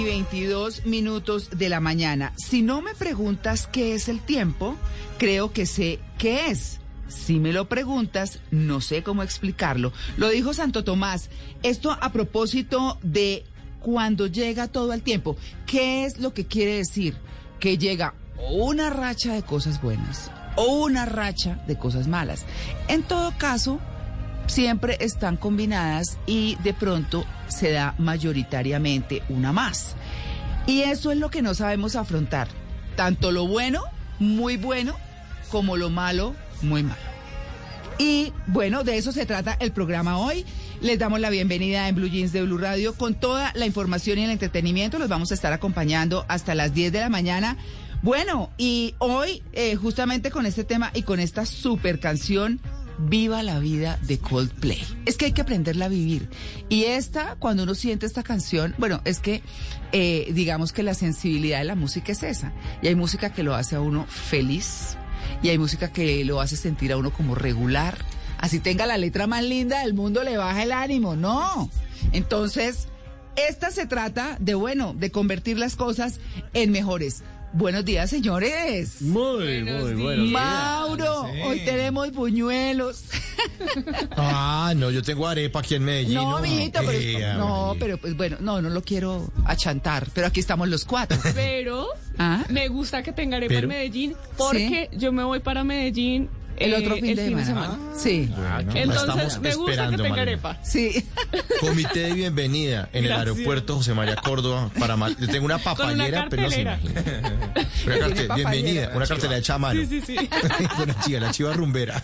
7 y 22 minutos de la mañana. Si no me preguntas qué es el tiempo, creo que sé qué es. Si me lo preguntas, no sé cómo explicarlo. Lo dijo Santo Tomás. Esto a propósito de cuando llega todo el tiempo. ¿Qué es lo que quiere decir? Que llega una racha de cosas buenas o una racha de cosas malas. En todo caso, siempre están combinadas y de pronto se da mayoritariamente una más. Y eso es lo que no sabemos afrontar. Tanto lo bueno, muy bueno, como lo malo, muy malo. Y bueno, de eso se trata el programa hoy. Les damos la bienvenida en Blue Jeans de Blue Radio con toda la información y el entretenimiento. Los vamos a estar acompañando hasta las 10 de la mañana. Bueno, y hoy, eh, justamente con este tema y con esta super canción, Viva la vida de Coldplay. Es que hay que aprenderla a vivir. Y esta, cuando uno siente esta canción, bueno, es que eh, digamos que la sensibilidad de la música es esa. Y hay música que lo hace a uno feliz y hay música que lo hace sentir a uno como regular. Así tenga la letra más linda del mundo, le baja el ánimo. No. Entonces, esta se trata de, bueno, de convertir las cosas en mejores. Buenos días, señores. Muy, muy bueno. Mauro, hoy tenemos buñuelos. Ah, no, yo tengo arepa aquí en Medellín. No, mijito, pero, Eh, no, pero pues bueno, no, no lo quiero achantar, pero aquí estamos los cuatro. Pero Ah. me gusta que tenga arepa Pero- en Medellín porque yo me voy para Medellín El eh, otro fin, de, semana. Sí, Bueno, Entonces estamos me gusta esperando, que tenga Malena. arepa. sí. Comité de bienvenida en el aeropuerto José María Córdoba para Mal- Yo tengo una papayera, pero no se cartelera. imagina. Una carte- bienvenida, una cartera hecha a mano. Sí, sí, sí. Una chica, la chiva rumbera.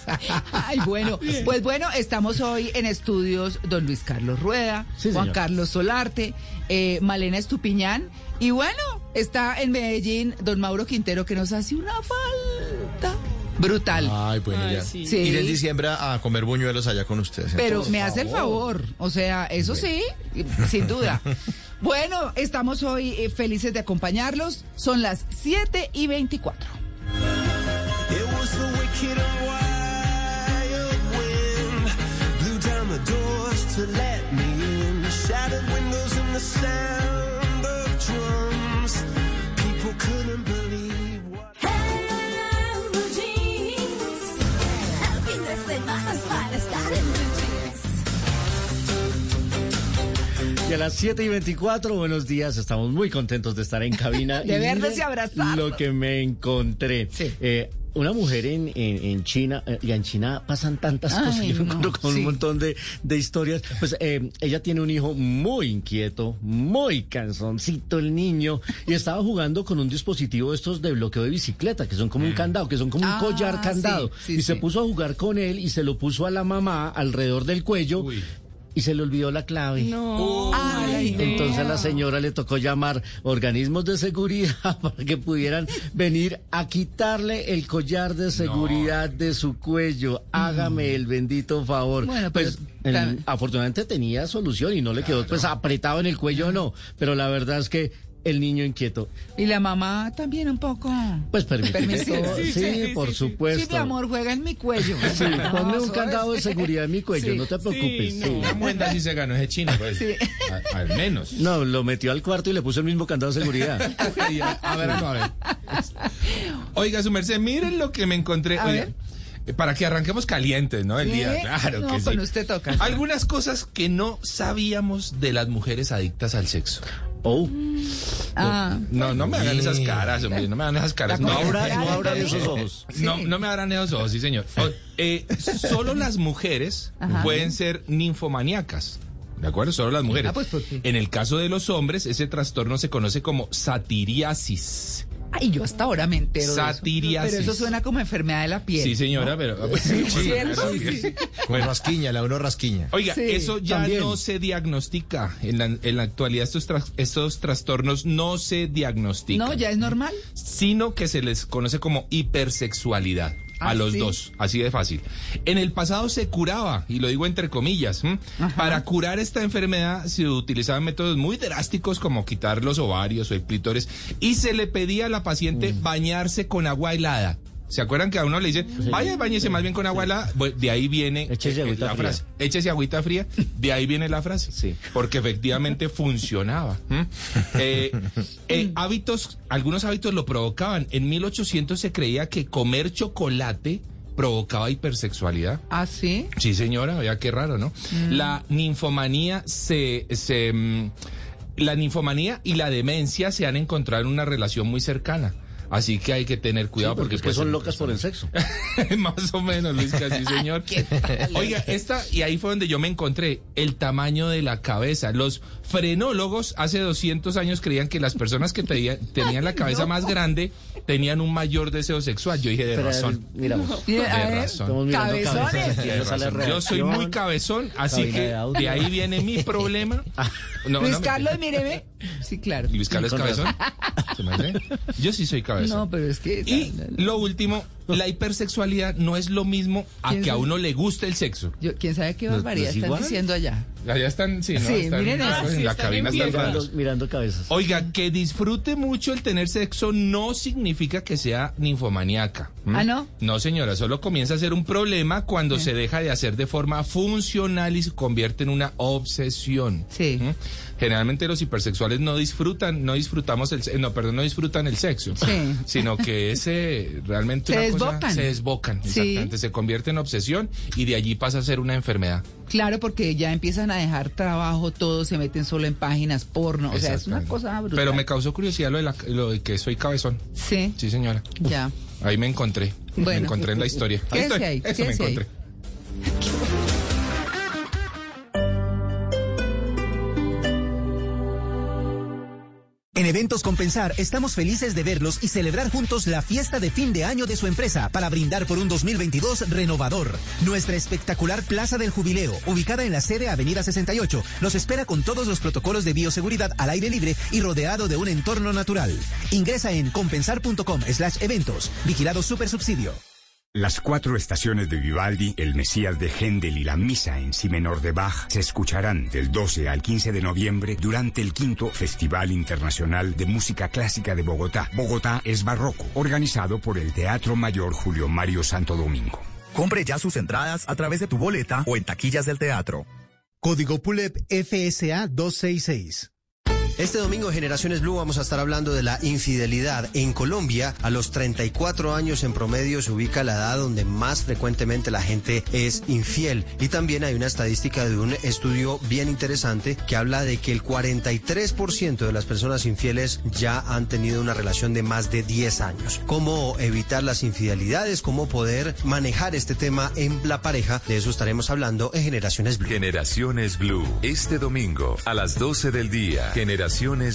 Ay, bueno, pues bueno, estamos hoy en estudios don Luis Carlos Rueda, Sí, Juan. Carlos Solarte, eh, Malena Estupiñán y bueno, está en Medellín don Mauro Quintero que nos hace una falta brutal. Ay, bueno, Ay, ya. sí. Sí. Iré en diciembre a comer buñuelos allá con ustedes. Pero entonces. me hace el favor, o sea, eso sí, sin duda. Bueno, estamos hoy eh, felices de acompañarlos. Son las 7 y 24. It was the wicked Y a las 7 y 24, buenos días, estamos muy contentos de estar en cabina. De Y vernos y abrazarnos. Lo que me encontré. Sí. Eh, una mujer en, en, en China, eh, y en China pasan tantas Ay, cosas, yo me no, encuentro con sí. un montón de, de historias. Pues eh, ella tiene un hijo muy inquieto, muy canzoncito el niño, y estaba jugando con un dispositivo de estos de bloqueo de bicicleta, que son como un candado, que son como un Ah, collar candado. sí, sí, y se puso a jugar con él y se lo puso a la mamá alrededor del cuello. Y se le olvidó la clave. No. Ay, mala Entonces a la señora le tocó llamar organismos de seguridad para que pudieran venir a quitarle el collar de seguridad de su cuello. Hágame el bendito favor. Bueno, pero pues el- tan- afortunadamente tenía solución y no le quedó pues apretado en el cuello, no. Pero la verdad es que el niño inquieto, Y la mamá también un poco. pues. Permisivo. Sí, Sí, sí, por supuesto. Sí, mi amor, juega en mi cuello. Sí, ponme un candado de seguridad en mi cuello, Sí, no te preocupes. sí, sí. no. Una muenda sí se ganó ese chino, pues. A- al menos. No, lo metió al cuarto y le puso el mismo candado de seguridad. A, ver, no, a ver. Oiga, su merced, miren lo que me encontré. A Oiga, ver. eh, para que arranquemos calientes, ¿no? El ¿Sí? día, claro No, que con sí. usted toca. Algunas cosas que no sabíamos de las mujeres adictas al sexo. Oh. Ah, No, no me hagan esas caras, hombre, no me hagan esas caras. No, abran esos ojos. no, no me abran esos ojos, sí, señor. O- eh, solo las mujeres Ajá. pueden ser ninfomaníacas. ¿De acuerdo? Solo las mujeres. Ah, pues, ¿por qué? En el caso de los hombres, ese trastorno se conoce como satiriasis. Ay, yo hasta ahora me entero. de eso. Satiriasis. Pero eso suena como enfermedad de la piel. Sí, señora, pero... pues, Sí, sí, rasquiña, la uno rasquiña. Oiga, Sí, eso ya también. no se diagnostica. En la, en la actualidad estos, estos trastornos no se diagnostican. No, ya es normal. Sino que se les conoce como hipersexualidad. A Ah, los ¿sí? dos, así de fácil. En el pasado se curaba, y lo digo entre comillas, para curar esta enfermedad se utilizaban métodos muy drásticos como quitar los ovarios o el clítoris y se le pedía a la paciente Mm. bañarse con agua helada. ¿Se acuerdan que a uno le dicen, vaya, bañese más bien con agua helada? De ahí viene Échese eh, agüita la fría. frase. Échese agüita fría, de ahí viene la frase. Sí. Porque efectivamente funcionaba. Eh, eh, hábitos, algunos hábitos lo provocaban. En 1800 se creía que comer chocolate provocaba hipersexualidad. ¿Ah, sí? Sí, señora, vea qué raro, ¿no? La ninfomanía se, se mm, la ninfomanía y la demencia se han encontrado en una relación muy cercana. Así que hay que tener cuidado Sí, porque, porque, es que pues, son locas por el sexo. Más o menos, Luis, casi señor. Oiga, esta, y ahí fue donde yo me encontré, el tamaño de la cabeza. Los frenólogos hace 200 años creían que las personas que tenían, tenían la cabeza más grande tenían un mayor deseo sexual. Yo dije, de Pero, razón. Miramos. Mire, De ver, razón. Cabezones. De razón. Yo soy muy cabezón, así que de ahí viene mi problema. No, Luis no, Carlos, míreme. Sí, claro. Luis Carlos Con Cabezón. ¿Se me hace? Yo sí soy cabezón. No, pero es que... Y lo último, la hipersexualidad no es lo mismo a ¿Quién que a uno le guste el sexo. Yo, ¿Quién sabe qué ¿No- barbaridad no es están diciendo allá? Allá están, sí, ¿no? Sí, Están- miren eso. en Sí, la están cabina en están raros. Mirando, mirando cabezas. Oiga, que disfrute mucho el tener sexo no significa que sea ninfomaníaca. ¿m? ¿Ah, no? No, señora, solo comienza a ser un problema cuando se deja de hacer de forma funcional y se convierte en una obsesión. Sí. ¿m? Generalmente los hipersexuales no disfrutan, no disfrutamos el, no, perdón, no disfrutan el sexo, Sí. sino que ese realmente Se una cosa- desbocan. se desbocan, Sí. exactamente, se convierte en obsesión y de allí pasa a ser una enfermedad. Claro, porque ya empiezan a dejar trabajo, todos se meten solo en páginas porno. O sea, es una cosa brutal. Pero me causó curiosidad lo de, la- lo de que soy cabezón. Sí, Sí, señora. ya. Ahí me encontré. Me Bueno. encontré en la historia. Ahí Quédese estoy. ahí, Eso me quédese ahí. En Eventos Compensar estamos felices de verlos y celebrar juntos la fiesta de fin de año de su empresa para brindar por un 2022 renovador. Nuestra espectacular Plaza del Jubileo, ubicada en la sede Avenida 68, los espera con todos los protocolos de bioseguridad al aire libre y rodeado de un entorno natural. Ingresa en compensar.com slash eventos. Vigilado Super Subsidio. Las cuatro estaciones de Vivaldi, el Mesías de Händel y la Misa en Si menor de Bach se escucharán del 12 al 15 de noviembre durante el quinto Festival Internacional de Música Clásica de Bogotá. Bogotá es Barroco, organizado por el Teatro Mayor Julio Mario Santo Domingo. Compre ya sus entradas a través de tu boleta o en taquillas del teatro. Código PULEP FSA 266. Este domingo en Generaciones Blue vamos a estar hablando de la infidelidad. En Colombia, a los 34 años en promedio se ubica la edad donde más frecuentemente la gente es infiel. Y también hay una estadística de un estudio bien interesante que habla de que el 43% de las personas infieles ya han tenido una relación de más de 10 años. ¿Cómo evitar las infidelidades? ¿Cómo poder manejar este tema en la pareja? De eso estaremos hablando en Generaciones Blue. Generaciones Blue, este domingo a las 12 del día.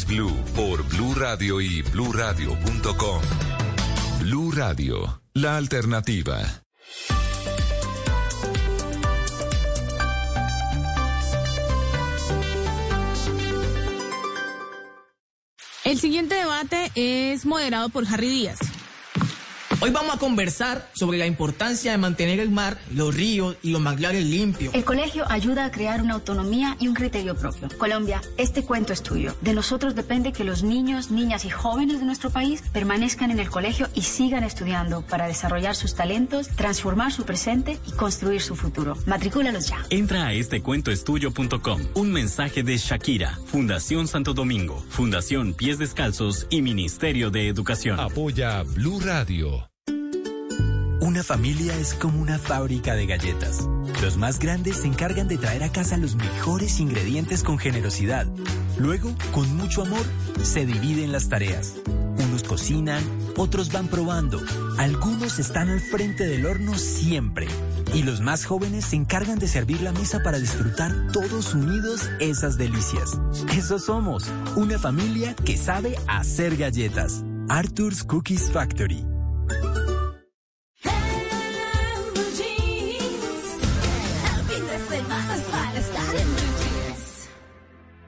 Blue por Blue Radio y bluradio.com. Blue Radio, la alternativa. El siguiente debate es moderado por Harry Díaz. Hoy vamos a conversar sobre la importancia de mantener el mar, los ríos y los manglares limpios. El colegio ayuda a crear una autonomía y un criterio propio. Colombia, este cuento es tuyo. De nosotros depende que los niños, niñas y jóvenes de nuestro país permanezcan en el colegio y sigan estudiando para desarrollar sus talentos, transformar su presente y construir su futuro. Matricúlalos ya. Entra a estecuentoestudio.com. Un mensaje de Shakira, Fundación Santo Domingo, Fundación Pies Descalzos y Ministerio de Educación. Apoya Blue Radio. Una familia es como una fábrica de galletas. Los más grandes se encargan de traer a casa los mejores ingredientes con generosidad. Luego, con mucho amor, se dividen las tareas. Unos cocinan, otros van probando. Algunos están al frente del horno siempre. Y los más jóvenes se encargan de servir la mesa para disfrutar todos unidos esas delicias. Eso somos, una familia que sabe hacer galletas. Arthur's Cookies Factory.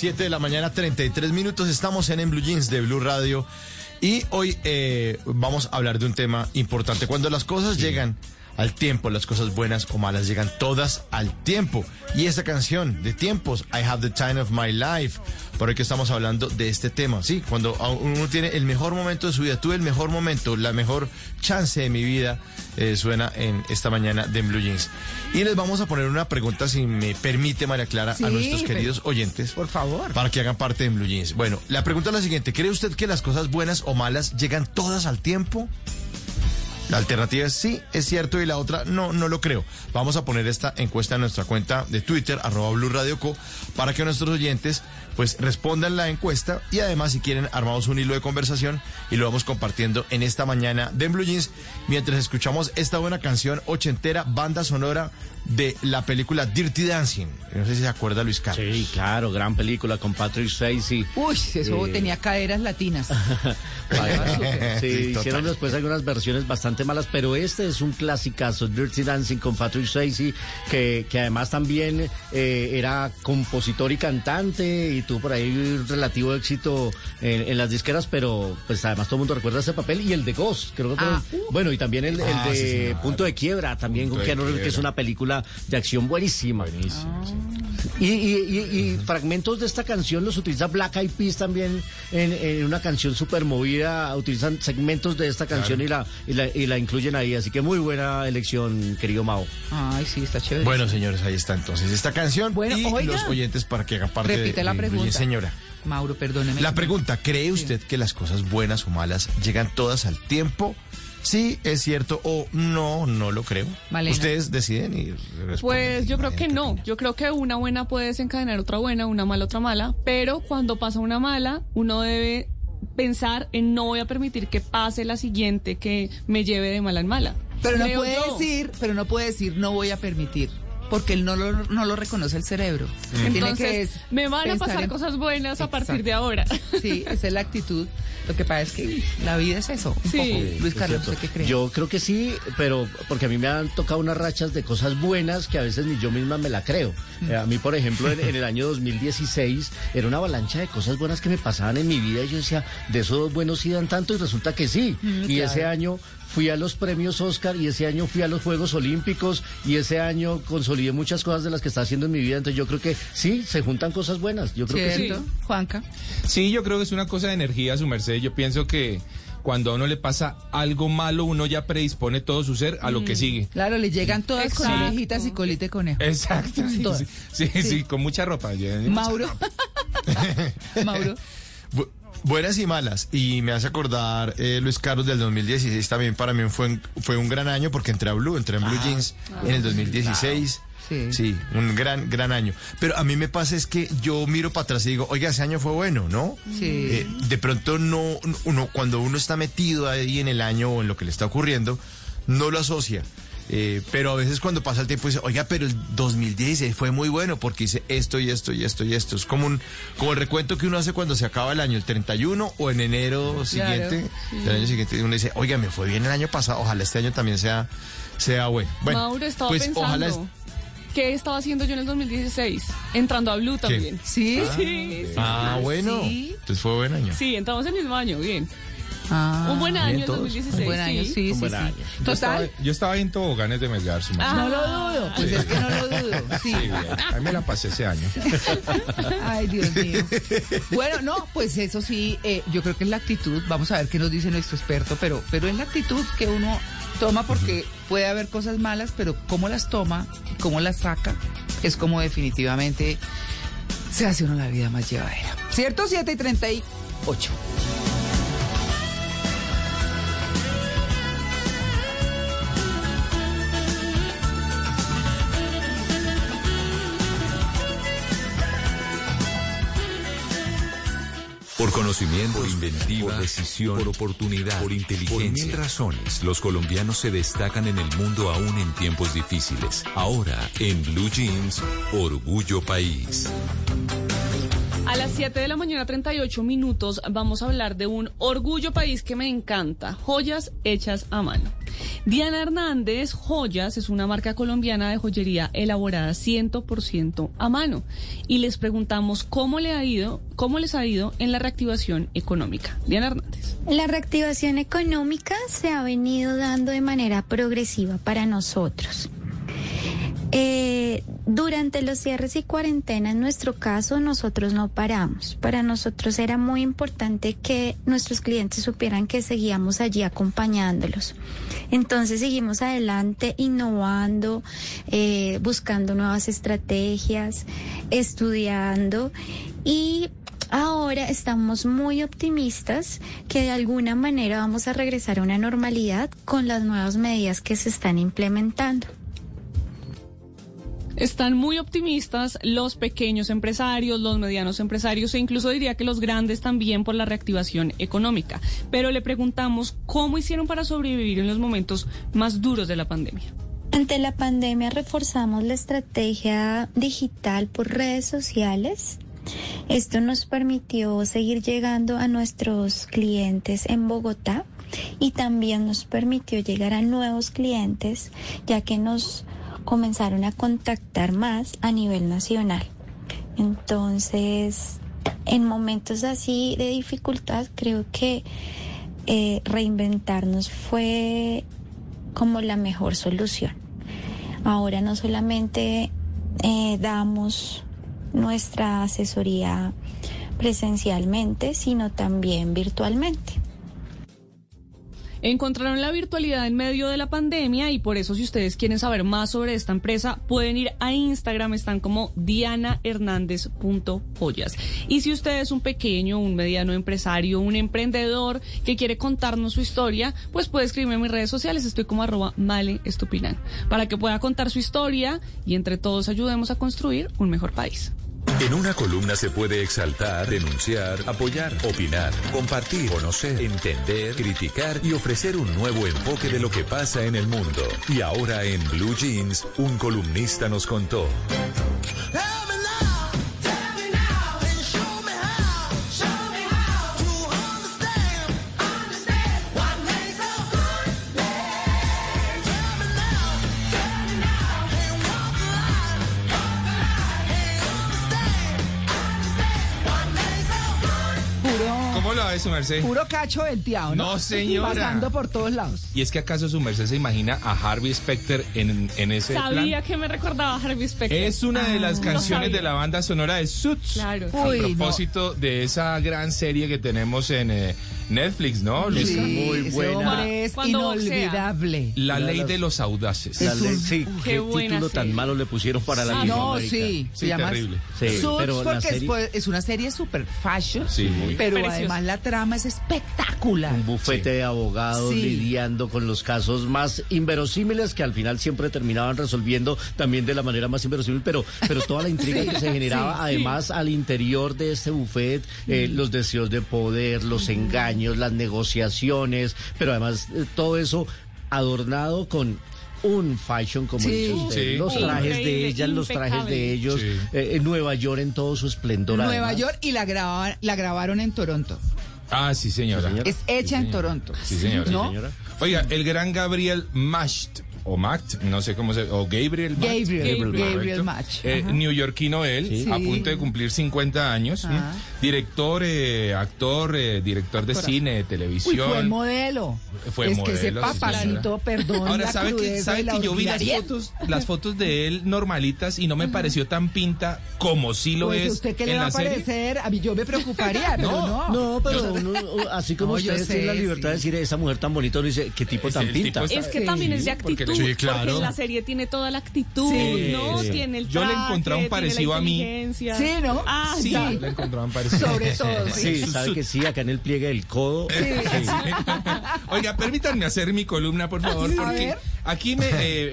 7 de la mañana, 33 minutos. Estamos en En Blue Jeans de Blue Radio. Y hoy eh, vamos a hablar de un tema importante. Cuando las cosas llegan al tiempo, las cosas buenas o malas llegan todas al tiempo. Y esta canción de tiempos, I Have the Time of My Life, por el que estamos hablando de este tema. Sí, cuando uno tiene el mejor momento de su vida, tuve el mejor momento, la mejor chance de mi vida, eh, suena en esta mañana de Blue Jeans. Y les vamos a poner una pregunta, si me permite, María Clara, Sí, a nuestros queridos oyentes. Por favor. Para que hagan parte de Blue Jeans. Bueno, la pregunta es la siguiente. ¿Cree usted que las cosas buenas o malas llegan todas al tiempo? La alternativa es sí, es cierto, y la otra no, no lo creo. Vamos a poner esta encuesta en nuestra cuenta de Twitter, arroba Blue Radio Co, para que nuestros oyentes pues respondan la encuesta y además si quieren armamos un hilo de conversación y lo vamos compartiendo en esta mañana de Blue Jeans mientras escuchamos esta buena canción ochentera, banda sonora de la película Dirty Dancing. No sé si se acuerda Luis Carlos. Sí, claro, gran película con Patrick Swayze. Uy, eso Eh, tenía caderas latinas. Sí, Sí, hicieron después algunas versiones bastante malas, pero este es un clasicazo, Dirty Dancing con Patrick Swayze, que, que además también eh, era compositor y cantante y tuvo por ahí un relativo éxito en, en las disqueras, pero pues además todo el mundo recuerda ese papel y el de Ghost, creo que Ah. fue- bueno, y también el, el Ah, sí, de. Punto de Quiebra, también con Punto Keanu Reeves, que es una película de acción buenísima. Y, y- y- y fragmentos de esta canción los utiliza Black Eyed Peas también en, en una canción súper movida. Utilizan segmentos de esta canción y, la, y, la, y la incluyen ahí. Así que muy buena elección, querido Mao. Ay, sí, está chévere. Bueno, señores, ahí está entonces esta canción Bueno, y oiga. los oyentes para que hagan parte Repite de, la pregunta. señora. Mauro, perdóneme. La pregunta, ¿cree usted que las cosas buenas o malas llegan todas al tiempo? Sí, es cierto o no, no lo creo. Malena. Ustedes deciden y responden. Pues yo creo que no. Yo creo que una buena puede desencadenar otra buena, una mala otra mala. Pero cuando pasa una mala, uno debe pensar en no voy a permitir que pase la siguiente que me lleve de mala en mala. Pero no puede yo. decir, pero no puede decir no voy a permitir, porque él no lo, no lo reconoce el cerebro. Tiene Entonces, que es me van a pasar en- cosas buenas a partir de ahora. Sí, esa es la actitud. Lo que pasa es que la vida es eso. un Sí. poco. Luis Carlos. ¿usted qué cree? Yo creo que sí, pero porque a mí me han tocado unas rachas de cosas buenas que a veces ni yo misma me la creo. Mm. Eh, a mí, por ejemplo, en, en el año 2016 era una avalancha de cosas buenas que me pasaban en mi vida y yo decía, de esos buenos sí dan tanto y resulta que sí. Mm, y claro. ese año fui a los premios Oscar y ese año fui a los Juegos Olímpicos y ese año consolidé muchas cosas de las que está haciendo en mi vida. Entonces yo creo que sí, se juntan cosas buenas. Yo creo que sí. Juanca. Sí, yo creo que es una cosa de energía, su merced. Yo pienso que cuando a uno le pasa algo malo, uno ya predispone todo su ser a lo que sigue. Claro, le llegan todas con orejitas y colita de conejo. Exacto, sí, sí, sí, sí, con mucha ropa. Mauro. Mauro. Bu- buenas y malas. Y me hace acordar eh, Luis Carlos del 2016 también para mí fue, un- fue un gran año porque entré a Blue, entré en Blue Ah, Jeans ah, en el 2016. Sí. Sí, un gran, gran año. Pero a mí me pasa es que yo miro para atrás y digo, oiga, ese año fue bueno, ¿no? Sí. Eh, de pronto no, uno, cuando uno está metido ahí en el año o en lo que le está ocurriendo, no lo asocia. Eh, pero a veces cuando pasa el tiempo dice, oiga, pero el 2016 fue muy bueno porque hice esto y esto y esto y esto. Es como un, como el recuento que uno hace cuando se acaba el año, el 31 o en enero siguiente, sí. del año siguiente, uno dice, oiga, me fue bien el año pasado, ojalá este año también sea, sea bueno. Bueno, Mauro estaba pues pensando. ojalá es- ¿Qué estaba haciendo yo en el 2016? Entrando a Blue también. ¿Sí? Ah, Sí, sí. Ah, bueno. Entonces fue buen año. Sí, entramos el mismo año, bien. Ah, Un buen año bien el todos. 2016. Un buen año, sí, sí, buen sí. año. Yo estaba, yo estaba en toboganes de Melgar, su Ah. No lo dudo, pues es que no lo dudo. Sí. Sí, bien. A mí me la pasé ese año. Ay, Dios mío. Bueno, no, pues eso sí, eh, yo creo que es la actitud. Vamos a ver qué nos dice nuestro experto, pero, pero es la actitud que uno toma porque puede haber cosas malas, pero cómo las toma, cómo las saca, es como definitivamente se hace uno la vida más llevadera. ¿Cierto? 7 y 38. Por conocimiento, por inventiva, por decisión, por oportunidad, por inteligencia. Por mil razones, los colombianos se destacan en el mundo aún en tiempos difíciles. Ahora, en Blue Jeans, Orgullo País. A las 7 de la mañana, 38 minutos, vamos a hablar de un orgullo país que me encanta, joyas hechas a mano. Diana Hernández Joyas es una marca colombiana de joyería elaborada 100% a mano. Y les preguntamos cómo le ha ido, cómo les ha ido en la reactivación económica. Diana Hernández. La reactivación económica se ha venido dando de manera progresiva para nosotros. Eh, durante los cierres y cuarentena, en nuestro caso, nosotros no paramos. Para nosotros era muy importante que nuestros clientes supieran que seguíamos allí acompañándolos. Entonces seguimos adelante, innovando, eh, buscando nuevas estrategias, estudiando y Ahora estamos muy optimistas que de alguna manera vamos a regresar a una normalidad con las nuevas medidas que se están implementando. Están muy optimistas los pequeños empresarios, los medianos empresarios e incluso diría que los grandes también por la reactivación económica. Pero le preguntamos cómo hicieron para sobrevivir en los momentos más duros de la pandemia. Ante la pandemia reforzamos la estrategia digital por redes sociales. Esto nos permitió seguir llegando a nuestros clientes en Bogotá y también nos permitió llegar a nuevos clientes ya que nos comenzaron a contactar más a nivel nacional. Entonces, en momentos así de dificultad, creo que eh, reinventarnos fue como la mejor solución. Ahora no solamente eh, damos nuestra asesoría presencialmente, sino también virtualmente. Encontraron la virtualidad en medio de la pandemia y por eso si ustedes quieren saber más sobre esta empresa pueden ir a Instagram, están como dianahernandez.joyas. Y si usted es un pequeño, un mediano empresario, un emprendedor que quiere contarnos su historia, pues puede escribirme en mis redes sociales, estoy como arroba male estupinan, para que pueda contar su historia y entre todos ayudemos a construir un mejor país. En una columna se puede exaltar, denunciar, apoyar, opinar, compartir, conocer, entender, criticar y ofrecer un nuevo enfoque de lo que pasa en el mundo. Y ahora en Blue Jeans, un columnista nos contó. Puro, ¿Cómo lo hace su merced? puro cacho venteado, ¿no? No, señora. Pasando por todos lados. ¿Y es que acaso su merced se imagina a Harvey Specter en, en ese Sabía plan? que me recordaba a Harvey Specter. Es una de las Ah, canciones de la banda sonora de Suits. Claro. A no. propósito de esa gran serie que tenemos en, eh, Netflix, ¿no? Sí, Luisca? muy buena. es inolvidable. La ley de los audaces. La ley- sí, Qué qué buena título tan serie. malo le pusieron para la Ah, no, sí, Sí, terrible. Sí, Suits pero porque serie- pues, es una serie super fashion, Sí, muy. pero Preciosa. además la trama es espectacular. un bufete de abogados Sí. lidiando con los casos más inverosímiles que al final siempre terminaban resolviendo también de la manera más inverosímil, pero, pero toda la intriga que se generaba sí, sí. además al interior de este buffet, eh, los deseos de poder, los engaños, las negociaciones, pero además eh, todo eso adornado con un fashion como Sí. dice usted, Sí. los trajes de ellas, los trajes de ellos, Sí. eh, en Nueva York en todo su esplendor. Nueva además. York y la, graba- la grabaron en Toronto. Ah, sí, señora. Es hecha en señora. Toronto. Sí, señora. ¿No? señora. Oiga, el gran Gabriel Macht, o Macht, no sé cómo se... O Gabriel Macht. Gabriel. Gabriel Macht, Eh, neoyorquino él, Sí. a punto de cumplir 50 años. Ah. Director, eh, actor, eh, director de cine, de Uy, televisión. fue modelo. Fue es que ese modelo, sí, papacito, perdón. Ahora, la ¿sabe que, sabe que yo vi las fotos, las fotos de él normalitas y no me pareció tan pinta como sí lo Pues es usted qué en le va la a serie? parecer, a mí yo me preocuparía, pero no. No, pero uno, así como No, usted tiene la libertad de decir esa mujer tan bonita, uno dice, qué tipo Es tan tipo pinta. Es que también es de porque actitud, Sí, claro. porque la serie tiene toda la actitud, Sí, ¿no? sí. Tiene el Yo le traje, encontré un parecido a mí. Sí, ¿no? Ah, Sí, sí. le encontraban parecido. Sobre todo, Sí, sabe que sí, acá en el pliegue del codo. Oiga, permítanme hacer mi columna, por favor, A porque ver. aquí me, eh,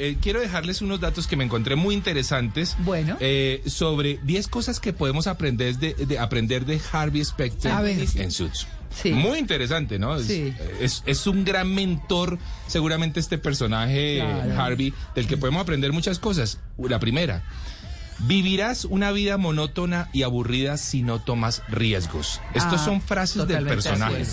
eh, quiero dejarles unos datos que me encontré muy interesantes. Bueno. eh, sobre 10 cosas que podemos aprender de, de- aprender de Harvey Specter en Suits. Sí. Muy interesante, ¿no? Es, Sí. es, es un gran mentor, seguramente este personaje, Claro. Harvey, del que podemos aprender muchas cosas. La primera, vivirás una vida monótona y aburrida si no tomas riesgos. Estos Ah, son frases del personaje.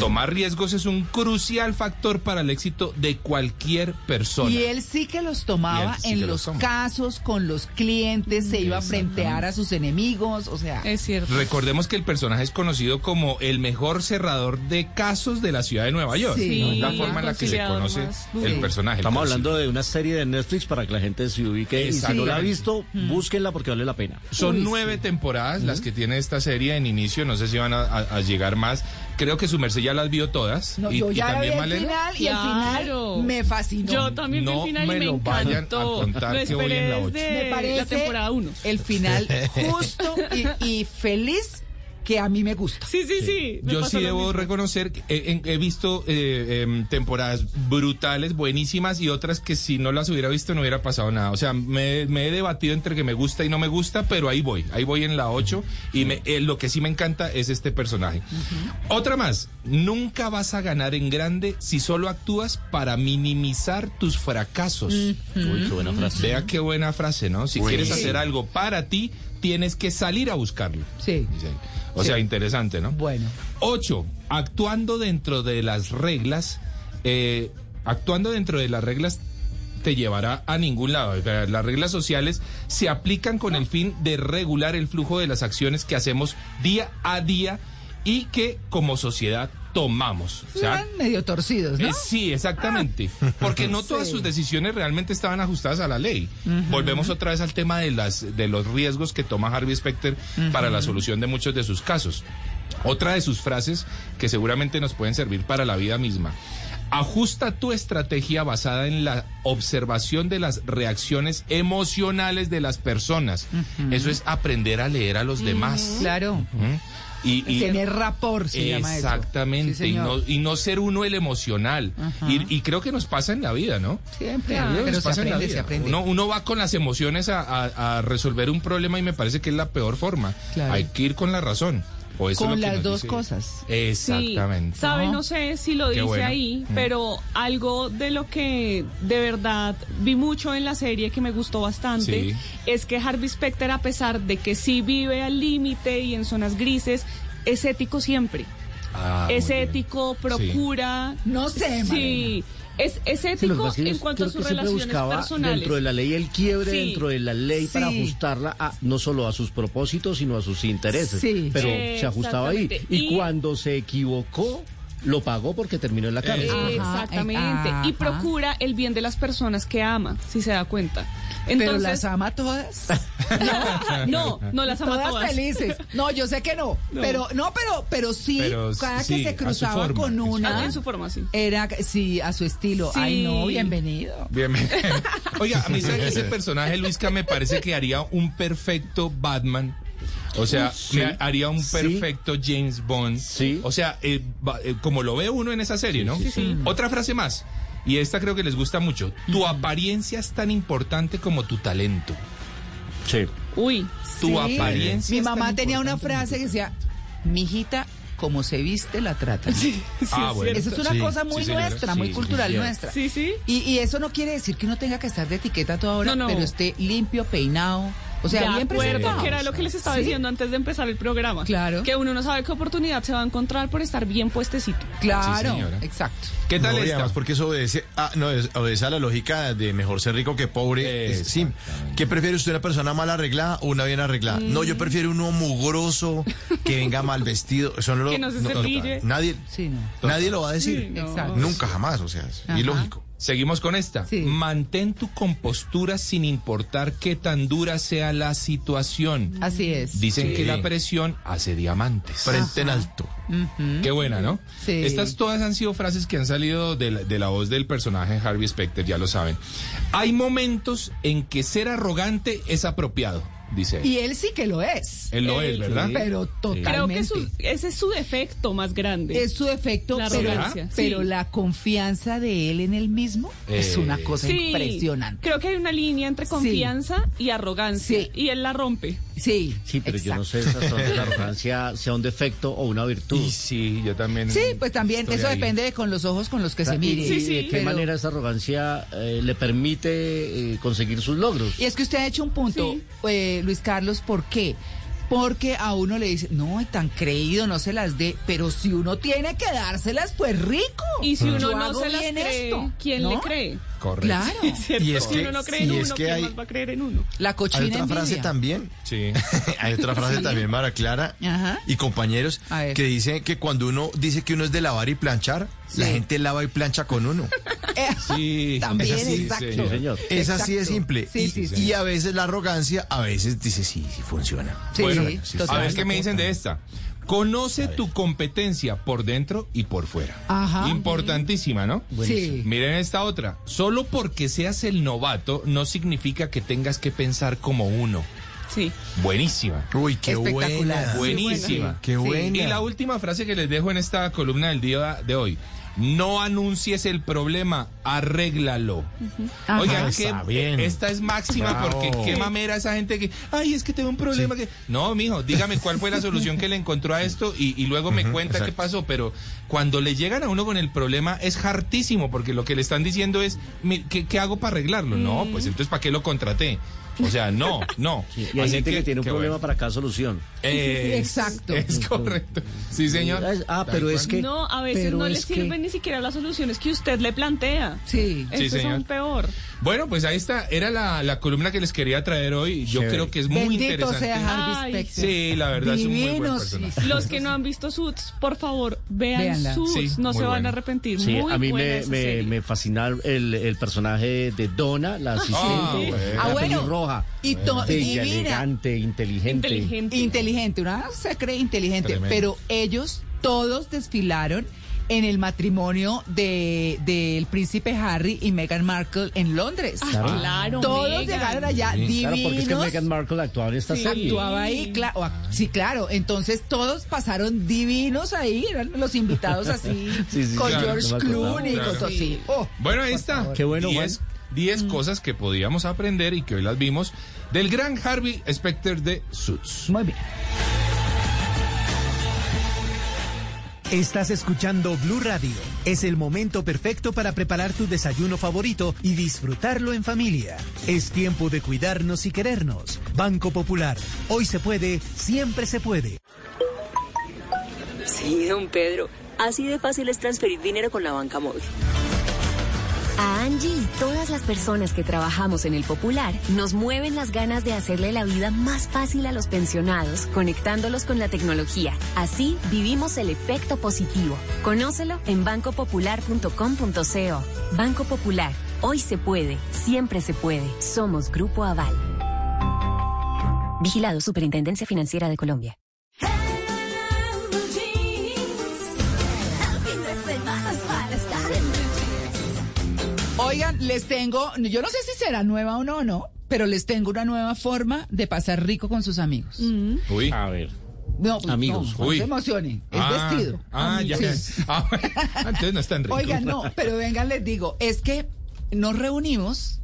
Tomar riesgos es un crucial factor para el éxito de cualquier persona. Y él sí que los tomaba sí en los casos, con los clientes, se iba a frentear a sus enemigos, o sea... Es cierto. Recordemos que el personaje es conocido como el mejor cerrador de casos de la ciudad de Nueva York. Sí. ¿no? Es la forma en la que se conoce más el personaje. Estamos hablando de una serie de Netflix para que la gente se ubique. Y si no la ha visto, búsquenla porque vale la pena. Son Uy, nueve temporadas las que tiene esta serie en inicio. No sé si van a, a- a llegar más. Creo que su merced ya las vio todas. No, y, yo y ya vi también el Malena. final y el Claro. final me fascinó. Yo también vi No el final me y me lo vayan a contar Lo que voy en la ocho. desde me parece la temporada 1. el final justo y, y feliz que a mí me gusta. Sí, sí, sí. Yo sí debo mismo. reconocer que he, visto eh, em, temporadas brutales, buenísimas y otras que si no las hubiera visto no hubiera pasado nada. O sea, me, me he debatido entre que me gusta y no me gusta, pero ahí voy, ahí voy en la 8 y me- eh, lo que sí me encanta es este personaje. Otra más, nunca vas a ganar en grande si solo actúas para minimizar tus fracasos. Uy, qué buena frase. Vea qué buena frase, ¿no? Si quieres hacer algo para ti, tienes que salir a buscarlo. Sí. Dice O sea, interesante, ¿no? Bueno. Ocho, actuando dentro de las reglas, eh, actuando dentro de las reglas te llevará a ningún lado. Las reglas sociales se aplican con el fin de regular el flujo de las acciones que hacemos día a día y que como sociedad tomamos. O sea, Eran medio torcidos, ¿no? eh, sí, exactamente. Porque no todas Sí. sus decisiones realmente estaban ajustadas a la ley. Volvemos otra vez al tema de, las, de los riesgos que toma Harvey Specter para la solución de muchos de sus casos. Otra de sus frases que seguramente nos pueden servir para la vida misma. Ajusta tu estrategia basada en la observación de las reacciones emocionales de las personas. Eso es aprender a leer a los demás. Claro. Y, y- Tener rapor se llama eso. Exactamente, Sí, y, no, y no ser uno el emocional. Y, y creo que nos pasa en la vida, ¿no? Siempre. Pero nos pasa en la aprende, se aprende. Uno, uno va con las emociones a, a- a resolver un problema y me parece que es la peor forma. Claro. Hay que ir con la razón. O eso es Con las dos dice- cosas. Exactamente. Sí, sabe, no sé si lo Qué dice bueno. ahí, Mm. pero algo de lo que de verdad vi mucho en la serie que me gustó bastante Sí. es que Harvey Specter, a pesar de que sí vive al límite y en zonas grises, es ético siempre. Ah, es ético, procura. No sé, Sí. Es, es ético en cuanto a sus relaciones personales. dentro de la ley el quiebre Sí. dentro de la ley para ajustarla a, no solo a sus propósitos, sino a sus intereses. Sí. Pero se ajustaba ahí. Y, Y- cuando se equivocó, lo pagó porque terminó en la cárcel. Eh, Exactamente. Ajá. Y procura el bien de las personas que ama, si se da cuenta. Pero Entonces, las ama todas. no, no las ama todas, todas. felices. No, yo sé que no. No. Pero no, pero pero sí, Pero cada sí, que se cruzaba forma, con una En su forma, sí. era sí, a su estilo. Sí. Ay, no, bienvenido. Bien, bien. Oiga, a mí ¿sabe que ese personaje, Luisca, me parece que haría un perfecto Batman. O sea, Sí. me haría un Sí. perfecto James Bond. Sí. O sea, eh, eh, como lo ve uno en esa serie, ¿no? Sí, sí. Otra frase más. Y esta creo que les gusta mucho. Tu apariencia es tan importante como tu talento. Sí. Uy. Tu Sí. apariencia Mi mamá tenía una frase que decía, mijita, como se viste, la trata. Ah, bueno. Eso es una Sí, cosa muy sí, nuestra, muy Sí, cultural sí, sí. nuestra. Sí, sí. Y, y eso no quiere decir que uno tenga que estar de etiqueta toda hora, No, no. pero esté limpio, peinado. O sea, de bien acuerdo, que era lo que les estaba ¿Sí? diciendo antes de empezar el programa. Claro. Que uno no sabe qué oportunidad se va a encontrar por estar bien puestecito. Claro, Sí, señora. exacto. ¿Qué tal No, esta? porque eso obedece, ah, no, obedece a la lógica de mejor ser rico que pobre. Es- sí. ¿Qué prefiere usted, una persona mal arreglada o una bien arreglada? No, yo prefiero uno mugroso, que venga mal vestido. Eso no lo, Que no se no- nadie, Sí, no. nadie lo va a decir. Sí, no. Exacto. Nunca, jamás, o sea, es Ajá. ilógico. Seguimos con esta. Sí. Mantén tu compostura sin importar qué tan dura sea la situación. Así es. Dicen Sí. que la presión hace diamantes. Frente en alto. Qué buena, ¿no? Sí. Estas todas han sido frases que han salido de la, de la voz del personaje Harvey Specter, ya lo saben. Hay momentos en que ser arrogante es apropiado, dice él. Y él sí que lo es. Él lo es, ¿verdad? Pero totalmente. Creo que su- ese es su defecto más grande. es su defecto, La pero, arrogancia. pero Sí. la confianza de él en él mismo es Eh, una cosa Sí, impresionante. Creo que hay una línea entre confianza y arrogancia. Sí. Y él la rompe. Sí, Sí, pero yo no sé exacto. dónde la arrogancia sea un defecto o una virtud. Y sí, yo también. Sí, pues también, eso ahí. depende de con los ojos con los que se ¿Y, mire. y de qué Pero- manera esa arrogancia eh, le permite eh, conseguir sus logros? Y es que usted ha hecho un punto, eh, Luis Carlos, ¿por qué? Porque a uno le dice, no, tan creído, no se las dé, pero si uno tiene que dárselas, pues rico. Y si uno Yo no se las cree, esto, ¿quién ¿no? le cree? Correcto. Claro. ¿Cierto? Y es si que- uno no cree en uno, es que ¿quién hay- más va a creer en uno? La Hay cochina otra frase también. Sí. Hay otra frase Sí. también, Mara Clara Ajá. y compañeros, que dice que cuando uno dice que uno es de lavar y planchar, la gente lava y plancha con uno. Eh, Sí. También, Es así, exacto. Sí, señor. Es así de simple. Sí, y, sí, sí. y a veces la arrogancia, a veces dice sí, sí funciona. Sí, Bueno, sí, sí, total. A ver qué me dicen de esta. Conoce tu competencia por dentro y por fuera. Ajá. Importantísima, ¿no? Sí. Miren esta otra. Solo porque seas el novato no significa que tengas que pensar como uno. Sí. Buenísima. Uy, qué Espectacular. buena. Sí, Buenísima. Qué buena. Y la última frase que les dejo en esta columna del día de hoy. No anuncies el problema, arréglalo. Está que bien. esta es máxima Bravo. porque qué mamera esa gente que, ay, es que tengo un problema que... No, mijo, dígame cuál fue la solución que le encontró a esto y, y luego me cuenta qué pasó. Pero cuando le llegan a uno con el problema es hartísimo porque lo que le están diciendo es, "Mi- ¿qué, qué hago para arreglarlo? No, pues entonces ¿para qué lo contraté? O sea, no, no. Y hay Así gente que, tiene un problema bueno. para cada solución. Es- Exacto. Es correcto. Sí, señor. Ah, pero es que... No, a veces no le que- sirven ni siquiera las soluciones que usted le plantea. Sí. Sí, Eso es señor. aún peor. Bueno, pues ahí está. Era la, la columna que les quería traer hoy. Yo Chévere. creo que es muy Bendito interesante. sea Harvey Ay. Sí, la verdad es un muy buen personaje. sí. Los que no han visto Suits, por favor, vean Véanla. Suits. Sí, no se van a arrepentir. Sí, muy a mí me, fascina el, el personaje de Donna, la asistente, bueno. Ah, la bueno. Y to- Bella, divina. elegante, inteligente. Inteligente. Inteligente, una se cree inteligente, Tremendo. pero ellos todos desfilaron en el matrimonio de del príncipe Harry y Meghan Markle en Londres. Ah, Claro. Todos Meghan. llegaron allá Sí. divinos. Claro, porque es que Meghan Markle actuaba en esta Sí. serie. Actuaba ahí, claro, sí, claro. Entonces todos pasaron divinos ahí, eran los invitados así, Sí, sí, con claro, George. Clooney, Claro. todo así. Oh, Bueno, ahí está. Qué bueno, 10 10 cosas que podíamos aprender y que hoy las vimos del gran Harvey Specter de Suits. muy bien. Estás escuchando Blue Radio. Es el momento perfecto para preparar tu desayuno favorito y disfrutarlo en familia. Es tiempo de cuidarnos y querernos. Banco Popular. Hoy se puede, siempre se puede. Sí, don Pedro. Así de fácil es transferir dinero con la banca móvil. A Angie y todas las personas que trabajamos en el Popular nos mueven las ganas de hacerle la vida más fácil a los pensionados, conectándolos con la tecnología. Así vivimos el efecto positivo. Conócelo en bancopopular.com.co. Banco Popular. Hoy se puede, siempre se puede. Somos Grupo Aval. Vigilado Superintendencia Financiera de Colombia. Oigan, les tengo, yo no sé si será nueva o no, no, pero les tengo una nueva forma de pasar rico con sus amigos. Uy. A ver. No, pues, Amigos. no, se emocione, es Ah, vestido. Ah, ya. Amigos. Ah, bueno, entonces no es tan rico. Oigan, no, pero vengan, les digo, es que nos reunimos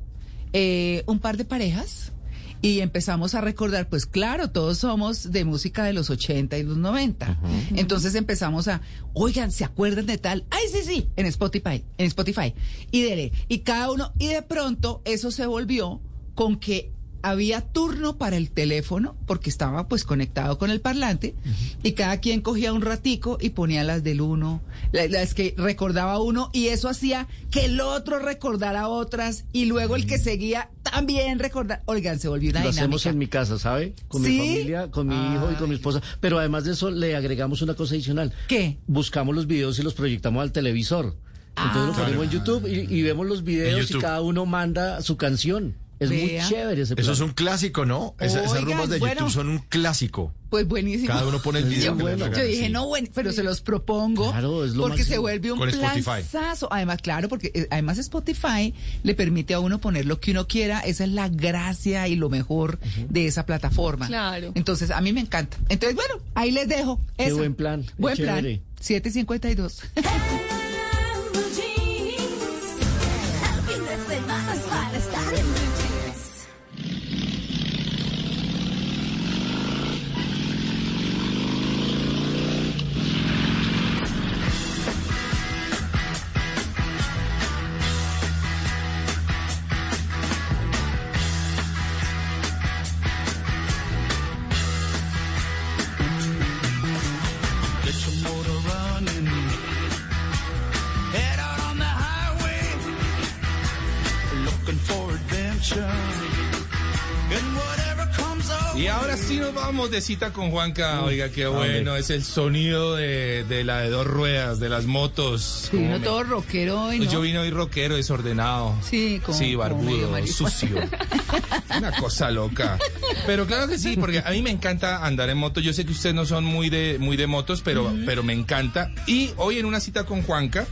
eh, un par de parejas y empezamos a recordar, pues claro, todos somos de música de los 80 y los 90. Entonces empezamos a, oigan, ¿se acuerdan de tal? Ay, sí, sí, en Spotify, en Spotify. Y dele, y cada uno, y de pronto eso se volvió con que había turno para el teléfono porque estaba pues conectado con el parlante y cada quien cogía un ratico y ponía las del uno, la- las que recordaba uno y eso hacía que el otro recordara otras y luego el que seguía también recordar. Oigan, se volvió una Lo hacemos dinámica. en mi casa, ¿sabe? Con ¿Sí? mi familia, con mi hijo y con mi esposa. Pero además de eso, le agregamos una cosa adicional. ¿Qué? Buscamos los videos y los proyectamos al televisor. Entonces lo Ah. ponemos en YouTube y, y vemos los videos y cada uno manda su canción. Es Vea. muy chévere ese Eso plan. es un clásico, ¿no? Esa- esas Oigan, rumbas de bueno. YouTube son un clásico. Pues buenísimo. Cada uno pone el video Yo- que le bueno. Yo dije, sí. no, bueno, pero se los propongo Claro, es lo porque máximo. se vuelve un planzazo. Además, claro, porque eh, además Spotify le permite a uno poner lo que uno quiera. Esa es la gracia y lo mejor de esa plataforma. Claro. Entonces, a mí me encanta. Entonces, bueno, ahí les dejo. Qué eso. buen plan, Buen chévere. plan. 752. Nos vamos de cita con Juanca. Oiga, qué bueno. Es el sonido de, de la de dos ruedas, de las motos. Sí, me- todo rockero hoy, ¿no? Yo vine hoy rockero, desordenado. Sí, como- Sí, barbudo, sucio. Una cosa loca. Pero claro que sí, porque a mí me encanta andar en moto. Yo sé que ustedes no son muy de, muy de motos, pero, pero me encanta. Y hoy en una cita con Juanca,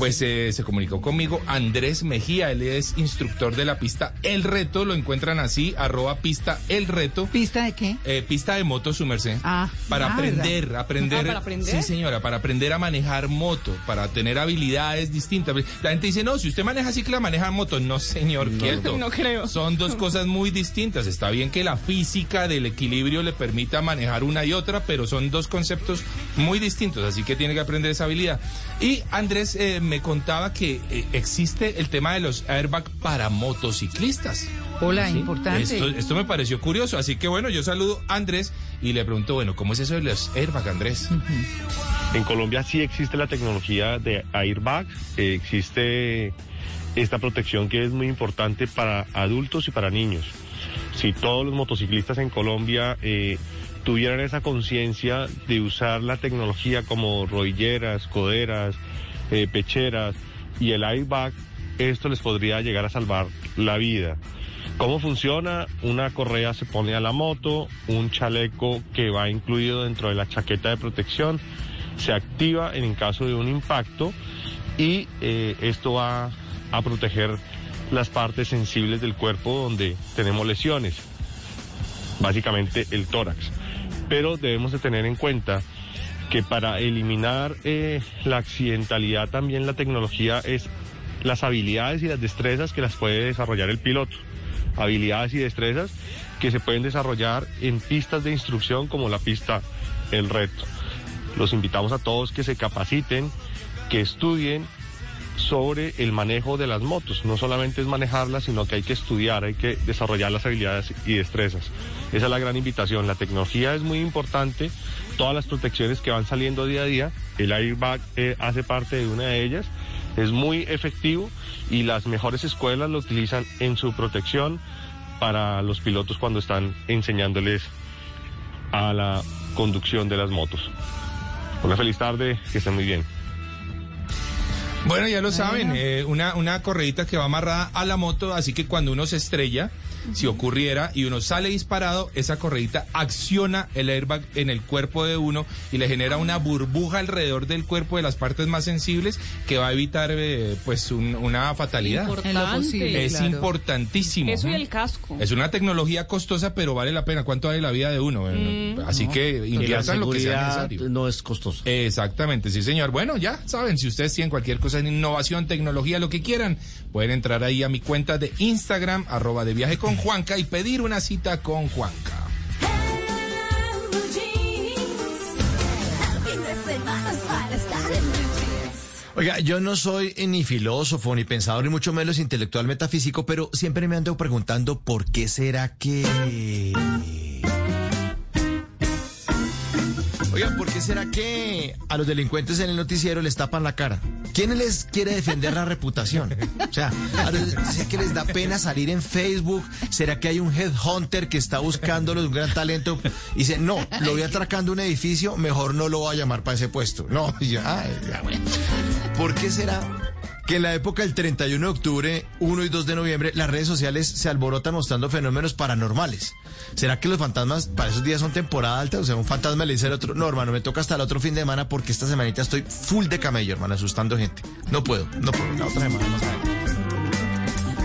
pues eh, se comunicó conmigo Andrés Mejía. Él es instructor de la pista El Reto. Lo encuentran así, arroba pista El Reto. ¿Pista de qué? Eh, pista de moto, su merced. Ah, para ah, aprender, ¿verdad? aprender. Ah, ¿para aprender? Sí, señora, para aprender a manejar moto, para tener habilidades distintas. La gente dice, no, si usted maneja cicla, maneja moto. No, señor, quieto. No creo. Son dos cosas muy distintas. Está bien que la física del equilibrio le permita manejar una y otra, pero son dos conceptos muy distintos, así que tiene que aprender esa habilidad. Y Andrés eh, me contaba que eh, existe el tema de los airbag para motociclistas. Hola, importante. Esto, esto me pareció curioso, así que bueno, yo saludo a Andrés y le pregunto, bueno, ¿cómo es eso de los airbag, Andrés? En Colombia sí existe la tecnología de airbag, eh, existe esta protección que es muy importante para adultos y para niños. Si todos los motociclistas en Colombia eh, tuvieran esa conciencia de usar la tecnología como rodilleras, coderas, eh, pecheras y el airbag, esto les podría llegar a salvar la vida. ¿Cómo funciona? Una correa se pone a la moto, un chaleco que va incluido dentro de la chaqueta de protección, se activa en caso de un impacto y eh, esto va a proteger las partes sensibles del cuerpo donde tenemos lesiones, básicamente el tórax. Pero debemos de tener en cuenta que para eliminar eh, la accidentalidad también la tecnología es las habilidades y las destrezas que las puede desarrollar el piloto. Habilidades y destrezas que se pueden desarrollar en pistas de instrucción como la pista El Reto. Los invitamos a todos que se capaciten, que estudien sobre el manejo de las motos. No solamente es manejarlas, sino que hay que estudiar, hay que desarrollar las habilidades y destrezas. Esa es la gran invitación. La tecnología es muy importante, todas las protecciones que van saliendo día a día, el airbag eh, hace parte de una de ellas. Es muy efectivo y las mejores escuelas lo utilizan en su protección para los pilotos cuando están enseñándoles a la conducción de las motos. Una feliz tarde, que estén muy bien. Bueno, ya lo saben, eh, una, una correíta que va amarrada a la moto, así que cuando uno se estrella, si ocurriera y uno sale disparado, esa correíta acciona el airbag en el cuerpo de uno y le genera una burbuja alrededor del cuerpo de las partes más sensibles que va a evitar eh, pues un- una fatalidad. Importante. Es claro. importantísimo. Eso y el casco. Es una tecnología costosa, pero vale la pena. ¿Cuánto vale la vida de uno? Mm. Así No. que inviertan lo que sea necesario. no es costoso. Exactamente, sí, señor. Bueno, ya saben, si ustedes tienen cualquier cosa en innovación, tecnología, lo que quieran, pueden entrar ahí a mi cuenta de Instagram, arroba de viaje con Juanca, y pedir una cita con Juanca. Oiga, yo no soy ni filósofo, ni pensador, ni mucho menos intelectual metafísico, pero siempre me ando preguntando por qué será que... ¿por qué será que a los delincuentes en el noticiero les tapan la cara? ¿Quién les quiere defender la reputación? O sea, ¿será que les da pena salir en Facebook? ¿Será que hay un headhunter que está buscándolos un gran talento y dice, no, lo voy atracando un edificio, mejor no lo voy a llamar para ese puesto? No, ya, bueno. ¿Por qué será que en la época del 31 de octubre, 1 y 2 de noviembre, las redes sociales se alborotan mostrando fenómenos paranormales? ¿Será que los fantasmas para esos días son temporada alta? O sea, un fantasma le dice al otro, no, hermano, me toca hasta el otro fin de semana porque esta semanita estoy full de camello, hermano, asustando gente. No puedo, no puedo, la otra semana más adelante.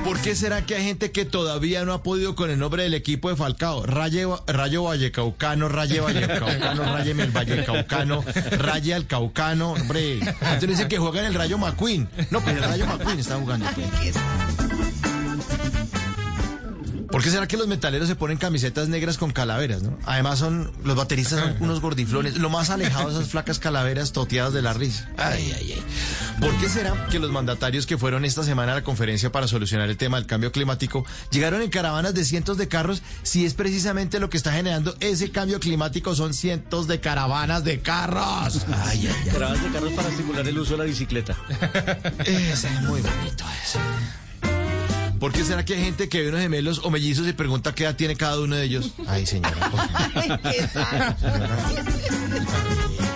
¿Por qué será que hay gente que todavía no ha podido con el nombre del equipo de Falcao? Rayo, Vallecaucano, Raye Vallecaucano, Raye el Vallecaucano, Raye al Caucano. Hombre, entonces dicen que juega en el Rayo McQueen. No, pero el Rayo McQueen está jugando. pues. ¿Por qué será que los metaleros se ponen camisetas negras con calaveras, no? Además son, los bateristas son unos gordiflones, lo más alejados de esas flacas calaveras toteadas de la risa. Ay, ay, ay. ¿Por qué será que los mandatarios que fueron esta semana a la conferencia para solucionar el tema del cambio climático llegaron en caravanas de cientos de carros si es precisamente lo que está generando ese cambio climático son cientos de caravanas de carros? Ay, ay, ay. Caravanas de carros para estimular el uso de la bicicleta. Ese es muy bonito ese. ¿Por qué será que hay gente que ve unos gemelos o mellizos y pregunta qué edad tiene cada uno de ellos? Ay, señora.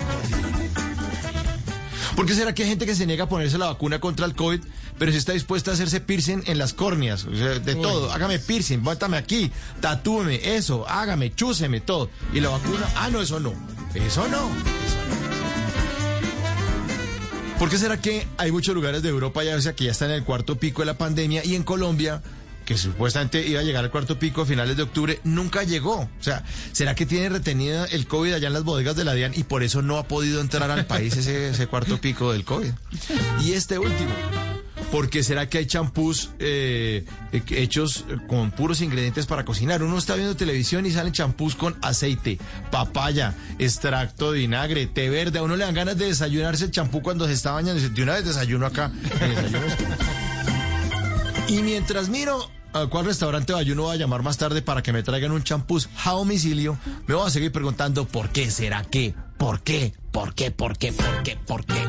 ¿Por qué será que hay gente que se niega a ponerse la vacuna contra el COVID, pero sí está dispuesta a hacerse piercing en las córneas? O sea, de todo. Hágame piercing, bátame aquí, tatúeme, eso, hágame, chúseme, todo. Y la vacuna, ah, no, eso no. Eso no. ¿Por qué será que hay muchos lugares de Europa ya, o sea, que ya están en el cuarto pico de la pandemia y en Colombia, que supuestamente iba a llegar al cuarto pico a finales de octubre, nunca llegó? O sea, ¿será que tiene retenida el COVID allá en las bodegas de la DIAN y por eso no ha podido entrar al país ese, ese cuarto pico del COVID? Y este último. ¿Por qué será que hay champús eh, eh, hechos con puros ingredientes para cocinar? Uno está viendo televisión y salen champús con aceite, papaya, extracto de vinagre, té verde. A uno le dan ganas de desayunarse el champú cuando se está bañando. Y de una vez desayuno acá. esto". Y mientras miro a cuál restaurante uno va a llamar más tarde para que me traigan un champús a domicilio, me voy a seguir preguntando por qué será que, por qué, por qué, por qué, por qué, por qué.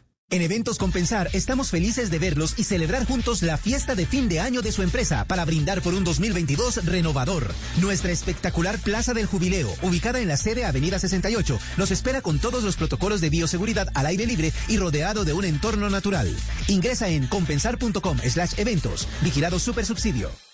En Eventos Compensar estamos felices de verlos y celebrar juntos la fiesta de fin de año de su empresa para brindar por un 2022 renovador. Nuestra espectacular Plaza del Jubileo, ubicada en la sede Avenida 68, nos espera con todos los protocolos de bioseguridad al aire libre y rodeado de un entorno natural. Ingresa en compensar.com slash eventos. Vigilado Super Subsidio.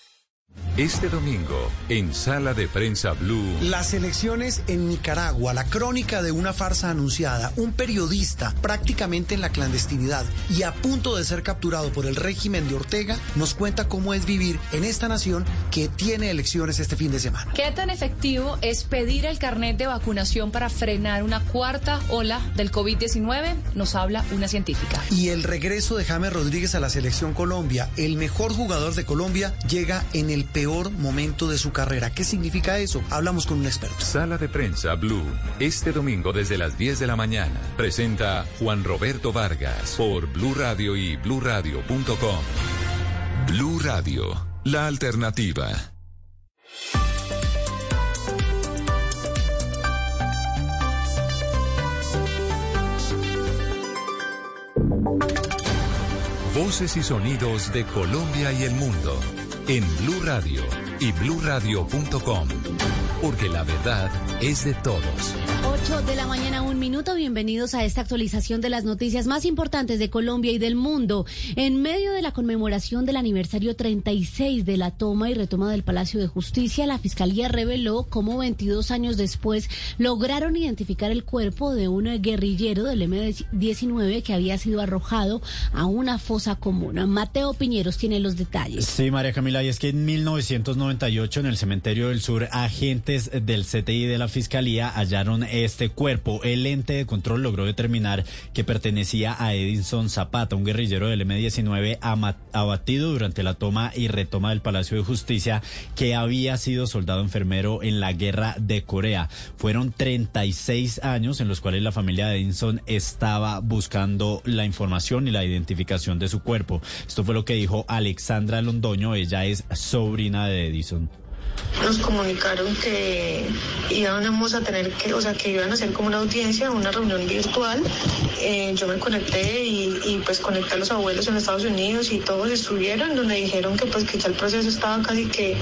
Este domingo, en Sala de Prensa Blue. Las elecciones en Nicaragua, la crónica de una farsa anunciada, un periodista prácticamente en la clandestinidad y a punto de ser capturado por el régimen de Ortega, nos cuenta cómo es vivir en esta nación que tiene elecciones este fin de semana. ¿Qué tan efectivo es pedir el carnet de vacunación para frenar una cuarta ola del COVID-19? Nos habla una científica. Y el regreso de James Rodríguez a la selección Colombia, el mejor jugador de Colombia, llega en el peor momento de su carrera. ¿Qué significa eso? Hablamos con un experto. Sala de prensa Blue, este domingo desde las 10 de la mañana. Presenta Juan Roberto Vargas por Blue Radio y bluradio.com. Blue Radio, la alternativa. Voces y sonidos de Colombia y el mundo en Blue Radio y bluradio.com, porque la verdad es de todos. 8 de la mañana, un minuto. Bienvenidos a esta actualización de las noticias más importantes de Colombia y del mundo. En medio de la conmemoración del aniversario 36 de la toma y retoma del Palacio de Justicia, la Fiscalía reveló cómo 22 años después lograron identificar el cuerpo de un guerrillero del M-19 que había sido arrojado a una fosa común. Mateo Piñeros tiene los detalles. Sí, María Camila, y es que en 1998 en el Cementerio del Sur, agentes del CTI de la Fiscalía hallaron este cuerpo. El ente de control logró determinar que pertenecía a Edinson Zapata, un guerrillero del M-19 ama- abatido durante la toma y retoma del Palacio de Justicia, que había sido soldado enfermero en la guerra de Corea. Fueron 36 años en los cuales la familia de Edinson estaba buscando la información y la identificación de su cuerpo. Esto fue lo que dijo Alexandra Londoño, ella es sobrina de Edison. Nos comunicaron que íbamos a tener que, o sea, que iban a hacer como una audiencia, una reunión virtual. Eh, yo me conecté y, y, pues conecté a los abuelos en Estados Unidos y todos estuvieron, donde dijeron que pues que ya el proceso estaba casi que,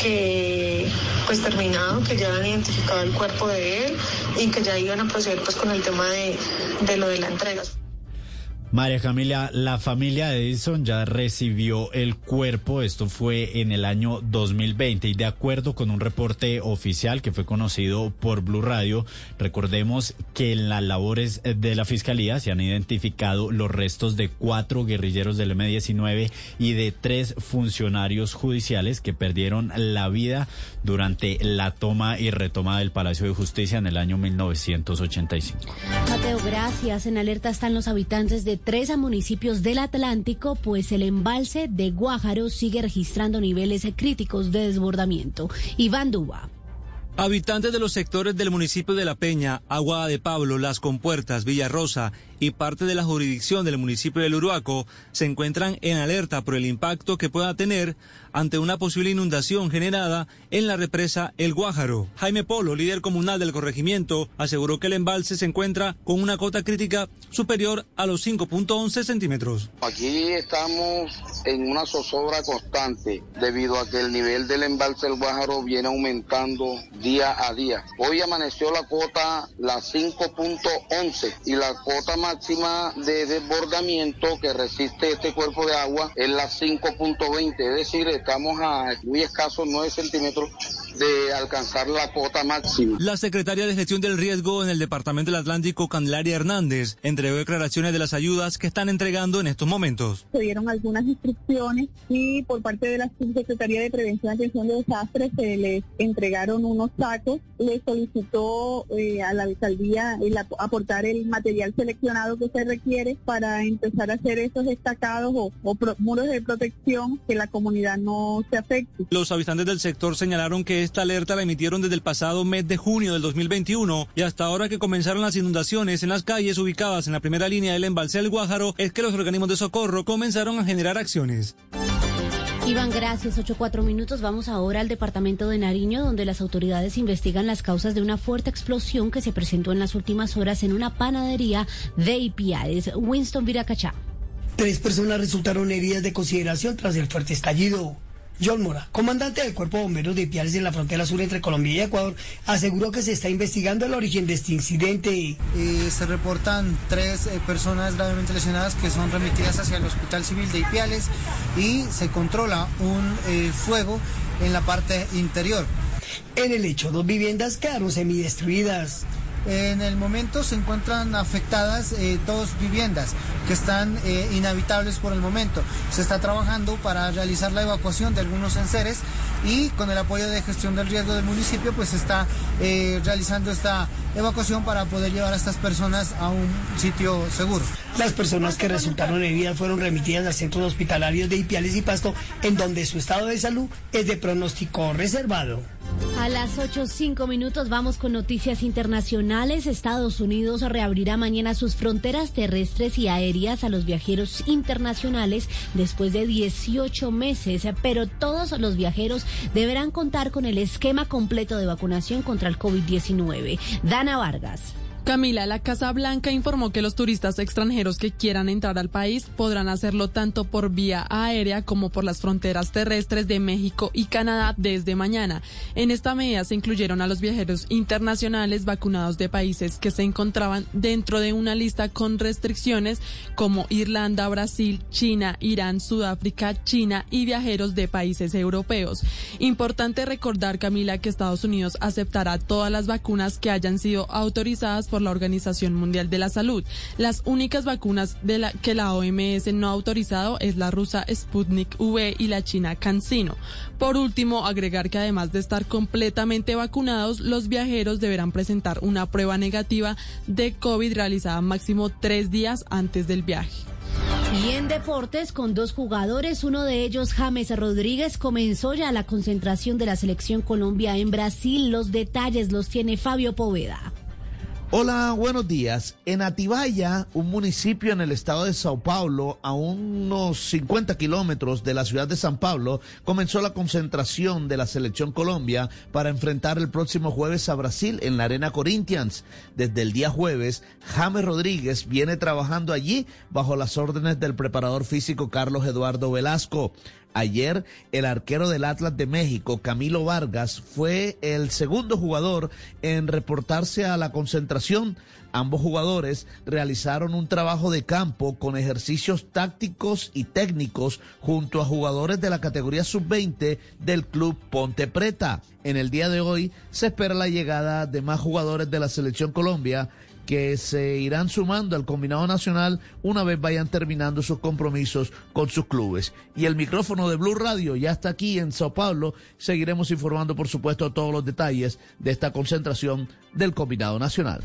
que pues terminado, que ya habían identificado el cuerpo de él y que ya iban a proceder pues con el tema de, de lo de la entrega. María Camila, la familia de Edison ya recibió el cuerpo, esto fue en el año 2020 y de acuerdo con un reporte oficial que fue conocido por Blue Radio, recordemos que en las labores de la Fiscalía se han identificado los restos de cuatro guerrilleros del M-19 y de tres funcionarios judiciales que perdieron la vida durante la toma y retoma del Palacio de Justicia en el año 1985. Mateo, gracias. En alerta están los habitantes de tres municipios del Atlántico, pues el embalse de Guájaro sigue registrando niveles críticos de desbordamiento. Iván Duba. Habitantes de los sectores del municipio de La Peña, Aguada de Pablo, Las Compuertas, Villarrosa y parte de la jurisdicción del municipio del Uruaco se encuentran en alerta por el impacto que pueda tener ante una posible inundación generada en la represa El Guájaro. Jaime Polo, líder comunal del corregimiento, aseguró que el embalse se encuentra con una cota crítica superior a los 5.11 centímetros. Aquí estamos en una zozobra constante debido a que el nivel del embalse del Guájaro viene aumentando día a día. Hoy amaneció la cuota la 5.11 y la cuota máxima de desbordamiento que resiste este cuerpo de agua es la 5.20, es decir, estamos a muy escasos 9 centímetros de alcanzar la cuota máxima. La secretaria de Gestión del Riesgo en el Departamento del Atlántico, Candelaria Hernández, entregó declaraciones de las ayudas que están entregando en estos momentos. se dieron algunas instrucciones y por parte de la Subsecretaría de Prevención y Atención de Desastres se les entregaron unos sacos. Le solicitó eh, a la alcaldía el ap- aportar el material seleccionado que se requiere para empezar a hacer esos destacados o, muros de protección que la comunidad no se afecte. Los habitantes del sector señalaron que esta alerta la emitieron desde el pasado mes de junio del 2021 y hasta ahora que comenzaron las inundaciones en las calles ubicadas en la primera línea del embalse del Guájaro es que los organismos de socorro comenzaron a generar acciones. Iván, gracias. Ocho cuatro minutos. Vamos ahora al departamento de Nariño, donde las autoridades investigan las causas de una fuerte explosión que se presentó en las últimas horas en una panadería de Ipiales. Winston Viracachá. Tres personas resultaron heridas de consideración tras el fuerte estallido. John Mora, comandante del Cuerpo de Bomberos de Ipiales en la frontera sur entre Colombia y Ecuador, aseguró que se está investigando el origen de este incidente. Eh, se reportan tres eh, personas gravemente lesionadas que son remitidas hacia el Hospital Civil de Ipiales y se controla un eh, fuego en la parte interior. En el hecho, dos viviendas quedaron semidestruidas. En el momento se encuentran afectadas eh, dos viviendas que están eh, inhabitables por el momento. Se está trabajando para realizar la evacuación de algunos enseres y con el apoyo de gestión del riesgo del municipio pues está eh, realizando esta evacuación para poder llevar a estas personas a un sitio seguro. Las personas que resultaron heridas fueron remitidas a centros hospitalarios de Ipiales y Pasto, en donde su estado de salud es de pronóstico reservado. A las 8.05 minutos vamos con noticias internacionales. Estados Unidos reabrirá mañana sus fronteras terrestres y aéreas a los viajeros internacionales después de 18 meses, pero todos los viajeros deberán contar con el esquema completo de vacunación contra el COVID-19. Dana Vargas. Camila, la Casa Blanca informó que los turistas extranjeros que quieran entrar al país podrán hacerlo tanto por vía aérea como por las fronteras terrestres de México y Canadá desde mañana. En esta medida se incluyeron a los viajeros internacionales vacunados de países que se encontraban dentro de una lista con restricciones como Irlanda, Brasil, China, Irán, Sudáfrica, China y viajeros de países europeos. Importante recordar, Camila, que Estados Unidos aceptará todas las vacunas que hayan sido autorizadas por la Organización Mundial de la Salud. Las únicas vacunas que la OMS no ha autorizado es la rusa Sputnik V y la china CanSino. Por último, agregar que además de estar completamente vacunados, los viajeros deberán presentar una prueba negativa de COVID realizada máximo tres días antes del viaje. Y en deportes, con dos jugadores, uno de ellos, James Rodríguez, comenzó ya la concentración de la selección Colombia en Brasil. Los detalles los tiene Fabio Poveda. Hola, buenos días. En Atibaya, un municipio en el estado de Sao Paulo, a unos 50 kilómetros de la ciudad de San Pablo, comenzó la concentración de la selección Colombia para enfrentar el próximo jueves a Brasil en la Arena Corinthians. Desde el día jueves, James Rodríguez viene trabajando allí bajo las órdenes del preparador físico Carlos Eduardo Velasco. Ayer, el arquero del Atlas de México, Camilo Vargas, fue el segundo jugador en reportarse a la concentración. Ambos jugadores realizaron un trabajo de campo con ejercicios tácticos y técnicos junto a jugadores de la categoría sub-20 del club Ponte Preta. En el día de hoy se espera la llegada de más jugadores de la selección Colombia que se irán sumando al combinado nacional una vez vayan terminando sus compromisos con sus clubes. Y el micrófono de Blue Radio ya está aquí en Sao Paulo. Seguiremos informando, por supuesto, todos los detalles de esta concentración del combinado nacional.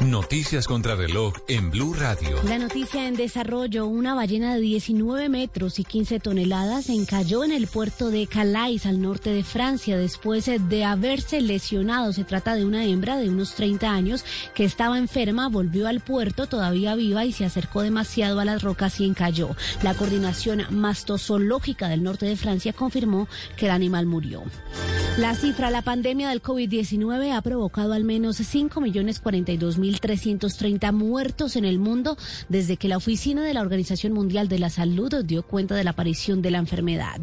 Noticias contra reloj en Blue Radio. La noticia en desarrollo, una ballena de 19 metros y 15 toneladas encalló en el puerto de Calais, al norte de Francia, después de haberse lesionado. Se trata de una hembra de unos 30 años que estaba enferma, volvió al puerto todavía viva y se acercó demasiado a las rocas y encalló. La coordinación mastozoológica del norte de Francia confirmó que el animal murió. La cifra, la pandemia del COVID-19 ha provocado al menos 5.042.330 muertos en el mundo desde que la oficina de la Organización Mundial de la Salud dio cuenta de la aparición de la enfermedad.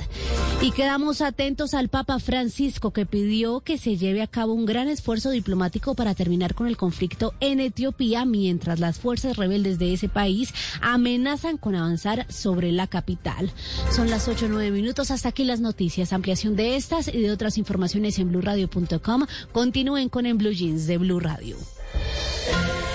Y quedamos atentos al Papa Francisco que pidió que se lleve a cabo un gran esfuerzo diplomático para terminar con el conflicto en Etiopía mientras las fuerzas rebeldes de ese país amenazan con avanzar sobre la capital. Son las 8 o 9 minutos. Hasta aquí las noticias. Ampliación de estas y de otras informaciones en blurradio.com. Continúen con En Blue Jeans de Blue Radio. えー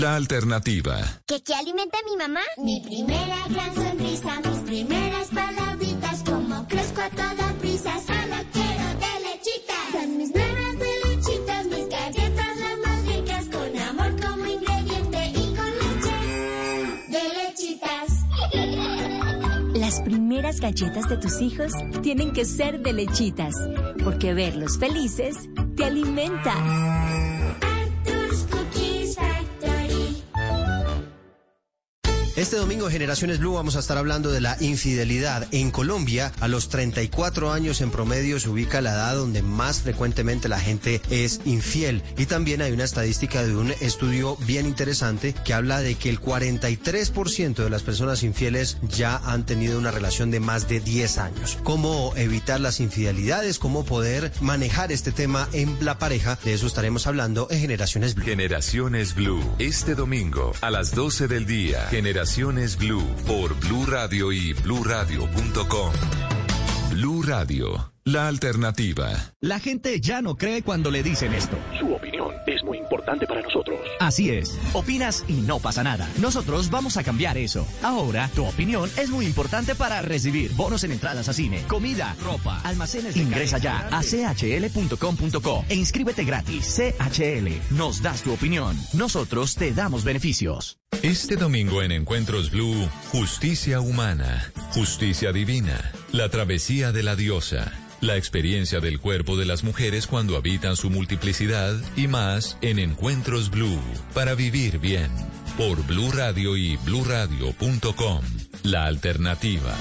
la alternativa. ¿Qué, qué alimenta mi mamá? Mi primera gran sonrisa, mis primeras palabritas, como crezco a toda prisa, solo quiero de lechitas. Son mis nuevas de lechitas, mis galletas las más ricas, con amor como ingrediente y con leche de lechitas. Las primeras galletas de tus hijos tienen que ser de lechitas, porque verlos felices te alimenta. Este domingo en Generaciones Blue vamos a estar hablando de la infidelidad. En Colombia, a los 34 años en promedio se ubica la edad donde más frecuentemente la gente es infiel. Y también hay una estadística de un estudio bien interesante que habla de que el 43% de las personas infieles ya han tenido una relación de más de 10 años. ¿Cómo evitar las infidelidades? ¿Cómo poder manejar este tema en la pareja? De eso estaremos hablando en Generaciones Blue. Generaciones Blue, este domingo a las 12 del día. Blue por Blue Radio y bluradio.com. Blue Radio, la alternativa. La gente ya no cree cuando le dicen esto. Su importante para nosotros. Así es. Opinas y no pasa nada. Nosotros vamos a cambiar eso. Ahora, tu opinión es muy importante para recibir bonos en entradas a cine, comida, ropa, almacenes. De Ingresa ya a chl.com.co e inscríbete gratis. CHL, nos das tu opinión. Nosotros te damos beneficios. Este domingo en Encuentros Blue, Justicia Humana, Justicia Divina, la travesía de la diosa, la experiencia del cuerpo de las mujeres cuando habitan su multiplicidad y más en Encuentros Blue, para vivir bien, por Blue Radio y bluradio.com, la alternativa.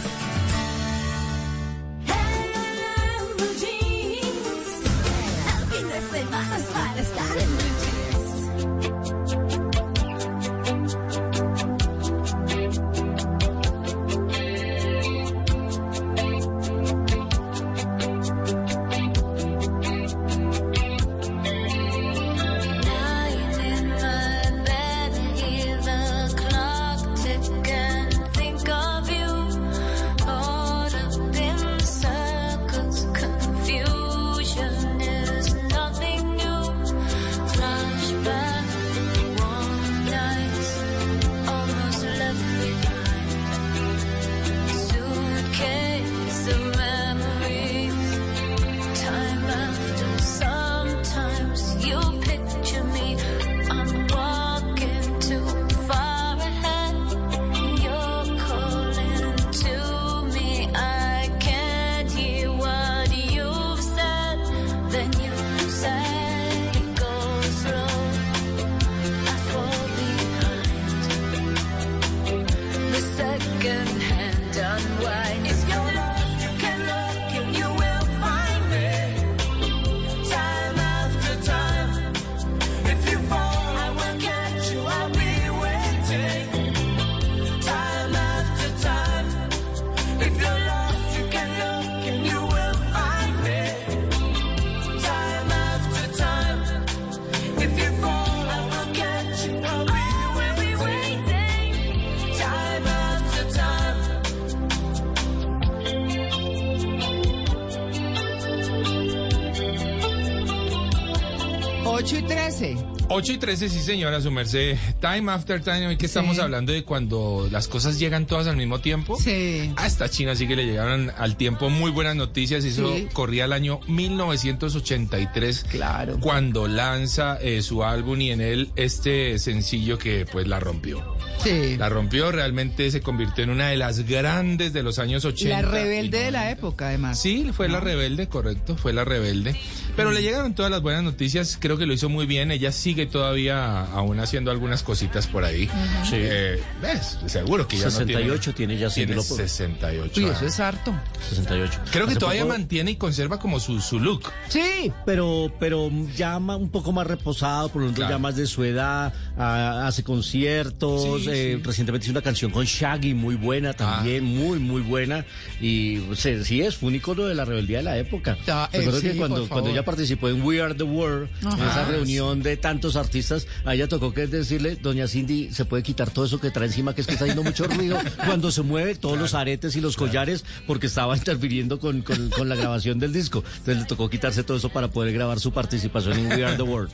8 y 13, sí señora, su merced. Time after time, hoy que estamos hablando de cuando las cosas llegan todas al mismo tiempo. Sí. A esta China sí que le llegaron al tiempo muy buenas noticias. Eso Sí. corría el año 1983. Claro. Cuando lanza eh, su álbum y en él este sencillo que pues la rompió. Sí. La rompió, realmente se convirtió en una de las grandes de los años 80. La rebelde de la época, además. Sí, fue la rebelde, correcto, fue la rebelde. Pero le llegaron todas las buenas noticias, creo que lo hizo muy bien. Ella sigue todavía aún haciendo algunas cositas por ahí. Ujú. Sí. Eh, ¿Ves? Seguro que ya no 68 tiene ya Tiene siglo por- 68. Uy, eso es harto. 68. Creo que Hace todavía poco- mantiene y conserva como su, su look. Sí. Pero, pero ya un poco más reposado, por lo tanto ya más de su edad, ah, hace conciertos, Sí, eh, sí. recientemente hizo una canción con Shaggy muy buena también, muy, muy buena. Y sí, sí es, fue un icono de la rebeldía de la época. Ah, eh, Recuerdo sí, que cuando, cuando ella participó en We Are the World, en Ajá. esa Ah, reunión de tantos artistas, a ella tocó que decirle, doña Cindy, se puede quitar todo eso que trae encima, que es que está haciendo mucho ruido cuando se mueve, todos los aretes y los collares, porque estaba interfiriendo con, con, con la grabación del disco. Entonces le tocó quitarse todo eso para poder grabar su participación en We Are the World.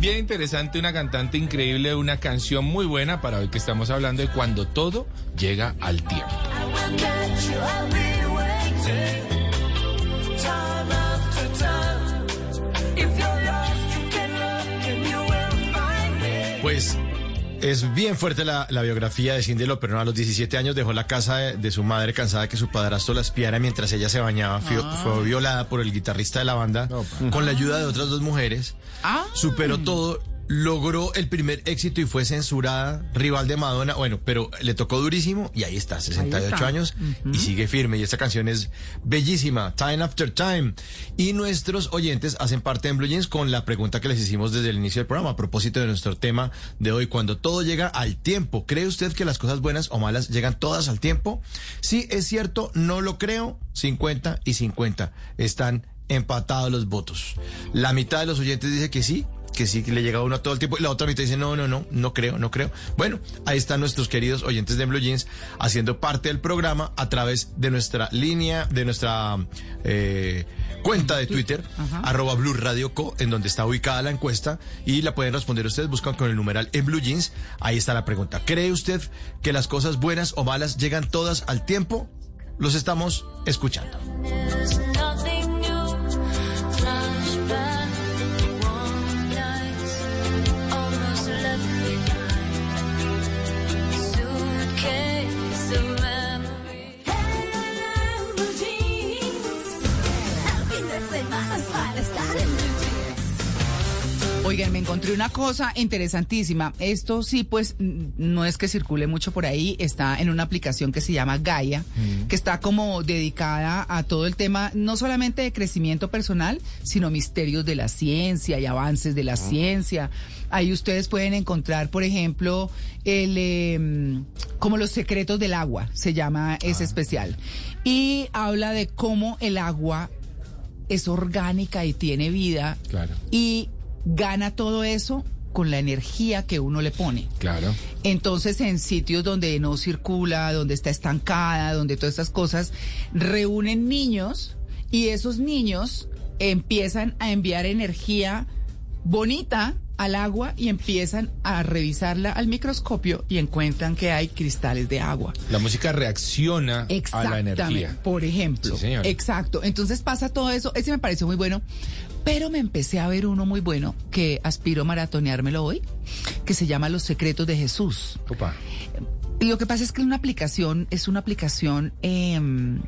Bien interesante, una cantante increíble, una canción muy buena para hoy que estamos hablando de cuando todo llega al tiempo. Pues es bien fuerte la, la biografía de Cindy Lauper. ¿no? A los 17 años dejó la casa de, de su madre cansada de que su padrastro la espiara mientras ella se bañaba. Fue, Ah. fue violada por el guitarrista de la banda con la ayuda de otras dos mujeres. Ah. Superó todo. Logró el primer éxito y fue censurada, rival de Madonna, bueno, pero le tocó durísimo y ahí está, 68 está. años y sigue firme y esta canción es bellísima, Time After Time. Y nuestros oyentes hacen parte en Blue Jeans con la pregunta que les hicimos desde el inicio del programa a propósito de nuestro tema de hoy, cuando todo llega al tiempo. ¿Cree usted que las cosas buenas o malas llegan todas al tiempo? Sí, es cierto, no lo creo, 50 y 50 están empatados los votos. La mitad de los oyentes dice que sí, que sí que le llega a uno todo el tiempo y la otra mitad dice no, no, no, no creo, no creo. Bueno, ahí están nuestros queridos oyentes de Blue Jeans haciendo parte del programa a través de nuestra línea, de nuestra eh, cuenta de Twitter, arroba Blue Radio Co, en donde está ubicada la encuesta y la pueden responder ustedes, buscan con el numeral en Blue Jeans. Ahí está la pregunta. ¿Cree usted que las cosas buenas o malas llegan todas al tiempo? Los estamos escuchando. Oigan, me encontré una cosa interesantísima. Esto sí, pues no es que circule mucho por ahí, está en una aplicación que se llama Gaia, que está como dedicada a todo el tema, no solamente de crecimiento personal, sino misterios de la ciencia y avances de la ciencia. Ahí ustedes pueden encontrar, por ejemplo, el em, como los secretos del agua, se llama ese especial. Y habla de cómo el agua es orgánica y tiene vida. Claro. Y gana todo eso con la energía que uno le pone. Claro. Entonces, en sitios donde no circula, donde está estancada, donde todas estas cosas, reúnen niños y esos niños empiezan a enviar energía bonita al agua y empiezan a revisarla al microscopio y encuentran que hay cristales de agua. La música reacciona a la energía. por ejemplo. Sí. Exacto. Entonces pasa todo eso. Ese me pareció muy bueno. Pero me empecé a ver uno muy bueno que aspiro a maratoneármelo hoy, que se llama Los Secretos de Jesús. Opa. Y lo que pasa es que una aplicación es una aplicación em,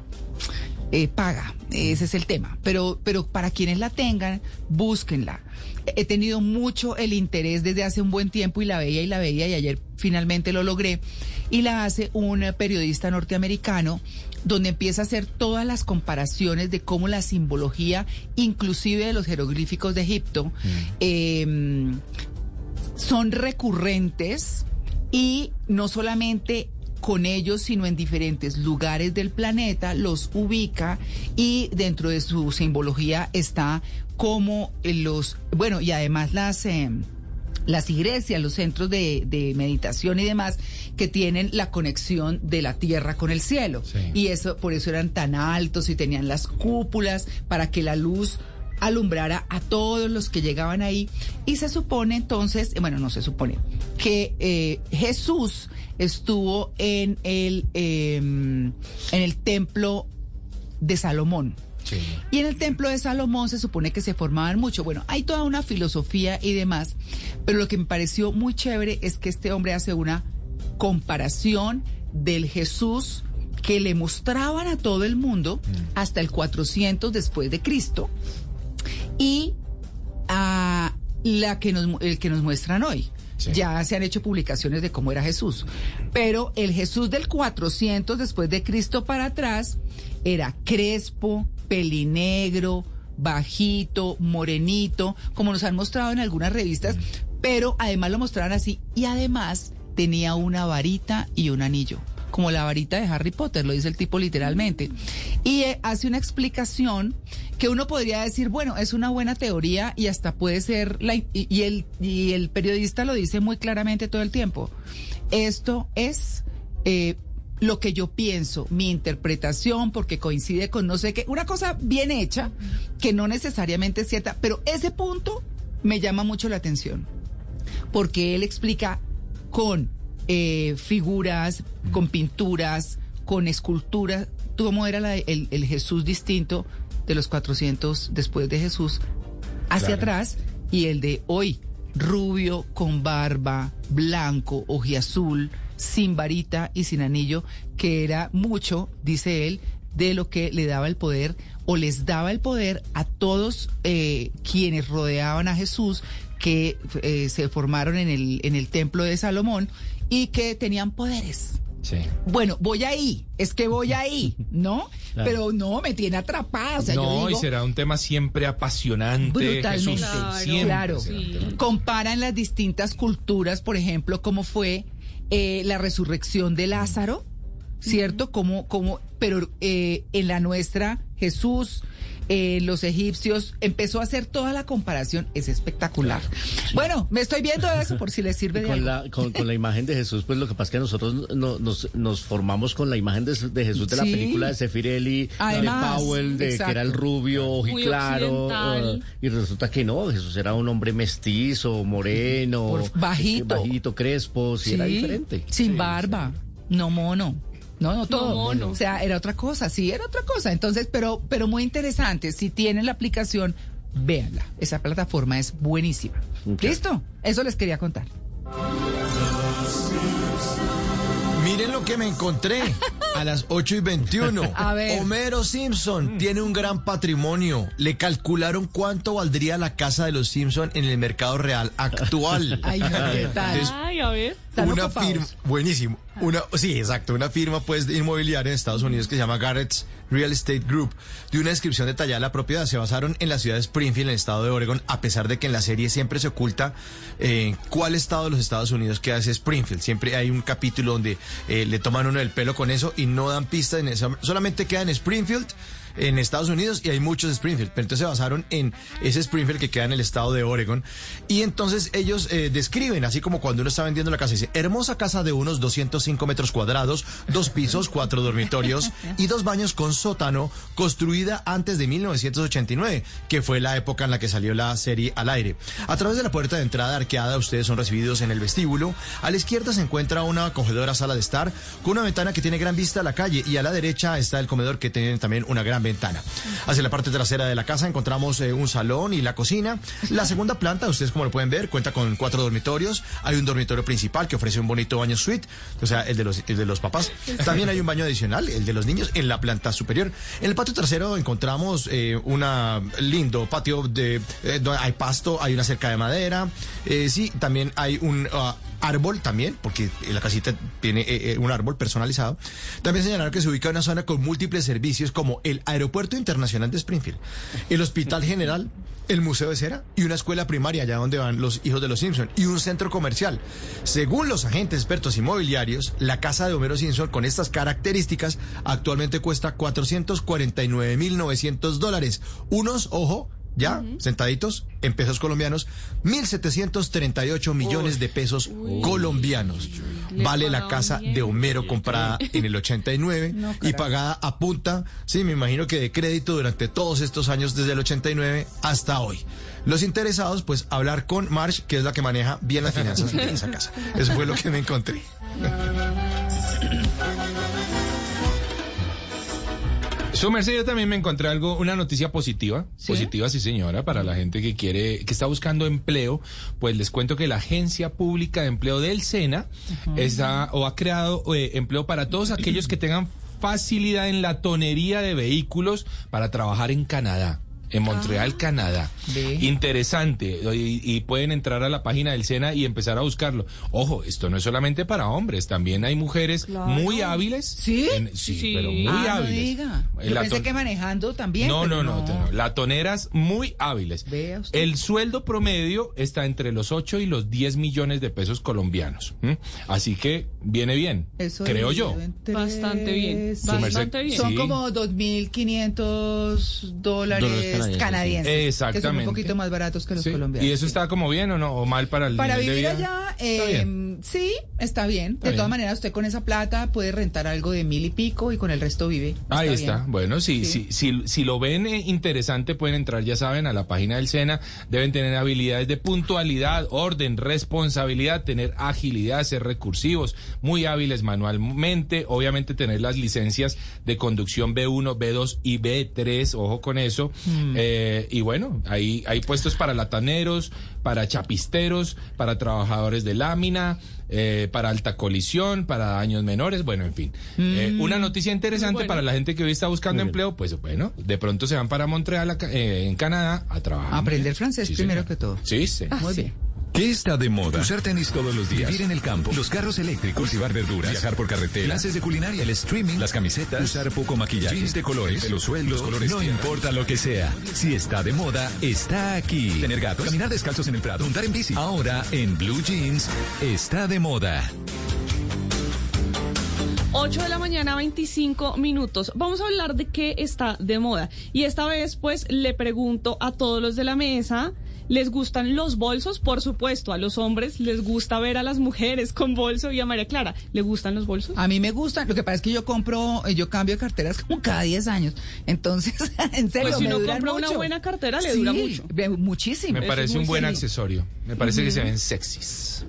eh, paga, ese es el tema. Pero, pero para quienes la tengan, búsquenla. He tenido mucho el interés desde hace un buen tiempo y la veía y la veía y ayer finalmente lo logré. Y la hace un eh, periodista norteamericano donde empieza a hacer todas las comparaciones de cómo la simbología, inclusive de los jeroglíficos de Egipto, em, son recurrentes y no solamente con ellos, sino en diferentes lugares del planeta, los ubica y dentro de su simbología está como los, bueno, y además las... em, las iglesias, los centros de, de meditación y demás, que tienen la conexión de la tierra con el cielo. Y eso, por eso eran tan altos y tenían las cúpulas para que la luz alumbrara a todos los que llegaban ahí. Y se supone entonces, eh, bueno, no se supone, que eh, Jesús estuvo en el, em, en el templo de Salomón. Y en el templo de Salomón se supone que se formaban mucho. Bueno, hay toda una filosofía y demás, pero lo que me pareció muy chévere es que este hombre hace una comparación del Jesús que le mostraban a todo el mundo hasta el 400 después de Cristo y a la que nos, el que nos muestran hoy. Ya se han hecho publicaciones de cómo era Jesús. Pero el Jesús del 400 después de Cristo para atrás era crespo, pelinegro, bajito, morenito, como nos han mostrado en algunas revistas, pero además lo mostraban así y además tenía una varita y un anillo como la varita de Harry Potter, lo dice el tipo literalmente. Y eh, hace una explicación que uno podría decir, bueno, es una buena teoría y hasta puede ser, la, y, y el, y el periodista lo dice muy claramente todo el tiempo. Esto es eh, lo que yo pienso, mi interpretación, porque coincide con no sé qué, una cosa bien hecha, que no necesariamente es cierta, pero ese punto me llama mucho la atención, porque él explica con eh, figuras, con pinturas, con esculturas, cómo era la- el, el Jesús distinto de los 400 después de Jesús hacia Claro. atrás y el de hoy, rubio, con barba, blanco, ojiazul, sin varita y sin anillo, que era mucho, dice él, de lo que le daba el poder o les daba el poder a todos eh, quienes rodeaban a Jesús, que eh, se formaron en el, en el templo de Salomón y que tenían poderes. Sí. Bueno, voy ahí, es que voy ahí, ¿no? Claro. Pero no, me tiene atrapada. O sea, yo no, digo, y será un tema siempre apasionante. Brutalmente. Jesús, siempre Claro. un tema. Comparan las distintas culturas, por ejemplo, cómo fue eh, la resurrección de Lázaro, ¿cierto? Como, como, pero eh, en la nuestra, Jesús, eh, los egipcios, empezó a hacer toda la comparación, es espectacular. Bueno, me estoy viendo eso por si les sirve de con algo. la, con, con la imagen de Jesús, pues lo que pasa es que nosotros no- nos, nos formamos con la imagen de, de Jesús de la película de Sefirelli, de Powell, de que era el rubio, ojiclaro, uh, y resulta que no, Jesús era un hombre mestizo, moreno, Por- bajito. bajito, crespo, sí, era diferente. Sin barba, no mono. No, no todo. mono. O sea, era otra cosa, sí, era otra cosa. Entonces, pero, pero muy interesante. Si tienen la aplicación, véanla. Esa plataforma es buenísima. ¿Listo? Eso les quería contar. Miren lo que me encontré a las 8 y 21. A ver. Homero Simpson tiene un gran patrimonio. Le calcularon cuánto valdría la casa de los Simpson en el mercado real actual. Ay, no, ¿qué tal? Entonces, Ay, a ver. una firma, buenísimo. Una, sí, exacto, una firma pues de inmobiliaria en Estados Unidos que se llama Garrett's Real Estate Group dio una descripción detallada de la propiedad. Se basaron en la ciudad de Springfield, en el estado de Oregon, a pesar de que en la serie siempre se oculta eh, cuál estado de los Estados Unidos queda ese Springfield. Siempre hay un capítulo donde eh, le toman uno el pelo con eso y no dan pista en eso. Solamente queda en Springfield en Estados Unidos y hay muchos Springfield, pero entonces se basaron en ese Springfield que queda en el estado de Oregon y entonces ellos eh, describen, así como cuando uno está vendiendo la casa, dice, hermosa casa de unos 205 metros cuadrados, dos pisos, cuatro dormitorios y dos baños con sótano, construida antes de 1989, que fue la época en la que salió la serie al aire. A través de la puerta de entrada arqueada, ustedes son recibidos en el vestíbulo. A la izquierda se encuentra una acogedora sala de estar con una ventana que tiene gran vista a la calle y a la derecha está el comedor que tiene también una gran ventana. Hacia la parte trasera de la casa encontramos eh, un salón y la cocina. La segunda planta, ustedes como lo pueden ver, cuenta con cuatro dormitorios. Hay un dormitorio principal que ofrece un bonito baño suite, o sea, el de los, el de los papás. También hay un baño adicional, el de los niños, en la planta superior. En el patio trasero encontramos eh, una lindo patio de eh, donde hay pasto, hay una cerca de madera. Sí, también hay un ah, árbol también, porque la casita tiene eh, eh, un árbol personalizado. También señalar que se ubica en una zona con múltiples servicios como el Aeropuerto Internacional de Springfield, el Hospital General, el Museo de Cera y una escuela primaria allá donde van los hijos de los Simpson y un centro comercial. Según los agentes expertos inmobiliarios, la casa de Homero Simpson con estas características actualmente cuesta 449.900 dólares. Unos, ojo, ya, sentaditos, en pesos colombianos, 1.738 millones de pesos colombianos. Vale la casa de Homero comprada en el 89 No, y pagada a punta, sí, me imagino que de crédito durante todos estos años, desde el 89 hasta hoy. Los interesados, pues, hablar con Marsh, que es la que maneja bien las finanzas de esa casa. Eso fue lo que me encontré. Su merced, yo también me encontré algo, una noticia positiva, ¿Sí? positiva sí señora, para la gente que quiere, que está buscando empleo, pues les cuento que la Agencia Pública de Empleo del SENA está, o ha creado eh, empleo para todos aquellos que tengan facilidad en la tonería de vehículos para trabajar en Canadá. En Montreal, Canadá. Interesante. Y, y pueden entrar a la página del SENA y empezar a buscarlo. Ojo, esto no es solamente para hombres, también hay mujeres Claro. muy hábiles. ¿Sí? En- sí, pero muy Ah, no hábiles. diga. Yo pensé ton- que manejando también. no, no, no, no. Latoneras muy hábiles. Vea usted. El sueldo promedio está entre los 8 y los 10 millones de pesos colombianos. Así que viene bien, Eso creo yo. Bastante bien, bastante bien. Son Sí. como 2.500 dólares Dólares canadienses. canadienses. Que son un Exactamente. poquito más baratos que los Sí. colombianos. ¿Y eso está como bien o no? ¿O mal para el Para de vivir vida? allá, Está eh, bien. sí, está bien. Está de todas maneras, usted con esa plata puede rentar algo de mil y pico y con el resto vive. Ahí está. bien. Bueno, si, Sí. si, si, si lo ven eh, interesante, pueden entrar, ya saben, a la página del SENA. Deben tener habilidades de puntualidad, orden, responsabilidad, tener agilidad, ser recursivos, muy hábiles manualmente. Obviamente, tener las licencias de conducción B1, B2 y B3. Ojo con eso. Mm. Eh, y bueno, ahí hay puestos para lataneros, para chapisteros, para trabajadores de lámina. eh, para alta colisión, para daños menores, bueno, en fin. Eh, Mm. una noticia interesante Bueno. para la gente que hoy está buscando empleo, pues bueno, de pronto se van para Montreal, eh, en Canadá, a trabajar. Aprender francés Sí, primero señor. que todo. Sí, sí. Muy bien. ¿Qué está de moda? Usar tenis todos los días. Vivir en el campo. Los carros eléctricos. Cultivar verduras. Viajar por carretera. Clases de culinaria. El streaming. Las camisetas. Usar poco maquillaje. Jeans de colores. Los sueldos. colores no importa lo que sea. Si está de moda, está aquí. Tener gatos. Caminar descalzos en el prado. Montar en bici. Ahora, en Blue Jeans, está de moda. 8 de la mañana, 25 minutos. Vamos a hablar de qué está de moda. Y esta vez, pues, le pregunto a todos los de la mesa, ¿les gustan los bolsos? Por supuesto, a los hombres les gusta ver a las mujeres con bolso y a María Clara, ¿le gustan los bolsos? A mí me gustan. Lo que pasa es que yo compro, eh, yo cambio de carteras como cada 10 años. Entonces, en serio, Pues si me uno compra una buena cartera, le Sí, dura mucho. ve- Muchísimo. Me Eso parece un buen accesorio. Me parece que se ven sexys.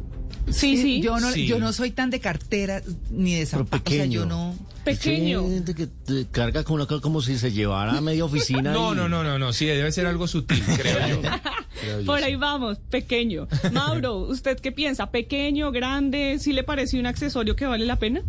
Sí, sí. Yo no, Sí. yo no soy tan de cartera ni de zapatos. O sea, yo no. Pequeño. Gente que te carga con una como si se llevara a media oficina. No, y- no, no, no, no, sí, debe ser algo sutil, creo yo. Creo yo, Por sí. ahí vamos, pequeño. Mauro, ¿usted qué piensa? ¿Pequeño, grande? ¿Sí le parece un accesorio que vale la pena?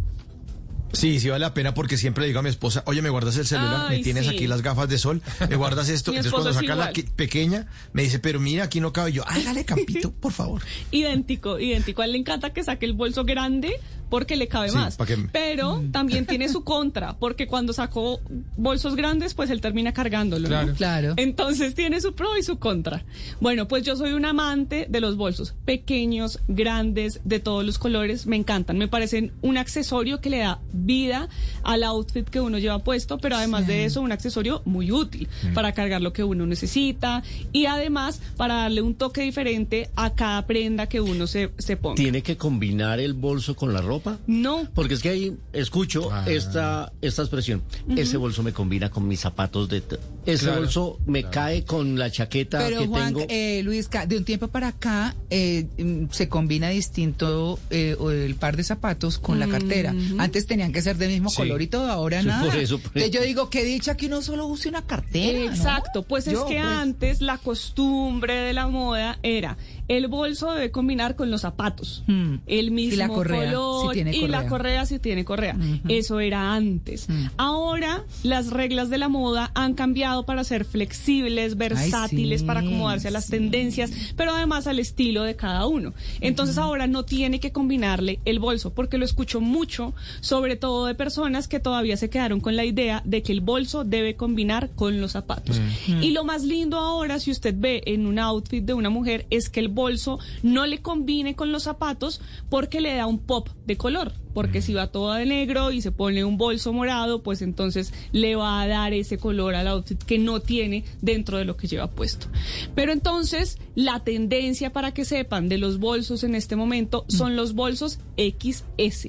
Sí, sí vale la pena porque siempre le digo a mi esposa, oye, me guardas el celular, Ay, me tienes sí. aquí las gafas de sol, me guardas esto. Entonces cuando saca la igual. que- pequeña, me dice, pero mira, aquí no cabe yo. Hágale campito, por favor. Idéntico, idéntico. A él le encanta que saque el bolso grande porque le cabe Sí, más. que- Pero también tiene su contra, porque cuando sacó bolsos grandes, pues él termina cargándolo. ¿no? Claro. Claro. Entonces tiene su pro y su contra. Bueno, pues yo soy un amante de los bolsos, pequeños, grandes, de todos los colores, me encantan. Me parecen un accesorio que le da vida al outfit que uno lleva puesto, pero además de eso, un accesorio muy útil para cargar lo que uno necesita y además para darle un toque diferente a cada prenda que uno se, se ponga. ¿Tiene que combinar el bolso con la ropa? No. Porque es que ahí escucho Ah. esta, esta expresión. Ese bolso me combina con mis zapatos de... Ese Claro, bolso me cae con la chaqueta Pero que Juan, tengo. eh, Luis, de un tiempo para acá eh, mm, se combina distinto eh, el par de zapatos con la cartera. Antes tenían que ser del mismo Sí. color y todo, ahora Sí, nada. por eso, por Entonces eso. yo digo, qué dicha que uno solo use una cartera. ¿no? Exacto, pues Yo, es que pues, antes la costumbre de la moda era el bolso debe combinar con los zapatos, Hmm. el mismo la correa, color si tiene y la correa. si tiene correa. Eso era antes. Hmm. Ahora las reglas de la moda han cambiado para ser flexibles, versátiles, sí, para acomodarse a las sí. tendencias, pero además al estilo de cada uno. Entonces ahora no tiene que combinarle el bolso, porque lo escucho mucho, sobre todo de personas que todavía se quedaron con la idea de que el bolso debe combinar con los zapatos. Y lo más lindo ahora, si usted ve en un outfit de una mujer, es que el bolso no le combine con los zapatos porque le da un pop de color. Porque si va toda de negro y se pone un bolso morado, pues entonces le va a dar ese color al outfit que no tiene dentro de lo que lleva puesto. Pero entonces, la tendencia para que sepan de los bolsos en este momento son los bolsos XS.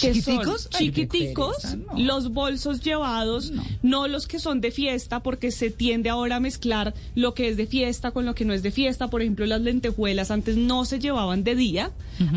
Que son ¿Chiquiticos? Ay, chiquiticos, pereza, no. los bolsos llevados, no. los que son de fiesta, porque se tiende ahora a mezclar lo que es de fiesta con lo que no es de fiesta. Por ejemplo, las lentejuelas antes no se llevaban de día,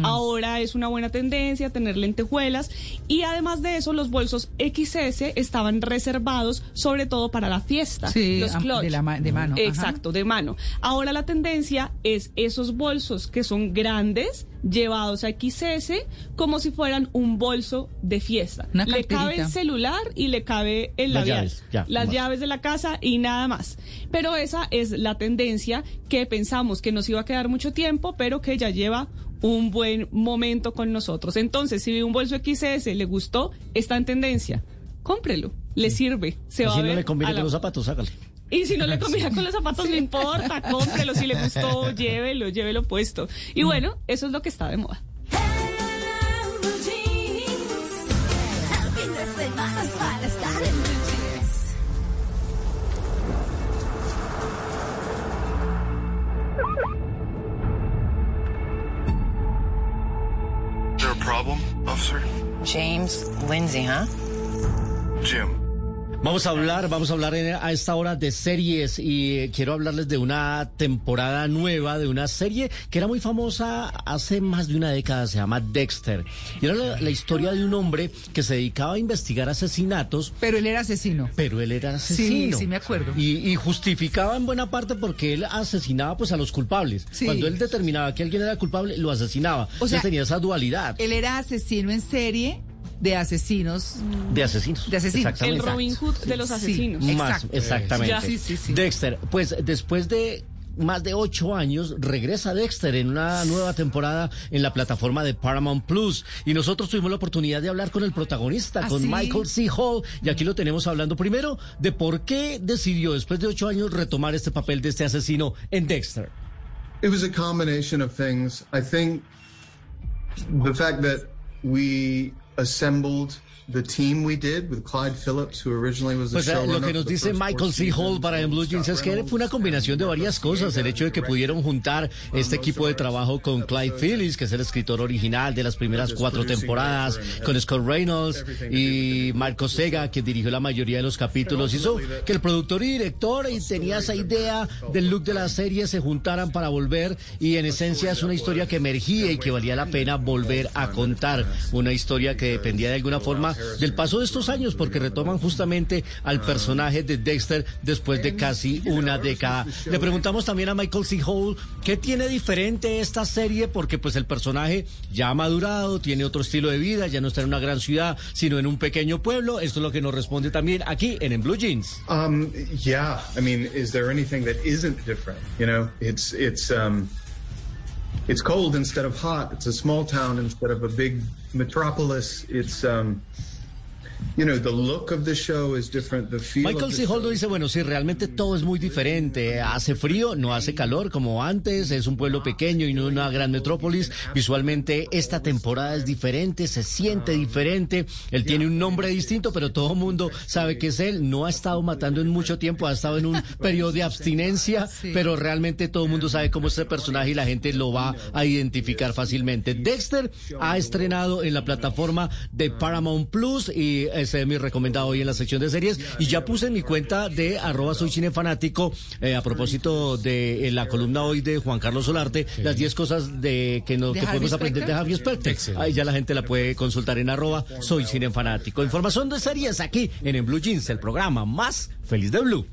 ahora es una buena tendencia tener lentejuelas. Y además de eso, los bolsos XS estaban reservados sobre todo para la fiesta. Sí, los am- clutch. de la ma- de mano, ajá. Exacto, de mano. Ahora la tendencia es esos bolsos que son grandes, llevados a XS, como si fueran un bolso de fiesta. Una le cabe el celular y le cabe el Las labial, llaves, ya, las más. llaves de la casa y nada más. Pero esa es la tendencia que pensamos que nos iba a quedar mucho tiempo, pero que ya lleva un buen momento con nosotros. Entonces, si ve un bolso XS, le gustó, está en tendencia, cómprelo, le sirve, se va a ver no le combina a la- con los zapatos, hágale. Y si no le combina con los zapatos, no importa, cómprelo. Si le gustó, llévelo, llévelo puesto. Y bueno, eso es lo que está de moda. There a problem, officer? James Lindsay, huh? Jim. Vamos a hablar, vamos a hablar en- a esta hora de series y quiero hablarles de una temporada nueva de una serie que era muy famosa hace más de una década, se llama Dexter. Y era la, la historia de un hombre que se dedicaba a investigar asesinatos. Pero él era asesino. Pero él era asesino. Sí, sí me acuerdo. Y, y justificaba en buena parte porque él asesinaba pues a los culpables. Sí. Cuando él determinaba que alguien era culpable, lo asesinaba. O sea, Entonces tenía esa dualidad Él era asesino en serie de asesinos. de asesinos. De asesinos. Exactamente. El Robin Hood de los Sí, asesinos. Más, exactamente. Ya. Sí, sí, sí. Dexter, pues después de más de ocho años regresa Dexter en una nueva temporada en la plataforma de Paramount Plus y nosotros tuvimos la oportunidad de hablar con el protagonista, ¿Ah, con sí? Michael C. Hall y aquí lo tenemos hablando primero de por qué decidió después de ocho años retomar este papel de este asesino en Dexter. It was a combination of things. I think the fact that we assembled the team we did with Clyde Phillips, who originally was the Pues lo que nos dice Michael C. Hall para en Blue Jeans es que fue una combinación de varias cosas. El hecho de que pudieron juntar este equipo de trabajo con Clyde Phillips, que es el escritor original de las primeras cuatro temporadas, con Scott Reynolds y Marco Sega, que dirigió la mayoría de los capítulos, hizo que el productor y director y tenía esa idea del look de la serie se juntaran para volver y en esencia es una historia que emergía y que valía la pena volver a contar. Una historia que dependía de alguna forma del paso de estos años porque retoman justamente al personaje de Dexter después de casi una década. Le preguntamos también a Michael C. Hall qué tiene diferente esta serie porque pues el personaje ya ha madurado, tiene otro estilo de vida, ya no está en una gran ciudad, sino en un pequeño pueblo. Esto es lo que nos responde también aquí en En Blue Jeans. Um, yeah, I mean, is there anything that isn't different? You know, it's it's um, it's cold instead of hot. It's a small town instead of a big metropolis. It's um, Michael of the C. Holdo dice, bueno, sí, realmente todo es muy diferente. Hace frío, no hace calor como antes, es un pueblo pequeño y no una gran metrópolis. Visualmente esta temporada es diferente, se siente diferente. Él tiene un nombre distinto, pero todo el mundo sabe que es él. No ha estado matando en mucho tiempo, ha estado en un periodo de abstinencia, pero realmente todo el mundo sabe cómo es este personaje y la gente lo va a identificar fácilmente. Dexter ha estrenado en la plataforma de Paramount Plus y ese es mi recomendado hoy en la sección de series. Y ya puse en mi cuenta de arroba soy cinefanático eh, a propósito de eh, la columna hoy de Juan Carlos Solarte, las 10 cosas de que, no, ¿De que Harvey podemos aprender de? Javier Specter. Ahí ya la gente la puede consultar en arroba soy cinefanático. Información de series aquí en, en Blue Jeans, el programa más feliz de Blue.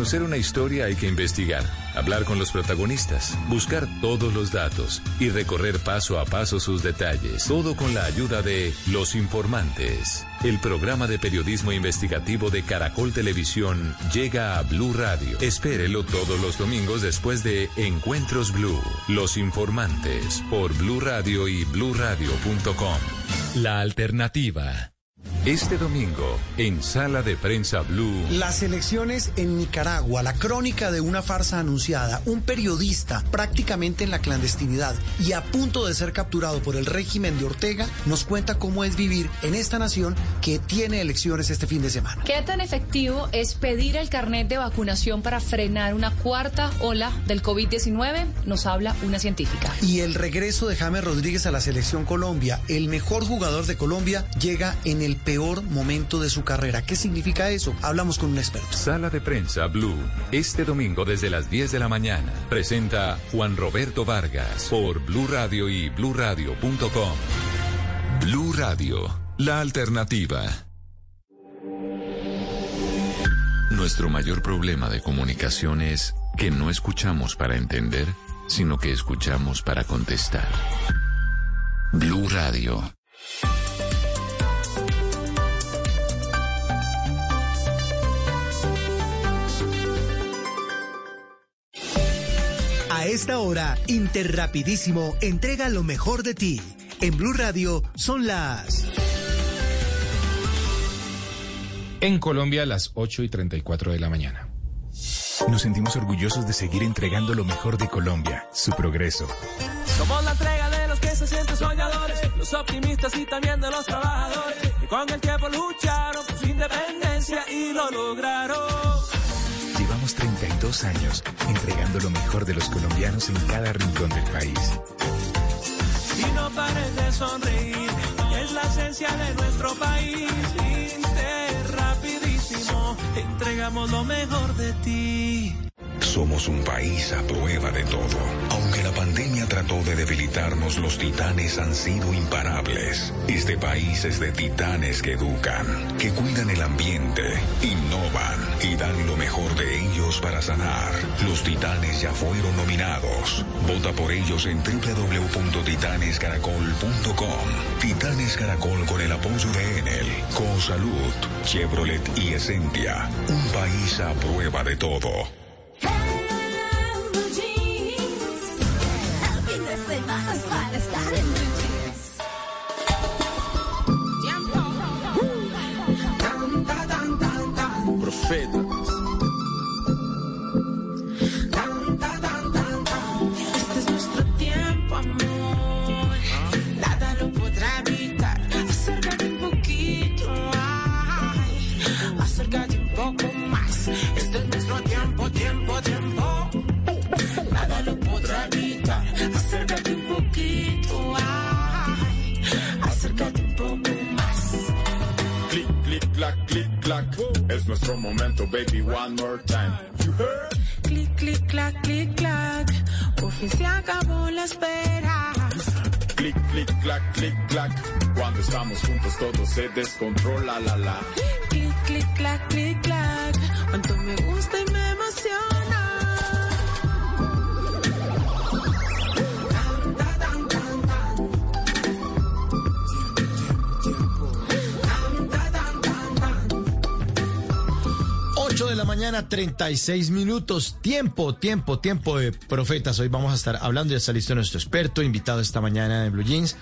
Conocer una historia hay que investigar, hablar con los protagonistas, buscar todos los datos y recorrer paso a paso sus detalles. Todo con la ayuda de Los Informantes. El programa de periodismo investigativo de Caracol Televisión llega a Blue Radio. Espérelo todos los domingos después de Encuentros Blue. Los Informantes por Blue Radio y bluradio.com. La alternativa. Este domingo, en Sala de Prensa Blue. Las elecciones en Nicaragua, la crónica de una farsa anunciada, un periodista prácticamente en la clandestinidad y a punto de ser capturado por el régimen de Ortega, nos cuenta cómo es vivir en esta nación que tiene elecciones este fin de semana. ¿Qué tan efectivo es pedir el carnet de vacunación para frenar una cuarta ola del COVID-19? Nos habla una científica. Y el regreso de James Rodríguez a la selección Colombia, el mejor jugador de Colombia, llega en el peor momento de su carrera. ¿Qué significa eso? Hablamos con un experto. Sala de Prensa Blue, este domingo desde las 10 de la mañana. Presenta Juan Roberto Vargas por Blue Radio y bluradio.com. Blue Radio, la alternativa. Nuestro mayor problema de comunicación es que no escuchamos para entender, sino que escuchamos para contestar. Blue Radio. Esta hora, Interrapidísimo entrega lo mejor de ti. En Blue Radio son las... En Colombia a las 8 y 34 de la mañana. Nos sentimos orgullosos de seguir entregando lo mejor de Colombia, su progreso. Somos la entrega de los que se sienten soñadores, los optimistas y también de los trabajadores, que con el tiempo lucharon por su independencia y lo lograron. Llevamos 32 años entregando lo mejor de los colombianos en cada rincón del país. y no pares de sonreír. Es la esencia de nuestro país. Inter, rapidísimo, entregamos lo mejor de ti. Somos un país a prueba de todo. Aunque la pandemia trató de debilitarnos, los titanes han sido imparables. Este país es de titanes que educan, que cuidan el ambiente, innovan y dan lo mejor de ellos para sanar. Los titanes ya fueron nominados. Vota por ellos en www.titanescaracol.com. Titanes Caracol con el apoyo de Enel, Salud, Chevrolet y Essentia. Un país a prueba de todo. Hello, jeans. Helping the semanas para estar en clac, clic, clac. Es nuestro momento, baby, one more time. You heard? Clic, clic, clac, clic, clac. Por fin se acabó la espera. Clic, clic, clac, clic, clac. Cuando estamos juntos todo se descontrola, la la. Clic, clic, clac, clic, clac. Cuánto me gusta y me de la mañana, 36 minutos. Tiempo, tiempo, tiempo de profetas. Hoy vamos a estar hablando, ya está listo nuestro experto, invitado esta mañana en Blue Jeans,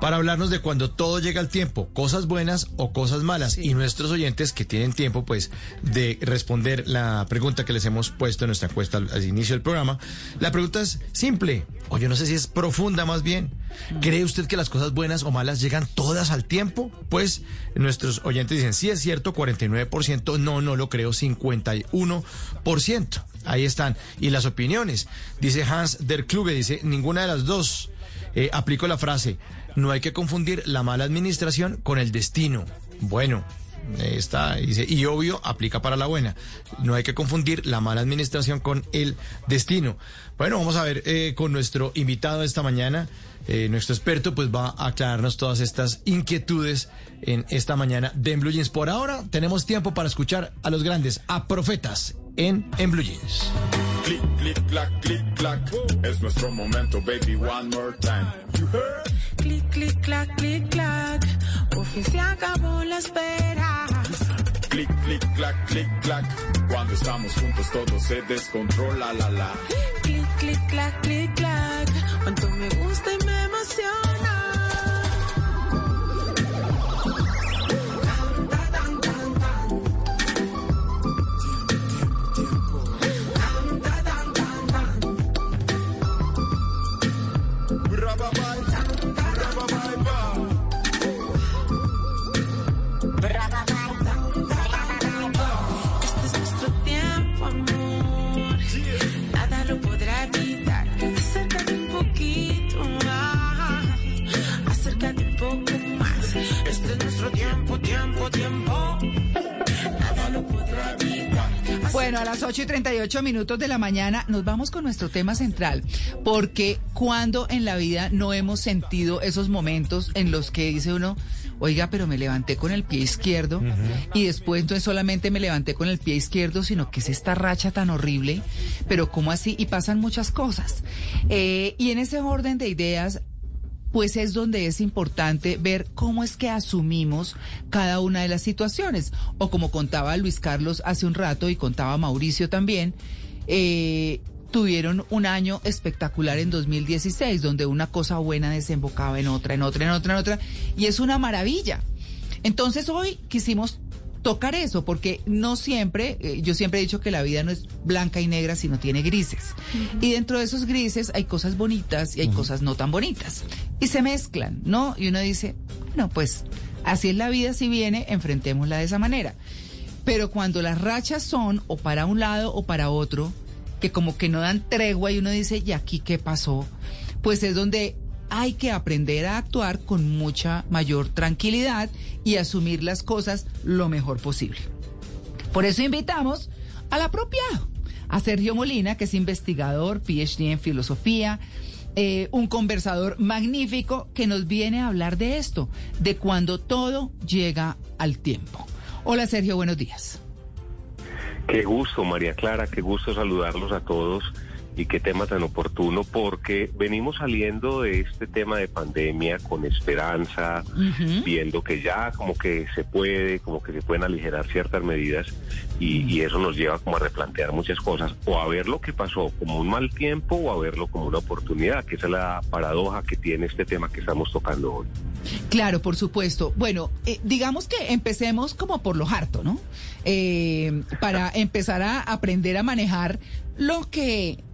para hablarnos de cuando todo llega al tiempo, cosas buenas o cosas malas. Y nuestros oyentes que tienen tiempo, pues, de responder la pregunta que les hemos puesto en nuestra encuesta al, al inicio del programa. La pregunta es simple, o yo no sé si es profunda más bien. ¿Cree usted que las cosas buenas o malas llegan todas al tiempo? Pues nuestros oyentes dicen, sí es cierto, 49%, no, no lo creo, 51%. Ahí están. Y las opiniones. Dice Hans der Kluge, dice, ninguna de las dos. Eh, aplico la frase, no hay que confundir la mala administración con el destino. Bueno, está, dice, y obvio, aplica para la buena. No hay que confundir la mala administración con el destino. Bueno, vamos a ver eh, con nuestro invitado esta mañana. Eh, nuestro experto pues va a aclararnos todas estas inquietudes en esta mañana de en Blue Jeans. Por ahora tenemos tiempo para escuchar a los grandes, a profetas en, en Blue Jeans. Clic, clic, clac, clic, clac. Es nuestro momento, baby, one more time. You heard? Clic, clic, clac, clic, clac. Por fin se acabó la espera. Clic, clic, clac, clic, clac. Cuando estamos juntos todo se descontrola, la la. Clic, clic, clac, clic, clac. Cuánto me gusta y me Bueno, a las 8 y 38 minutos de la mañana nos vamos con nuestro tema central, porque cuando en la vida no hemos sentido esos momentos en los que dice uno, oiga, pero me levanté con el pie izquierdo y después entonces solamente me levanté con el pie izquierdo, sino que es esta racha tan horrible, pero ¿cómo así? Y pasan muchas cosas. Eh, y en ese orden de ideas, pues es donde es importante ver cómo es que asumimos cada una de las situaciones. O como contaba Luis Carlos hace un rato y contaba Mauricio también, eh, tuvieron un año espectacular en 2016, donde una cosa buena desembocaba en otra, en otra, en otra, en otra, y es una maravilla. Entonces hoy quisimos tocar eso, porque no siempre, eh, yo siempre he dicho que la vida no es blanca y negra, sino tiene grises. Y dentro de esos grises hay cosas bonitas y hay cosas no tan bonitas. Y se mezclan, ¿no? Y uno dice, bueno, pues así es la vida, si viene, enfrentémosla de esa manera. Pero cuando las rachas son o para un lado o para otro, que como que no dan tregua y uno dice, ¿y aquí qué pasó? Pues es donde hay que aprender a actuar con mucha mayor tranquilidad y asumir las cosas lo mejor posible. Por eso invitamos al apropiado, a Sergio Molina, que es investigador, PhD en filosofía, eh, un conversador magnífico que nos viene a hablar de esto, de cuando todo llega al tiempo. Hola Sergio, buenos días. Qué gusto, María Clara, qué gusto saludarlos a todos y qué tema tan oportuno porque venimos saliendo de este tema de pandemia con esperanza, viendo que ya como que se puede, como que se pueden aligerar ciertas medidas y, y eso nos lleva como a replantear muchas cosas o a ver lo que pasó como un mal tiempo o a verlo como una oportunidad, que esa es la paradoja que tiene este tema que estamos tocando hoy. Claro, por supuesto. Bueno, eh, digamos que empecemos como por lo harto, ¿no? Eh, para empezar a aprender a manejar lo que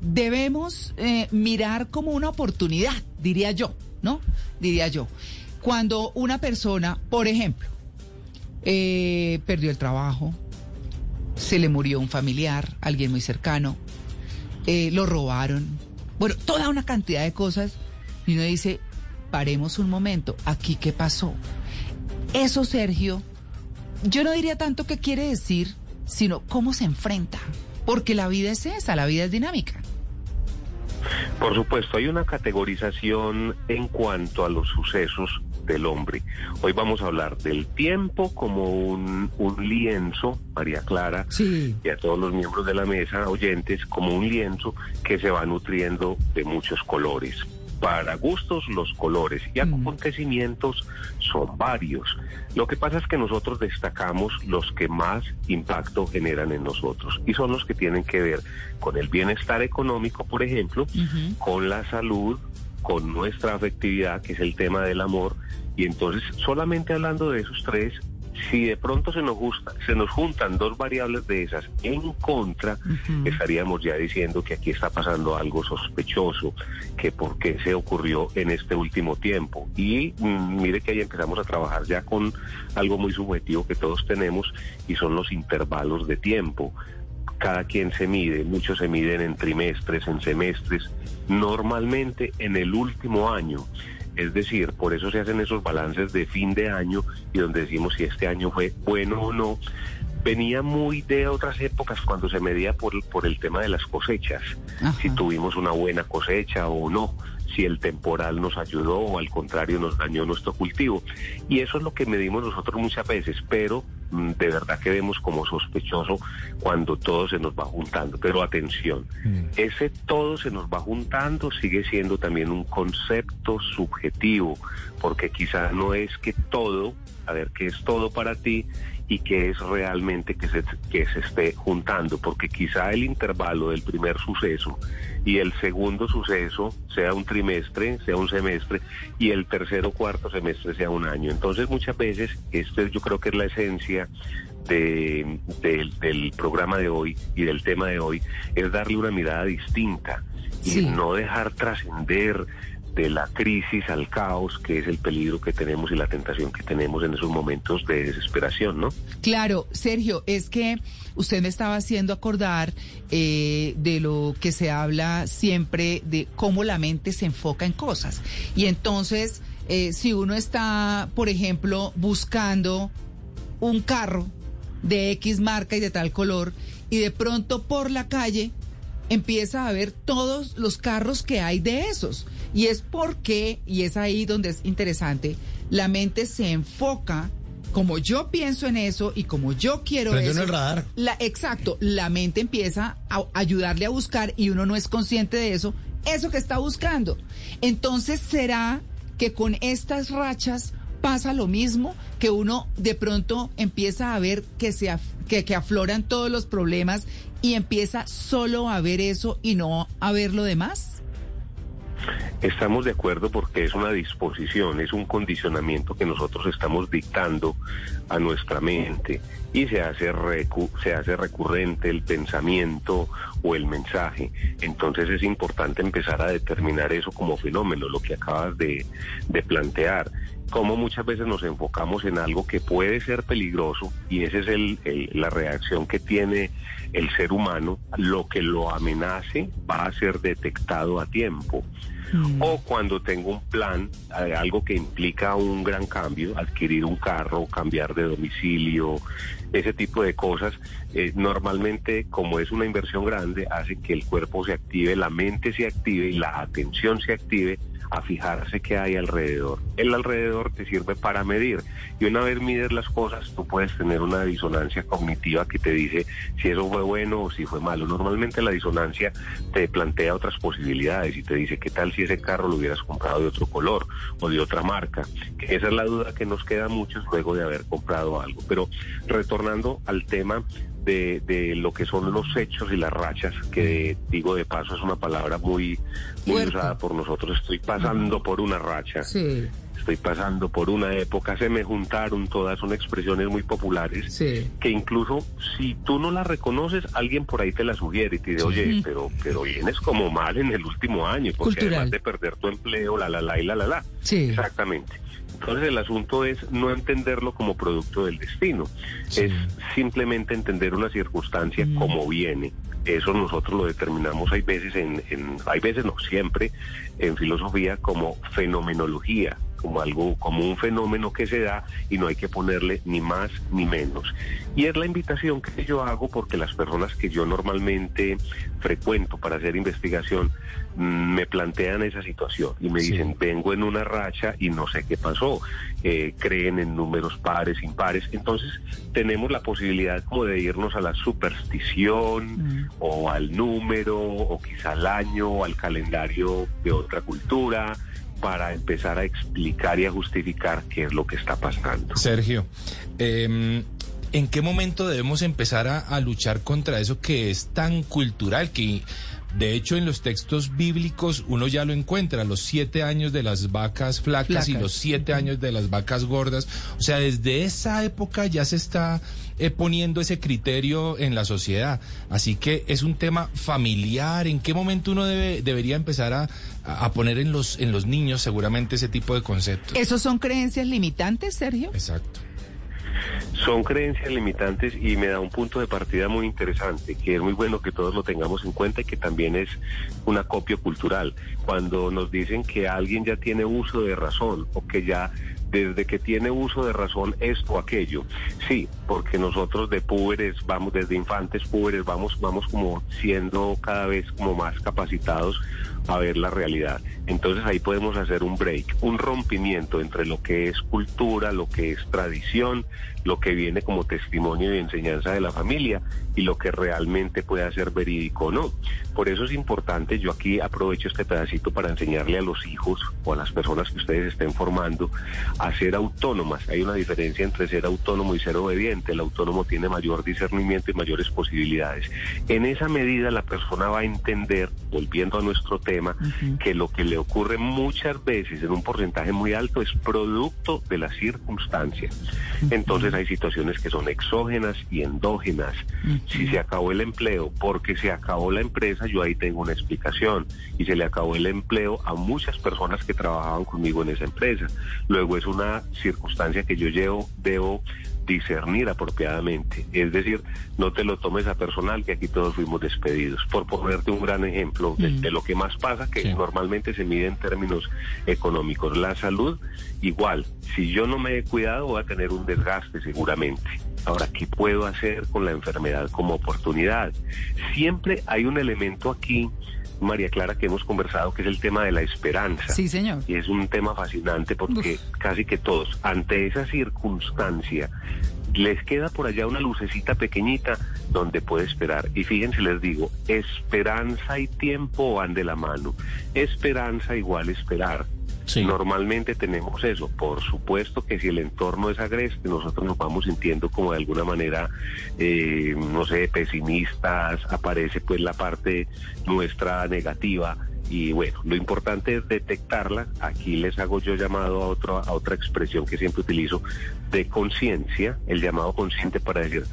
debemos eh, mirar como una oportunidad, diría yo, ¿no? Diría yo. Cuando una persona, por ejemplo, eh, perdió el trabajo, se le murió un familiar, alguien muy cercano, eh, lo robaron, bueno, toda una cantidad de cosas, y uno dice, paremos un momento, aquí qué pasó. Eso, Sergio, yo no diría tanto qué quiere decir, sino cómo se enfrenta, porque la vida es esa, la vida es dinámica. Por supuesto, hay una categorización en cuanto a los sucesos del hombre. Hoy vamos a hablar del tiempo como un, un lienzo, María Clara, y a todos los miembros de la mesa, oyentes, como un lienzo que se va nutriendo de muchos colores. Para gustos los colores y acontecimientos son varios. Lo que pasa es que nosotros destacamos los que más impacto generan en nosotros y son los que tienen que ver con el bienestar económico, por ejemplo, con la salud, con nuestra afectividad, que es el tema del amor. Y entonces, solamente hablando de esos tres, si de pronto se nos, gusta, se nos juntan dos variables de esas en contra, estaríamos ya diciendo que aquí está pasando algo sospechoso, que por qué se ocurrió en este último tiempo. Y mm, mire que ahí empezamos a trabajar ya con algo muy subjetivo que todos tenemos y son los intervalos de tiempo cada quien se mide, muchos se miden en trimestres, en semestres, normalmente en el último año. Es decir, por eso se hacen esos balances de fin de año y donde decimos si este año fue bueno o no. Venía muy de otras épocas cuando se medía por, por el tema de las cosechas, si tuvimos una buena cosecha o no, si el temporal nos ayudó o al contrario nos dañó nuestro cultivo. Y eso es lo que medimos nosotros muchas veces, pero de verdad que vemos como sospechoso cuando todo se nos va juntando. Pero atención, ese todo se nos va juntando sigue siendo también un concepto subjetivo, porque quizá no es que todo, a ver, qué es todo para ti y qué es realmente que se, que se esté juntando, porque quizá el intervalo del primer suceso y el segundo suceso sea un trimestre, sea un semestre, y el tercero cuarto semestre sea un año. Entonces muchas veces, este yo creo que es la esencia de, del programa de hoy y del tema de hoy, es darle una mirada distinta y no dejar trascender de la crisis al caos, que es el peligro que tenemos y la tentación que tenemos en esos momentos de desesperación, ¿no? Claro, Sergio, es que usted me estaba haciendo acordar eh, de lo que se habla siempre de cómo la mente se enfoca en cosas. Y entonces, eh, si uno está, por ejemplo, buscando un carro de X marca y de tal color, y de pronto por la calle empieza a ver todos los carros que hay de esos. Y es porque, y es ahí donde es interesante, la mente se enfoca, como yo pienso en eso y como yo quiero Prende eso. uno el radar. La, exacto, la mente empieza a ayudarle a buscar y uno no es consciente de eso, eso que está buscando. Entonces, ¿será que con estas rachas pasa lo mismo? Que uno de pronto empieza a ver que, se af- que, que afloran todos los problemas y empieza solo a ver eso y no a ver lo demás? Estamos de acuerdo porque es una disposición, es un condicionamiento que nosotros estamos dictando a nuestra mente y se hace, se hace recurrente el pensamiento o el mensaje. Entonces es importante empezar a determinar eso como fenómeno, lo que acabas de plantear. Como muchas veces nos enfocamos en algo que puede ser peligroso y esa es el- el- la reacción que tiene el ser humano, lo que lo amenace va a ser detectado a tiempo. O cuando tengo un plan, eh, algo que implica un gran cambio, adquirir un carro, cambiar de domicilio, ese tipo de cosas, eh, normalmente como es una inversión grande, hace que el cuerpo se active, la mente se active y la atención se active a fijarse qué hay alrededor. El alrededor te sirve para medir y una vez mides las cosas tú puedes tener una disonancia cognitiva que te dice si eso fue bueno o si fue malo. Normalmente la disonancia te plantea otras posibilidades y te dice qué tal si ese carro lo hubieras comprado de otro color o de otra marca. Esa es la duda que nos queda a muchos luego de haber comprado algo. Pero retornando al tema de, de lo que son los hechos y las rachas, que digo de paso es una palabra muy, muy usada por nosotros. Estoy pasando por una racha. Sí. Estoy pasando por una época, se me juntaron todas, son expresiones muy populares Sí. que incluso si tú no las reconoces, alguien por ahí te la sugiere y te dice, oye, pero, pero vienes como mal en el último año, porque Cultural. además de perder tu empleo, la, la, la y la, la, la. Sí. Exactamente. Entonces el asunto es no entenderlo como producto del destino, es simplemente entender una circunstancia Mm. como viene. Eso nosotros lo determinamos hay veces en, en- hay veces no siempre en filosofía como fenomenología, como algo, como un fenómeno que se da y no hay que ponerle ni más ni menos. Y es la invitación que yo hago porque las personas que yo normalmente frecuento para hacer investigación me plantean esa situación y me dicen, vengo en una racha y no sé qué pasó, Eh, creen en números pares, impares, entonces tenemos la posibilidad como de irnos a la superstición o al número o quizá al año o al calendario de otra cultura para empezar a explicar y a justificar qué es lo que está pasando. Sergio, eh, ¿en qué momento debemos empezar a, a luchar contra eso que es tan cultural que... De hecho, en los textos bíblicos uno ya lo encuentra, los siete años de las vacas flacas, y los siete años de las vacas gordas. O sea, desde esa época ya se está eh, poniendo ese criterio en la sociedad. Así que es un tema familiar. ¿En qué momento uno debe, debería empezar a, a poner en los, en los niños seguramente ese tipo de conceptos? ¿Esos son creencias limitantes, Sergio? Exacto. Son creencias limitantes y me da un punto de partida muy interesante, que es muy bueno que todos lo tengamos en cuenta y que también es un acopio cultural. Cuando nos dicen que alguien ya tiene uso de razón o que ya desde que tiene uso de razón esto o aquello. Sí, porque nosotros de púberes, vamos desde infantes púberes, vamos, vamos como siendo cada vez como más capacitados a ver la realidad. Entonces ahí podemos hacer un break, un rompimiento entre lo que es cultura, lo que es tradición, lo que viene como testimonio y enseñanza de la familia y lo que realmente puede ser verídico o no. Por eso es importante, yo aquí aprovecho este pedacito para enseñarle a los hijos o a las personas que ustedes estén formando a ser autónomas. Hay una diferencia entre ser autónomo y ser obediente. El autónomo tiene mayor discernimiento y mayores posibilidades. En esa medida la persona va a entender, volviendo a nuestro tema, que lo que le ocurre muchas veces en un porcentaje muy alto es producto de las circunstancias. Entonces hay situaciones que son exógenas y endógenas. Si se acabó el empleo porque se acabó la empresa, yo ahí tengo una explicación. Y se le acabó el empleo a muchas personas que trabajaban conmigo en esa empresa. Luego es una circunstancia que yo llevo, debo discernir apropiadamente. Es decir, no te lo tomes a personal que aquí todos fuimos despedidos. Por ponerte un gran ejemplo de, de lo que más pasa, que normalmente se mide en términos económicos. La salud, igual, si yo no me he cuidado voy a tener un desgaste seguramente. Ahora, ¿qué puedo hacer con la enfermedad como oportunidad? Siempre hay un elemento aquí María Clara, que hemos conversado, que es el tema de la esperanza. Sí, señor. Y es un tema fascinante porque casi que todos, ante esa circunstancia, les queda por allá una lucecita pequeñita donde puede esperar. Y fíjense, les digo, esperanza y tiempo van de la mano. Esperanza igual esperar. Normalmente tenemos eso. Por supuesto que si el entorno es agreste, nosotros nos vamos sintiendo como de alguna manera, eh, no sé, pesimistas, aparece pues la parte nuestra negativa. Y bueno, lo importante es detectarla. Aquí les hago yo llamado a, otro, a otra expresión que siempre utilizo de conciencia, el llamado consciente para decir,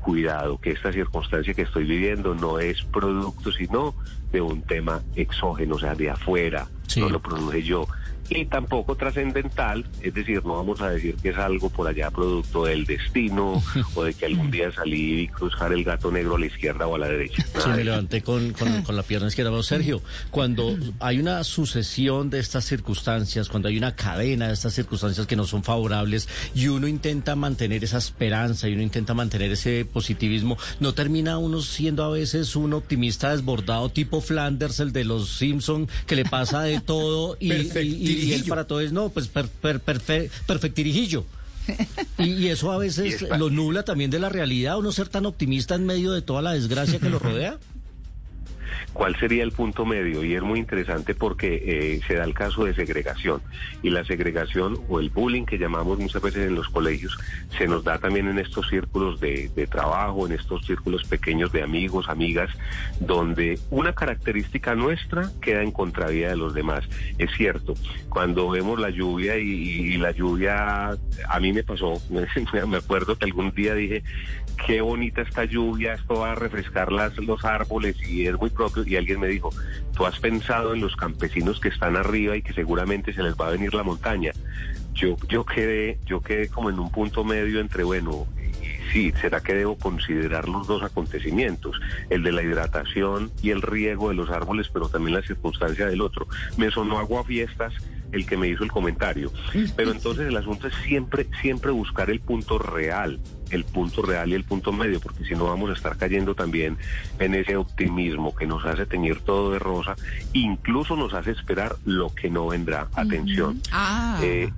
cuidado, que esta circunstancia que estoy viviendo no es producto, sino de un tema exógeno, o sea, de afuera, no lo produje yo. Y tampoco trascendental, es decir, no vamos a decir que es algo por allá producto del destino o de que algún día salí y cruzar el gato negro a la izquierda o a la derecha. Sí, me levanté con, con- con la pierna izquierda. Pero, Sergio, cuando hay una sucesión de estas circunstancias, cuando hay una cadena de estas circunstancias que no son favorables y uno intenta mantener esa esperanza y uno intenta mantener ese positivismo, ¿no termina uno siendo a veces un optimista desbordado tipo Flanders, el de los Simpson, que le pasa de todo y, y- él para todo es, no, pues per, per- perfe- perfectirijillo. Y, y eso a veces lo nubla también de la realidad, uno ser tan optimista en medio de toda la desgracia que lo rodea. Cuál sería el punto medio y es muy interesante porque eh, se da el caso de segregación y la segregación o el bullying que llamamos muchas veces en los colegios se nos da también en estos círculos de, trabajo, en estos círculos pequeños de amigos, amigas, donde una característica nuestra queda en contravía de los demás. Es cierto, cuando vemos la lluvia y, y la lluvia, a mí me pasó, me acuerdo que algún día dije, qué bonita esta lluvia, esto va a refrescar las, los árboles y es muy propio. Y alguien me dijo, tú has pensado en los campesinos que están arriba y que seguramente se les va a venir la montaña. Yo, yo quedé, yo quedé como en un punto medio entre, bueno, sí, ¿será que debo considerar los dos acontecimientos? El de la hidratación y el riego de los árboles, pero también la circunstancia del otro. Me sonó agua fiestas el que me hizo el comentario. Pero entonces el asunto es siempre, siempre buscar el punto real, el punto real y el punto medio, porque si no vamos a estar cayendo también en ese optimismo que nos hace teñir todo de rosa, incluso nos hace esperar lo que no vendrá. Atención. Ah. Eh,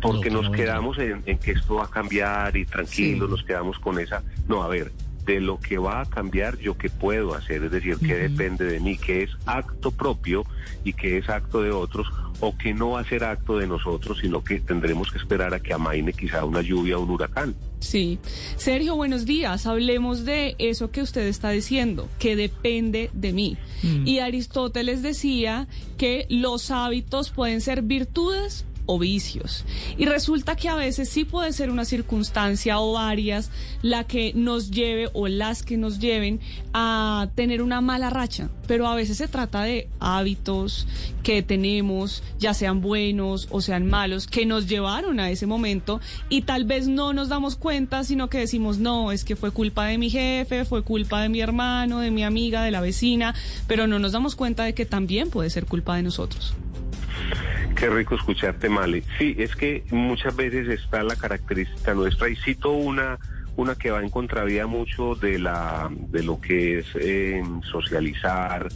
porque nos no quedamos en, en que esto va a cambiar y tranquilos, Sí. nos quedamos con esa. No, a ver, de lo que va a cambiar, yo qué puedo hacer, es decir, qué depende de mí, qué es acto propio y qué es acto de otros, o que no va a ser acto de nosotros, sino que tendremos que esperar a que amaine quizá una lluvia o un huracán. Sí. Sergio, buenos días. Hablemos de eso que usted está diciendo, que depende de mí. Y Aristóteles decía que los hábitos pueden ser virtudes o vicios. Y resulta que a veces sí puede ser una circunstancia o varias la que nos lleve o las que nos lleven a tener una mala racha. Pero a veces se trata de hábitos que tenemos, ya sean buenos o sean malos, que nos llevaron a ese momento y tal vez no nos damos cuenta, sino que decimos, no, es que fue culpa de mi jefe, fue culpa de mi hermano, de mi amiga, de la vecina, pero no nos damos cuenta de que también puede ser culpa de nosotros. Qué rico escucharte, Male. Sí, es que muchas veces está la característica nuestra y cito una una que va en contravía mucho de la de lo que es eh, socializar,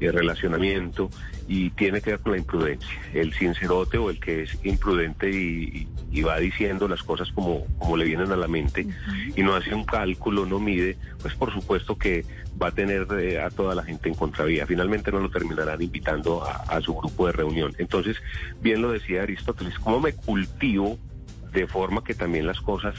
el relacionamiento y tiene que ver con la imprudencia. El sincerote o el que es imprudente y, y va diciendo las cosas como, como le vienen a la mente y no hace un cálculo, no mide, pues por supuesto que va a tener eh, a toda la gente en contravía. Finalmente no lo terminarán invitando a, a su grupo de reunión. Entonces, bien lo decía Aristóteles, ¿cómo me cultivo de forma que también las cosas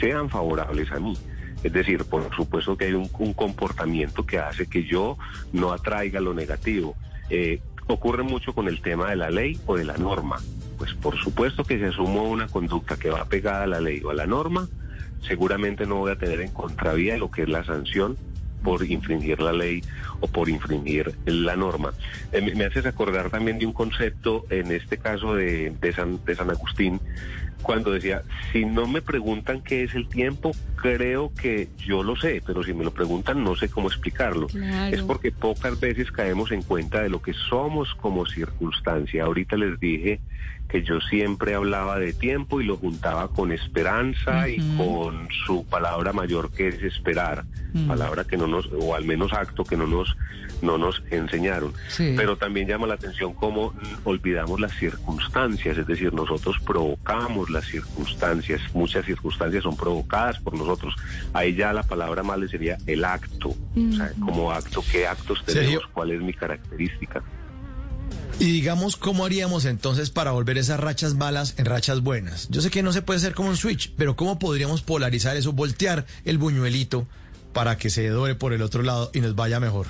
sean favorables a mí? Es decir, por supuesto que hay un, un comportamiento que hace que yo no atraiga lo negativo. Eh, ocurre mucho con el tema de la ley o de la norma. Pues por supuesto que si asumo una conducta que va pegada a la ley o a la norma, seguramente no voy a tener en contravía lo que es la sanción por infringir la ley o por infringir la norma. Eh, me- haces acordar también de un concepto, en este caso de San, de San Agustín, cuando decía, si no me preguntan qué es el tiempo, creo que yo lo sé, pero si me lo preguntan no sé cómo explicarlo. Claro. Es porque pocas veces caemos en cuenta de lo que somos como circunstancia. Ahorita les dije que yo siempre hablaba de tiempo y lo juntaba con esperanza y con su palabra mayor que es esperar, palabra que no nos, o al menos acto que no nos, no nos enseñaron. Sí. Pero también llama la atención cómo mm, olvidamos las circunstancias, es decir, nosotros provocamos las circunstancias, muchas circunstancias son provocadas por nosotros. Ahí ya la palabra mal sería el acto, o sea, como acto, qué actos tenemos, Sergio. cuál es mi característica. Y digamos, ¿cómo haríamos entonces para volver esas rachas malas en rachas buenas? Yo sé que no se puede hacer como un switch, pero ¿cómo podríamos polarizar eso, voltear el buñuelito para que se dore por el otro lado y nos vaya mejor?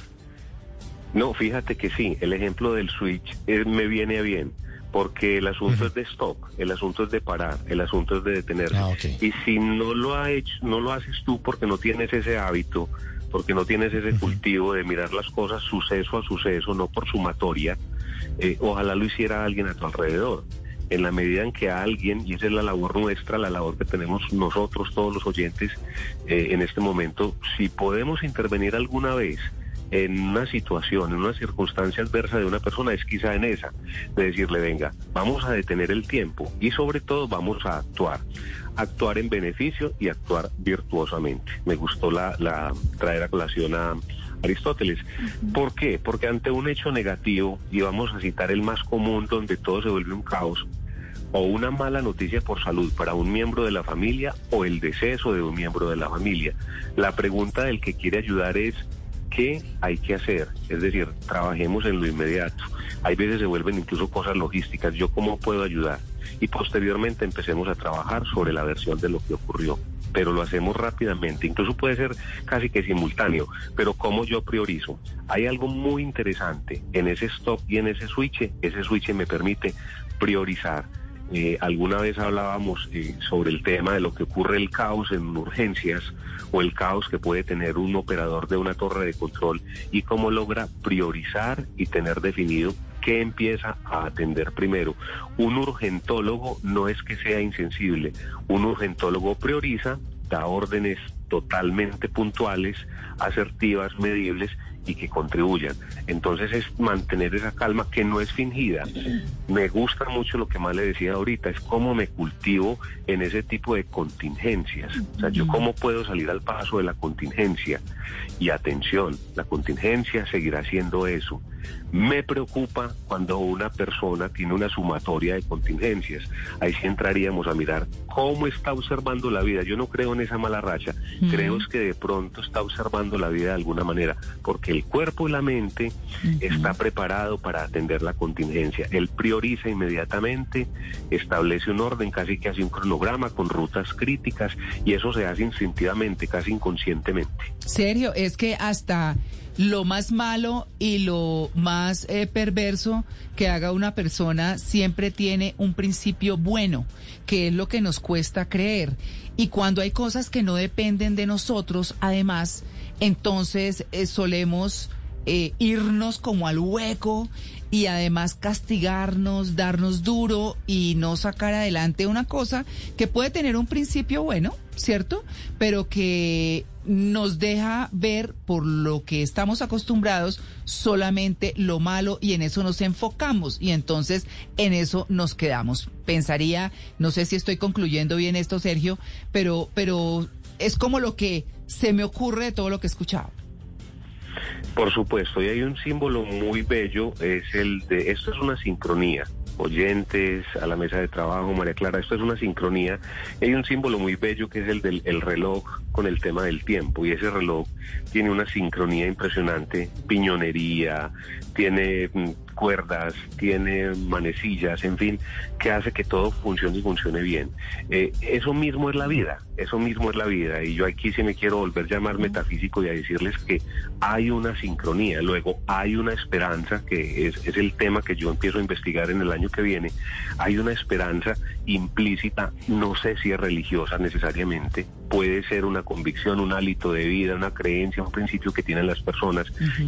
No, fíjate que sí, el ejemplo del switch eh, me viene bien, porque el asunto es de stop, el asunto es de parar, el asunto es de detenerse. Ah. Y si no lo ha hecho, no lo haces tú porque no tienes ese hábito, porque no tienes ese cultivo de mirar las cosas suceso a suceso, no por sumatoria, eh, ojalá lo hiciera alguien a tu alrededor. En la medida en que alguien, y esa es la labor nuestra, la labor que tenemos nosotros, todos los oyentes, eh, en este momento, si podemos intervenir alguna vez en una situación, en una circunstancia adversa de una persona, es quizá en esa, de decirle, venga, vamos a detener el tiempo y sobre todo vamos a actuar. Actuar en beneficio y actuar virtuosamente. Me gustó la, la traer a colación a Aristóteles. ¿Por qué? Porque ante un hecho negativo, y vamos a citar el más común donde todo se vuelve un caos, o una mala noticia por salud para un miembro de la familia o el deceso de un miembro de la familia. La pregunta del que quiere ayudar es, ¿qué hay que hacer? Es decir, trabajemos en lo inmediato. Hay veces se vuelven incluso cosas logísticas. ¿Yo cómo puedo ayudar? Y posteriormente empecemos a trabajar sobre la versión de lo que ocurrió. Pero lo hacemos rápidamente, incluso puede ser casi que simultáneo, pero ¿cómo yo priorizo? Hay algo muy interesante en ese stop y en ese switch. Ese switch me permite priorizar. Eh, alguna vez hablábamos eh, sobre el tema de lo que ocurre el caos en urgencias o el caos que puede tener un operador de una torre de control y cómo logra priorizar y tener definido qué empieza a atender primero. Un urgentólogo no es que sea insensible, un urgentólogo prioriza, da órdenes totalmente puntuales, asertivas, medibles y que contribuyan. Entonces es mantener esa calma que no es fingida. Me gusta mucho lo que más le decía ahorita, es cómo me cultivo en ese tipo de contingencias. O sea, yo cómo puedo salir al paso de la contingencia. Y atención, la contingencia seguirá siendo eso. Me preocupa cuando una persona tiene una sumatoria de contingencias. Ahí sí entraríamos a mirar cómo está observando la vida. Yo no creo en esa mala racha. Creo es que de pronto está observando la vida de alguna manera, porque el cuerpo y la mente está preparado para atender la contingencia. Él prioriza inmediatamente, establece un orden, casi que hace un cronograma con rutas críticas y eso se hace instintivamente, casi inconscientemente. Sergio, es que hasta lo más malo y lo más eh, perverso que haga una persona siempre tiene un principio bueno, que es lo que nos cuesta creer. Y cuando hay cosas que no dependen de nosotros, además, entonces eh, solemos eh, irnos como al hueco y además castigarnos, darnos duro y no sacar adelante una cosa que puede tener un principio bueno, ¿cierto? Pero que nos deja ver por lo que estamos acostumbrados solamente lo malo y en eso nos enfocamos y entonces en eso nos quedamos. Pensaría, no sé si estoy concluyendo bien esto, Sergio, pero, pero es como lo que se me ocurre todo lo que he escuchado. Por supuesto, y hay un símbolo muy bello, es el de, esto es una sincronía. Oyentes a la mesa de trabajo, María Clara, esto es una sincronía. Hay un símbolo muy bello que es el del el reloj con el tema del tiempo. Y ese reloj tiene una sincronía impresionante, piñonería, tiene mm, cuerdas, tiene manecillas, en fin, que hace que todo funcione y funcione bien. Eh, eso mismo es la vida, eso mismo es la vida. Y yo aquí sí me quiero volver a llamar metafísico y a decirles que hay una sincronía, luego hay una esperanza, que es, es el tema que yo empiezo a investigar en el año que viene. Hay una esperanza implícita, no sé si es religiosa necesariamente, puede ser una convicción, un hálito de vida, una creencia, un principio que tienen las personas.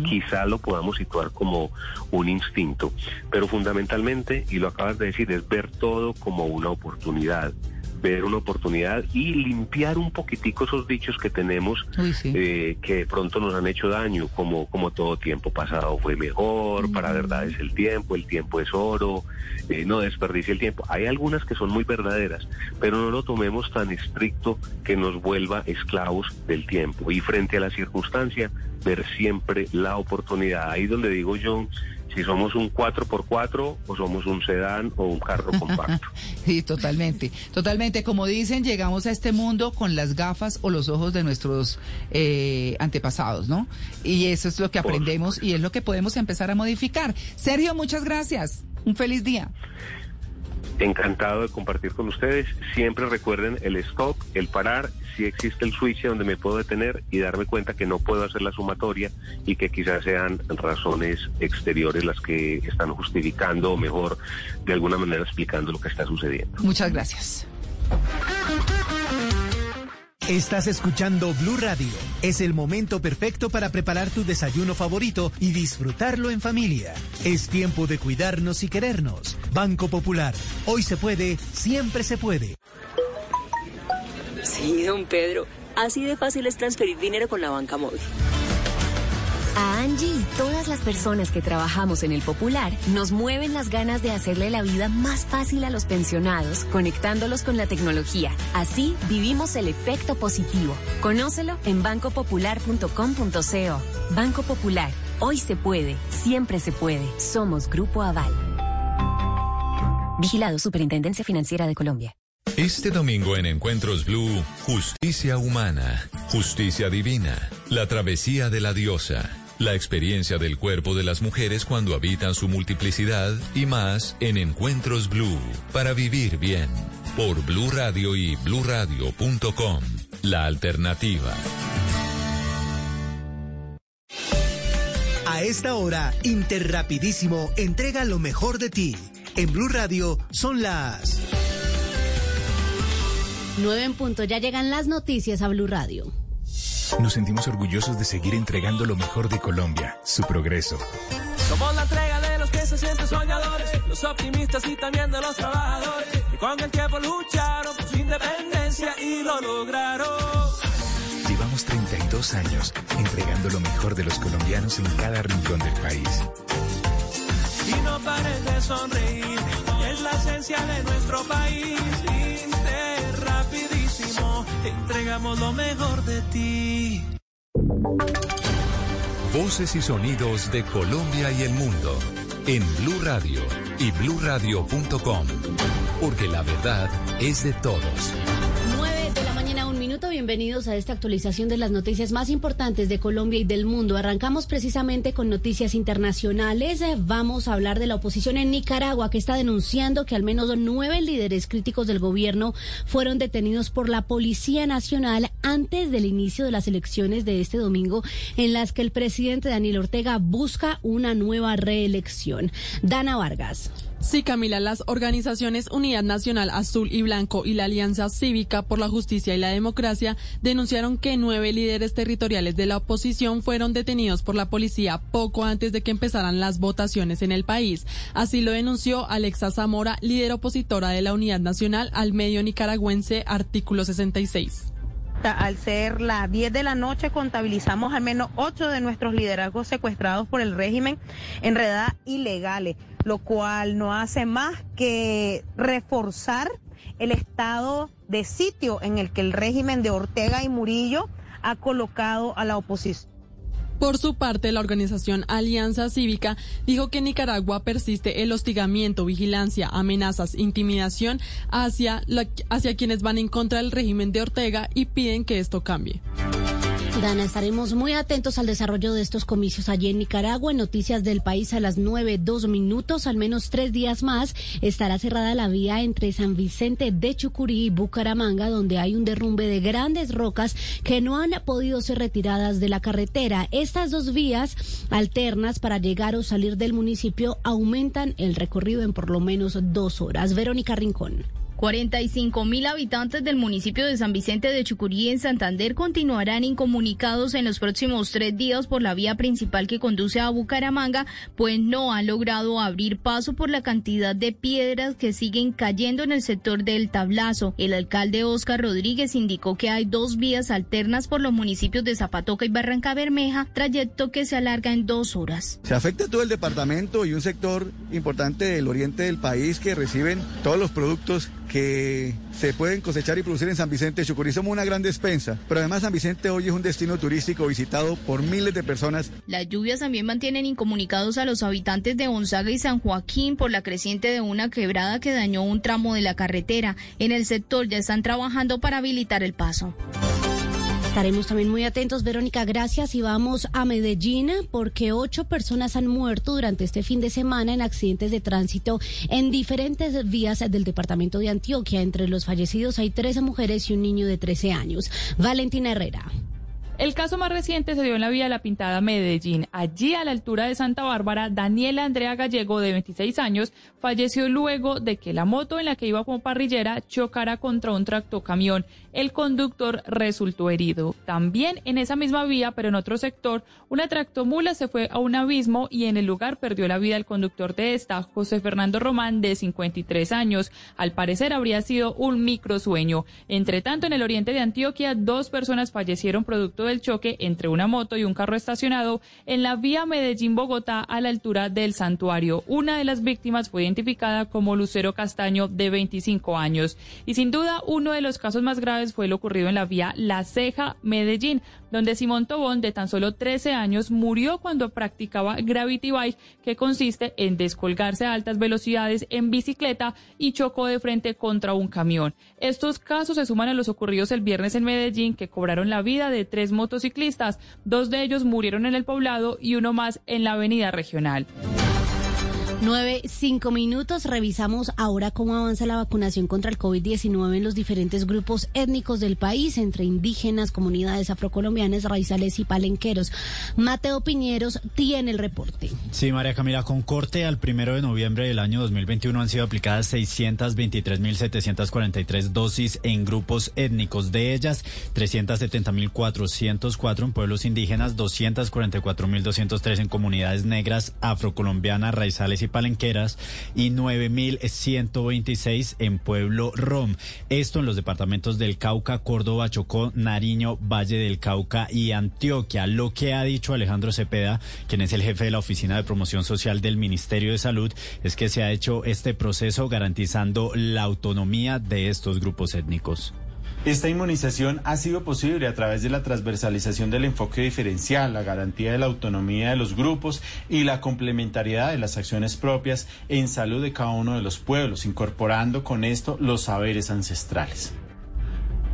Quizá lo podamos situar como un instinto, pero fundamentalmente, y lo acabas de decir, es ver todo como una oportunidad ver una oportunidad y limpiar un poquitico esos dichos que tenemos eh, que de pronto nos han hecho daño, como, como todo tiempo pasado fue mejor, para verdad es el tiempo, el tiempo es oro, eh, no desperdicie el tiempo. Hay algunas que son muy verdaderas, pero no lo tomemos tan estricto que nos vuelva esclavos del tiempo. Y frente a la circunstancia, ver siempre la oportunidad. Ahí donde digo yo, si somos un 4x4 o somos un sedán o un carro compacto. Sí, totalmente, totalmente. Como dicen, llegamos a este mundo con las gafas o los ojos de nuestros eh, antepasados, ¿no? Y eso es lo que aprendemos y es lo que podemos empezar a modificar. Sergio, muchas gracias. Un feliz día. Encantado de compartir con ustedes. Siempre recuerden el stop, el parar, si existe el switch donde me puedo detener y darme cuenta que no puedo hacer la sumatoria y que quizás sean razones exteriores las que están justificando o mejor de alguna manera explicando lo que está sucediendo. Muchas gracias. Estás escuchando Blue Radio. Es el momento perfecto para preparar tu desayuno favorito y disfrutarlo en familia. Es tiempo de cuidarnos y querernos. Banco Popular. Hoy se puede, siempre se puede. Sí, don Pedro. Así de fácil es transferir dinero con la banca móvil. A Angie y todas las personas que trabajamos en el Popular nos mueven las ganas de hacerle la vida más fácil a los pensionados, conectándolos con la tecnología. Así vivimos el efecto positivo. Conócelo en bancopopular.com.co. Banco Popular. Hoy se puede, siempre se puede. Somos Grupo Aval. Vigilado Superintendencia Financiera de Colombia. Este domingo en Encuentros Blue, Justicia Humana, Justicia Divina, la travesía de la diosa, la experiencia del cuerpo de las mujeres cuando habitan su multiplicidad y más en Encuentros Blue, para vivir bien, por Blue Radio y bluradio.com, la alternativa. A esta hora, Interrapidísimo entrega lo mejor de ti. En Blue Radio son las 9 en punto, ya llegan las noticias a Blue Radio. Nos sentimos orgullosos de seguir entregando lo mejor de Colombia, su progreso. Somos la entrega de los que se sienten soñadores, los optimistas y también de los trabajadores, que con el tiempo lucharon por su independencia y lo lograron. Llevamos 32 años entregando lo mejor de los colombianos en cada rincón del país. Y no pares de sonreír, es la esencia de nuestro país. Rapidísimo, entregamos lo mejor de ti. Voces y sonidos de Colombia y el mundo en Blue Radio y bluradio.com, porque la verdad es de todos. Minuto. Bienvenidos a esta actualización de las noticias más importantes de Colombia y del mundo. Arrancamos precisamente con noticias internacionales. Vamos a hablar de la oposición en Nicaragua, que está denunciando que al menos nueve líderes críticos del gobierno fueron detenidos por la Policía Nacional antes del inicio de las elecciones de este domingo, en las que el presidente Daniel Ortega busca una nueva reelección. Dana Vargas. Sí, Camila, las organizaciones Unidad Nacional Azul y Blanco y la Alianza Cívica por la Justicia y la Democracia denunciaron que nueve líderes territoriales de la oposición fueron detenidos por la policía poco antes de que empezaran las votaciones en el país. Así lo denunció Alexa Zamora, líder opositora de la Unidad Nacional al medio nicaragüense, artículo 66. Al ser las 10 de la noche, contabilizamos al menos 8 de nuestros liderazgos secuestrados por el régimen en realidad ilegales, lo cual no hace más que reforzar el estado de sitio en el que el régimen de Ortega y Murillo ha colocado a la oposición. Por su parte, la organización Alianza Cívica dijo que Nicaragua persiste el hostigamiento, vigilancia, amenazas, intimidación hacia, hacia quienes van en contra del régimen de Ortega y piden que esto cambie. Dana, estaremos muy atentos al desarrollo de estos comicios allí en Nicaragua. En noticias del país a las nueve, dos minutos, al menos tres días más, estará cerrada la vía entre San Vicente de Chucurí y Bucaramanga, donde hay un derrumbe de grandes rocas que no han podido ser retiradas de la carretera. Estas dos vías alternas para llegar o salir del municipio aumentan el recorrido en por lo menos dos horas. Verónica Rincón. 45 mil habitantes del municipio de San Vicente de Chucurí en Santander continuarán incomunicados en los próximos tres días por la vía principal que conduce a Bucaramanga, pues no han logrado abrir paso por la cantidad de piedras que siguen cayendo en el sector del tablazo. El alcalde Oscar Rodríguez indicó que hay dos vías alternas por los municipios de Zapatoca y Barranca Bermeja, trayecto que se alarga en dos horas. Se afecta todo el departamento y un sector importante del oriente del país que reciben todos los productos que se pueden cosechar y producir en San Vicente de Chucurí. Somos una gran despensa, pero además San Vicente hoy es un destino turístico visitado por miles de personas. Las lluvias también mantienen incomunicados a los habitantes de Gonzaga y San Joaquín por la creciente de una quebrada que dañó un tramo de la carretera. En el sector ya están trabajando para habilitar el paso. Estaremos también muy atentos, Verónica, gracias. Y vamos a Medellín porque ocho personas han muerto durante este fin de semana en accidentes de tránsito en diferentes vías del departamento de Antioquia. Entre los fallecidos hay 13 mujeres y un niño de 13 años. Valentina Herrera. El caso más reciente se dio en la vía La Pintada, Medellín. Allí, a la altura de Santa Bárbara, Daniela Andrea Gallego, de 26 años, falleció luego de que la moto en la que iba como parrillera chocara contra un tractocamión. El conductor resultó herido. También en esa misma vía, pero en otro sector, una tractomula se fue a un abismo y en el lugar perdió la vida el conductor de esta, José Fernando Román, de 53 años. Al parecer habría sido un microsueño. Entre tanto, en el oriente de Antioquia, dos personas fallecieron producto del choque entre una moto y un carro estacionado en la vía Medellín-Bogotá a la altura del santuario. Una de las víctimas fue identificada como Lucero Castaño, de 25 años. Y sin duda, uno de los casos más graves fue lo ocurrido en la vía La Ceja-Medellín, donde Simón Tobón, de tan solo 13 años, murió cuando practicaba Gravity Bike, que consiste en descolgarse a altas velocidades en bicicleta y chocó de frente contra un camión. Estos casos se suman a los ocurridos el viernes en Medellín, que cobraron la vida de tres motociclistas. Dos de ellos murieron en el poblado y uno más en la avenida regional. Nueve, cinco minutos. Revisamos ahora cómo avanza la vacunación contra el COVID-19 en los diferentes grupos étnicos del país, entre indígenas, comunidades afrocolombianas, raizales y palenqueros. Mateo Piñeros tiene el reporte. Sí, María Camila, con corte al primero de noviembre del año 2021 han sido aplicadas 623.743 dosis en grupos étnicos. De ellas, 370.404 en pueblos indígenas, 244.203 en comunidades negras, afrocolombianas, raizales y palenqueras y 9.126 en Pueblo Rom. Esto en los departamentos del Cauca, Córdoba, Chocó, Nariño, Valle del Cauca y Antioquia. Lo que ha dicho Alejandro Cepeda, quien es el jefe de la Oficina de Promoción Social del Ministerio de Salud, es que se ha hecho este proceso garantizando la autonomía de estos grupos étnicos. Esta inmunización ha sido posible a través de la transversalización del enfoque diferencial, la garantía de la autonomía de los grupos y la complementariedad de las acciones propias en salud de cada uno de los pueblos, incorporando con esto los saberes ancestrales.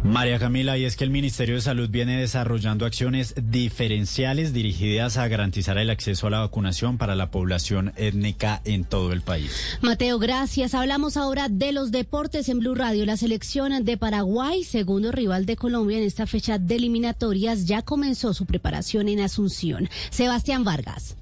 María Camila, y es que el Ministerio de Salud viene desarrollando acciones diferenciales dirigidas a garantizar el acceso a la vacunación para la población étnica en todo el país. Mateo, gracias. Hablamos ahora de los deportes en Blue Radio. La selección de Paraguay, segundo rival de Colombia en esta fecha de eliminatorias, ya comenzó su preparación en Asunción. Sebastián Vargas.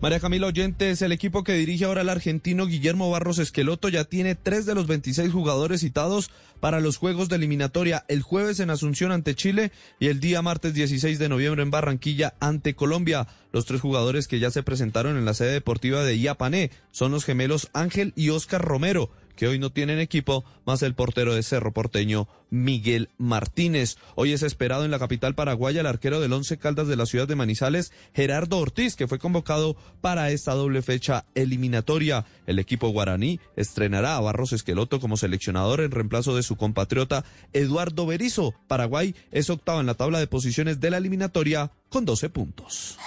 María Camila Oyentes, el equipo que dirige ahora el argentino Guillermo Barros Esqueloto ya tiene tres de los 26 jugadores citados para los Juegos de Eliminatoria el jueves en Asunción ante Chile y el día martes 16 de noviembre en Barranquilla ante Colombia. Los tres jugadores que ya se presentaron en la sede deportiva de Iapané son los gemelos Ángel y Oscar Romero que hoy no tienen equipo, más el portero de Cerro Porteño, Miguel Martínez. Hoy es esperado en la capital paraguaya el arquero del Once Caldas de la ciudad de Manizales, Gerardo Ortiz, que fue convocado para esta doble fecha eliminatoria. El equipo guaraní estrenará a Barros Esqueloto como seleccionador en reemplazo de su compatriota Eduardo Berizo. Paraguay es octavo en la tabla de posiciones de la eliminatoria con 12 puntos.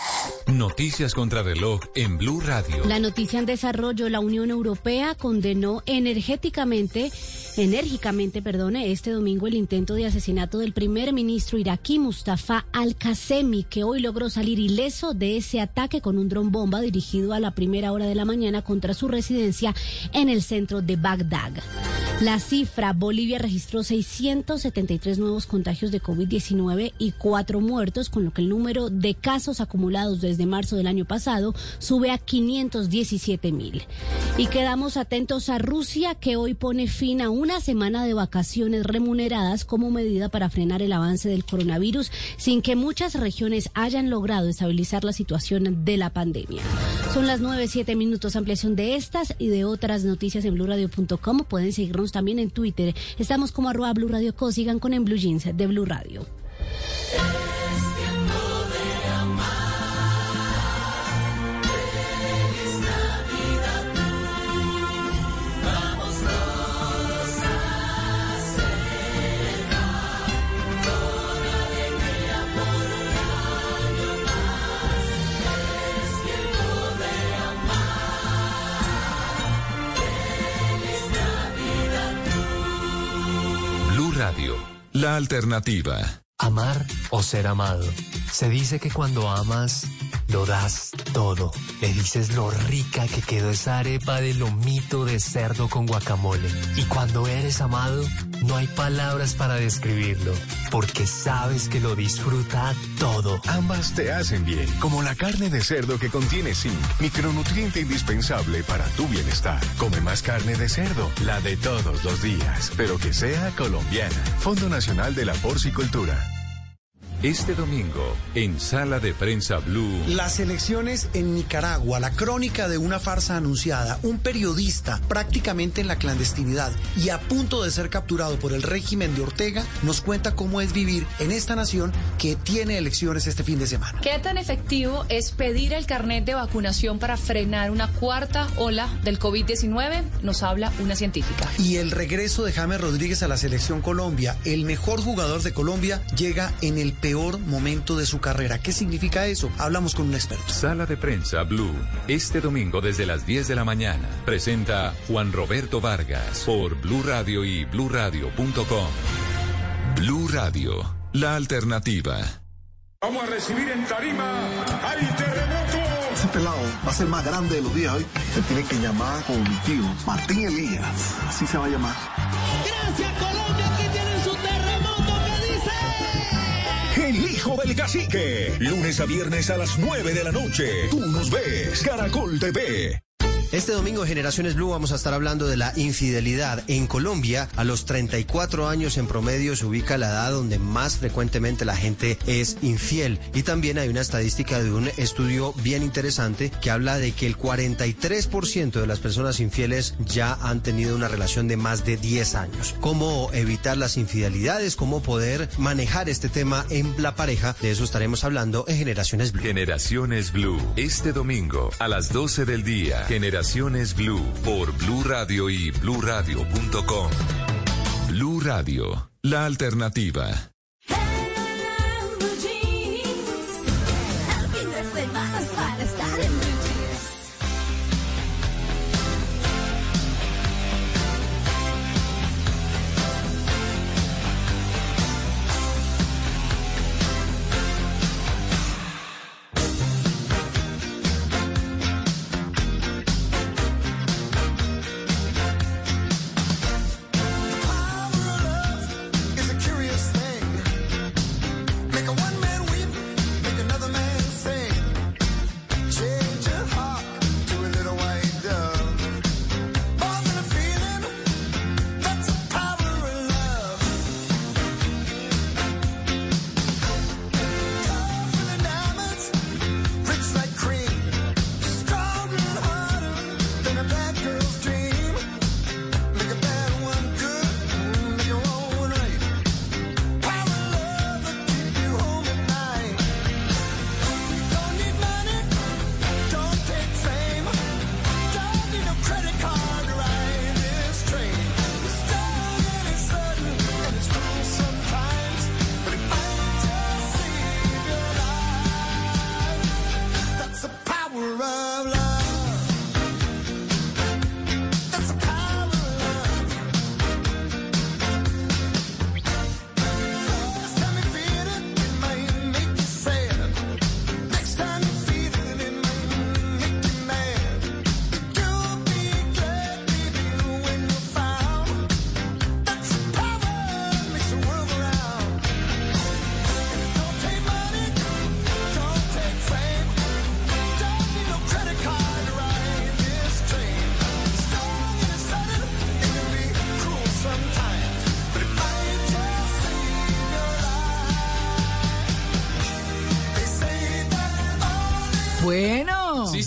Noticias contra reloj en Blue Radio. La noticia en desarrollo, la Unión Europea condenó energéticamente, enérgicamente, perdone, este domingo el intento de asesinato del primer ministro iraquí Mustafa al-Qasemi, que hoy logró salir ileso de ese ataque con un dron bomba dirigido a la primera hora de la mañana contra su residencia en el centro de Bagdad. La cifra, Bolivia registró 673 nuevos contagios de COVID-19 y cuatro muertos, con lo que el número de casos acumulados desde marzo del año pasado sube a 517 mil. Y quedamos atentos a Rusia, que hoy pone fin a una semana de vacaciones remuneradas como medida para frenar el avance del coronavirus, sin que muchas regiones hayan logrado estabilizar la situación de la pandemia. Son las 9, 7 minutos. Ampliación de estas y de otras noticias en blurradio.com. Pueden seguirnos también en Twitter. Estamos como arroba Blue Radio. Sigan con en Blue Jeans de Blue Radio. La alternativa. Amar o ser amado. Se dice que cuando amas, Lo das todo. Le dices lo rica que quedó esa arepa de lomito de cerdo con guacamole. Y cuando eres amado, no hay palabras para describirlo, porque sabes que lo disfruta todo. Ambas te hacen bien, como la carne de cerdo que contiene zinc, micronutriente indispensable para tu bienestar. Come más carne de cerdo, la de todos los días, pero que sea colombiana. Fondo Nacional de la Porcicultura. Este domingo, en Sala de Prensa Blue. Las elecciones en Nicaragua, la crónica de una farsa anunciada, un periodista prácticamente en la clandestinidad y a punto de ser capturado por el régimen de Ortega, nos cuenta cómo es vivir en esta nación que tiene elecciones este fin de semana. ¿Qué tan efectivo es pedir el carnet de vacunación para frenar una cuarta ola del COVID-19? Nos habla una científica. Y el regreso de James Rodríguez a la selección Colombia, el mejor jugador de Colombia, llega en el peor momento de su carrera. ¿Qué significa eso? Hablamos con un experto. Sala de Prensa Blue. Este domingo desde las 10 de la mañana. Presenta Juan Roberto Vargas por Blue Radio y bluradio.com. Blue Radio, la alternativa. Vamos a recibir en tarima al terremoto. Ese pelado va a ser más grande de los días hoy. Se tiene que llamar como mi tío, Martín Elías. Así se va a llamar. Gracias El hijo del cacique. Lunes a viernes a las 9 de la noche. Tú nos ves. Caracol TV. Este domingo en Generaciones Blue vamos a estar hablando de la infidelidad. En Colombia, a los 34 años en promedio se ubica la edad donde más frecuentemente la gente es infiel. Y también hay una estadística de un estudio bien interesante que habla de que el 43% de las personas infieles ya han tenido una relación de más de 10 años. ¿Cómo evitar las infidelidades? ¿Cómo poder manejar este tema en la pareja? De eso estaremos hablando en Generaciones Blue. Generaciones Blue. Este domingo a las 12 del día. Blue por Blue Radio y bluradio.com. Blue Radio, la alternativa.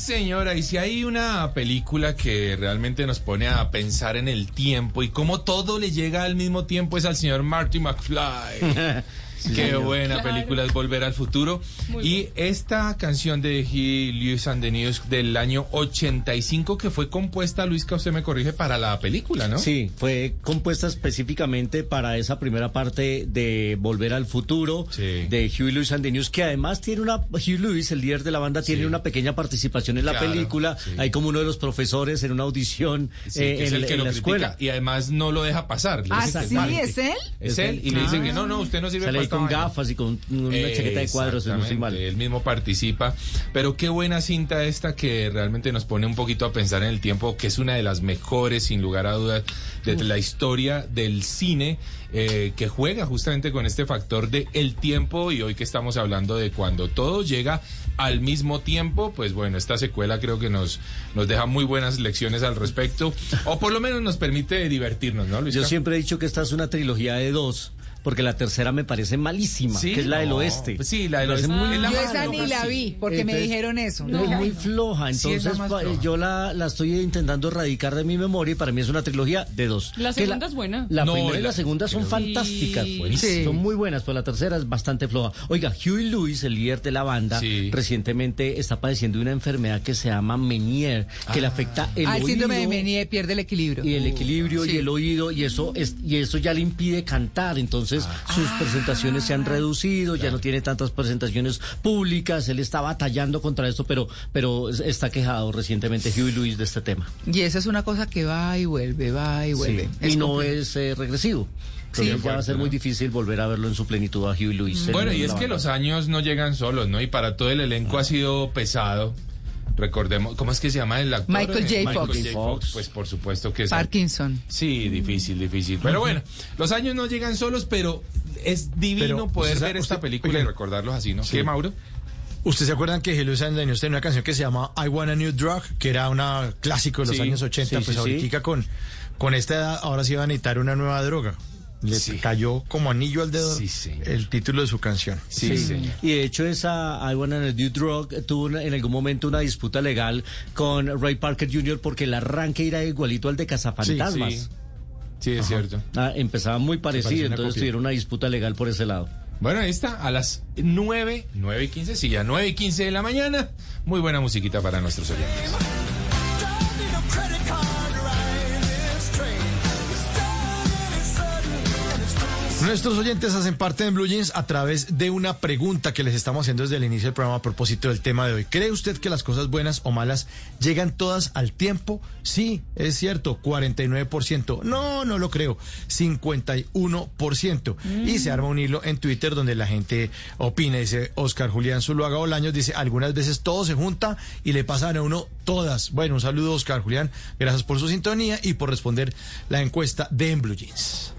Señora, y si hay una película que realmente nos pone a pensar en el tiempo y cómo todo le llega al mismo tiempo es al señor Marty McFly. Qué buena Claro. película es Volver al Futuro. Muy y esta canción de He Lewis and the News del año 85 que fue compuesta, Luis, que usted me corrige, para la película, ¿no? Sí, fue compuesta específicamente para esa primera parte de Volver al Futuro de Huey Lewis and the News, que además tiene una, Huey Lewis, el líder de la banda, tiene una pequeña participación en la Claro, película. sí. Hay como uno de los profesores en una audición Sí, eh, que es en, el que en lo la critica escuela. y además no lo deja pasar. ¿Ah, sí? ¿Es él? Es él y le dice que no, no, usted no sirve para con gafas y con una chaqueta de cuadros, no mal. Él mismo participa. Pero qué buena cinta esta que realmente nos pone un poquito a pensar en el tiempo, que es una de las mejores, sin lugar a dudas, de la historia del cine, eh, que juega justamente con este factor de el tiempo y hoy que estamos hablando de cuando todo llega al mismo tiempo, pues bueno, esta secuela creo que nos, nos deja muy buenas lecciones al respecto, o por lo menos nos permite divertirnos, ¿no, Luis? Yo siempre he dicho que esta es una trilogía de dos, porque la tercera me parece malísima, Sí, que es la del no, oeste. pues sí, la del oeste. la Yo esa ni la vi, porque me dijeron eso. Es muy floja, Sí, es la entonces floja. yo la, la estoy intentando erradicar de mi memoria y para mí es una trilogía de dos. La segunda es buena. La No, primera y la- segunda son fantásticas, pues. Sí. son muy buenas, pero la tercera es bastante floja. Oiga, Huey Lewis, el líder de la banda, Sí. recientemente está padeciendo de una enfermedad que se llama Menier, que le afecta el Ah, oído síndrome de Menier pierde el equilibrio. y el equilibrio y Sí. el oído y eso es y eso ya le impide cantar entonces Ah. sus presentaciones se han reducido ya no tiene tantas presentaciones públicas él está batallando contra esto pero pero está quejado recientemente Huey Lewis de este tema Y eso es una cosa que va y vuelve, va y vuelve. Sí. y no es eh, regresivo Sí. Ya va a ser muy difícil volver a verlo en su plenitud a Huey el Bueno, y es que los años no llegan solos, ¿no? Y para todo el elenco ha sido pesado. Recordemos, ¿cómo es que se llama el actor? Michael Eh, J. Fox. Fox. Pues por supuesto que es. Parkinson. Sí, difícil, difícil. Pero bueno, los años no llegan solos, pero es divino Pero, poder usted- ver esta usted- película y recordarlos así, ¿no? Sí. ¿Qué, Mauro? ¿Ustedes se acuerdan que Hello and Daniels tenía una canción que se llama I Want a New Drug, que era una clásico de los Sí, años 80? sí, pues sí, sí. ahorita con, con esta edad ahora sí va a necesitar una nueva droga. Le Sí. cayó como anillo al dedo Sí, el título de su canción. Sí, señor. Y de hecho esa I Wanna New Drug tuvo una- en algún momento una disputa legal con Ray Parker Jr. porque el arranque era igualito al de Cazafantasmas. Sí, sí, es cierto. Ah, empezaba muy parecido, entonces copia. tuvieron una disputa legal por ese lado. Bueno, ahí está, a las 9, 9 y 15, sí, ya 9 y 15 de la mañana. Muy buena musiquita para nuestros oyentes. Nuestros oyentes hacen parte de Blue Jeans a través de una pregunta que les estamos haciendo desde el inicio del programa a propósito del tema de hoy. ¿Cree usted que las cosas buenas o malas llegan todas al tiempo? Sí, es cierto, 49%. No, no lo creo, 51%. Y se arma un hilo en Twitter donde la gente opina, dice Oscar Julián Zuluaga Bolaños, dice, algunas veces todo se junta y le pasan a uno todas. Bueno, un saludo Oscar Julián, gracias por su sintonía y por responder la encuesta de Blue Jeans.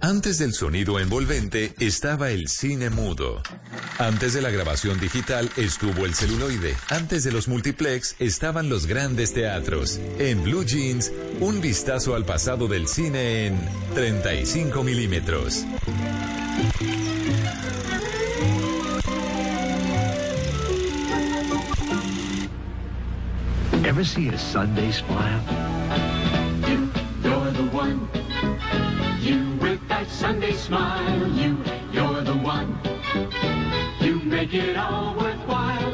Antes del sonido envolvente estaba el cine mudo. Antes de la grabación digital estuvo el celuloide. Antes de los multiplex estaban los grandes teatros. En Blue Jeans, un vistazo al pasado del cine en 35 milímetros. Ever see a Sunday smile? Sunday smile. You, you're the one. You make it all worthwhile.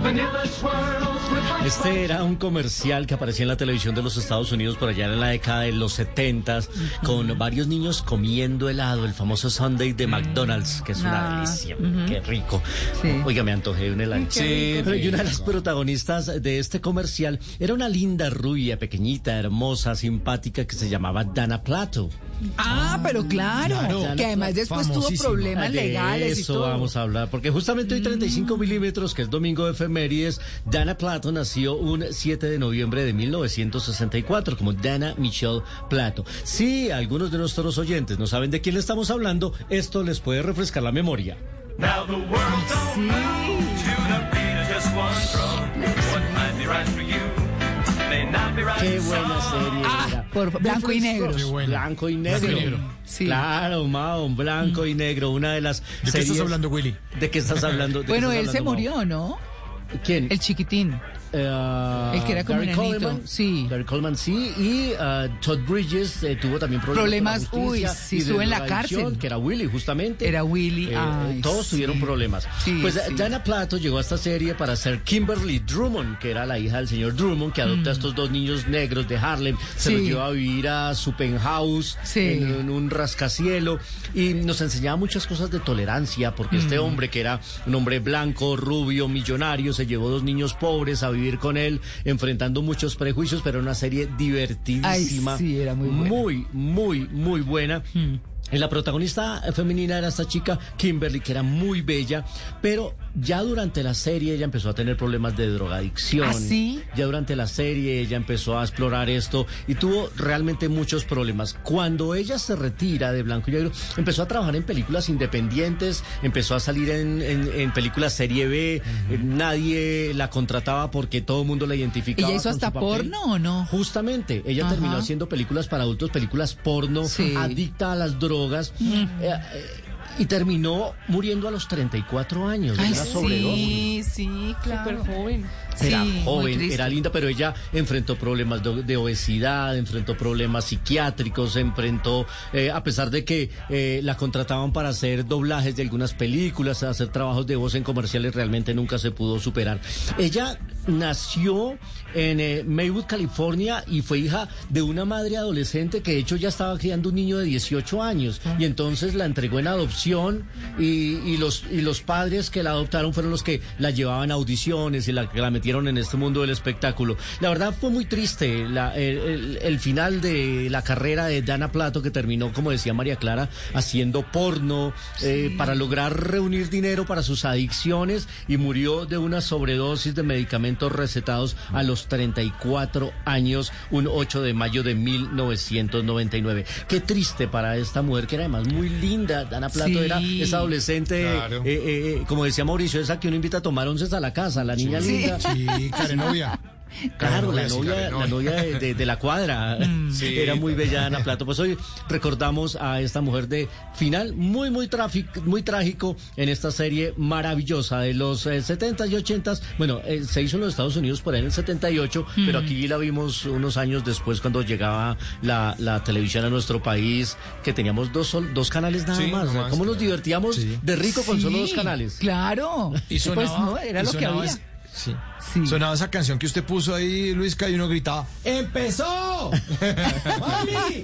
Vanilla swirls with ice Este era un comercial que aparecía en la televisión de los Estados Unidos por allá en la década de los 70 con varios niños comiendo helado, el famoso Sunday de McDonald's, que es una Ah, delicia, qué rico. Sí. Oiga, me antojé de un helado. Sí, Pero y una de las protagonistas de este comercial era una linda rubia, pequeñita, hermosa, simpática, que se llamaba Dana Plato. Ah, pero claro, Claro. que además después tuvo problemas De legales y eso todo. vamos a hablar, porque justamente hoy 35 milímetros, que es domingo de efemérides, Dana Plato nació un 7 de noviembre de 1964 como Dana Michelle Plato. Si algunos de nuestros oyentes no saben de quién le estamos hablando, esto les puede refrescar la memoria. Now the world don't move Qué buena serie. Ah, era. por blanco y negro. Blanco y negro. Blanco y negro. Sí. Claro, Mao, blanco y negro, una de las ¿De qué series- estás hablando, Willy? ¿De qué estás hablando? ¿De qué Bueno, estás él se Mao? murió, ¿no? ¿Quién? El chiquitín. Eh, El que era como Gary Coleman, sí. Gary Coleman, sí. Y eh, Todd Bridges eh, tuvo también problemas. Problemas, uy, sí, estuvo en la cárcel. Que era Willy, justamente. Era Willy, Eh, ay, todos sí. tuvieron problemas. Sí, pues sí. Dana Plato llegó a esta serie para ser Kimberly Drummond, que era la hija del señor Drummond, que adopta a estos dos niños negros de Harlem. Se Mm. Los lleva a vivir a su penthouse en un rascacielo. Y nos enseñaba muchas cosas de tolerancia, porque este Mm. hombre, que era un hombre blanco, rubio, millonario, se llevó dos niños pobres a vivir convivir con él, enfrentando muchos prejuicios, pero una serie divertidísima. Ay, sí, era muy buena. Muy, muy, muy buena. Y La protagonista femenina era esta chica Kimberly, que era muy bella, pero ya durante la serie ella empezó a tener problemas de drogadicción. ¿Ah, sí? Ya durante la serie ella empezó a explorar esto y tuvo realmente muchos problemas. Cuando ella se retira de Blanco y Negro, empezó a trabajar en películas independientes, empezó a salir en, en- en películas serie B, nadie la contrataba porque todo el mundo la identificaba. ¿Ella hizo hasta porno o no? Justamente, ella Ajá. terminó haciendo películas para adultos, películas porno, Sí. adicta a las drogas. eh, eh, y terminó muriendo a los 34 años de Ay, una sobredosis. sí, sí, claro. Súper joven. Era Sí, joven, era linda, pero ella enfrentó problemas de, de obesidad, enfrentó problemas psiquiátricos, enfrentó, eh, a pesar de que eh, la contrataban para hacer doblajes de algunas películas, hacer trabajos de voz en comerciales, realmente nunca se pudo superar. Ella nació en eh, Maywood, California, y fue hija de una madre adolescente que de hecho ya estaba criando un niño de 18 años, y entonces la entregó en adopción, y, y los, y los padres que la adoptaron fueron los que la llevaban a audiciones y la que la metieron en este mundo del espectáculo. La verdad fue muy triste la- el, el- el final de la carrera de Dana Plato, que terminó, como decía María Clara, haciendo porno eh, para lograr reunir dinero para sus adicciones y murió de una sobredosis de medicamentos recetados a los 34 años, un 8 de mayo de 1999. Qué triste para esta mujer que era además muy linda. Dana Plato Sí. era esa adolescente, Claro. eh, eh, eh, como decía Mauricio, esa que uno invita a tomar onces a la casa, la niña Sí. linda. Sí, Karenovia. Claro, la sí, novia, la novia de, de- de la cuadra. Sí. Era muy bella Ana Plato. Pues hoy recordamos a esta mujer de final muy, muy, tráfico, muy trágico en esta serie maravillosa de los eh, 70s y 80s. Bueno, eh, se hizo en los Estados Unidos por ahí en el 78, pero aquí la vimos unos años después cuando llegaba la, la televisión a nuestro país, que teníamos dos, sol- dos canales nada Sí, más. ¿Cómo nos divertíamos Sí. de rico con solo dos Sí, canales? Claro. Y sonaba, pues no, era y lo que había. sí. Sí. Sonaba esa canción que usted puso ahí, Luisca, y uno gritaba, ¡Empezó! ¡Mami!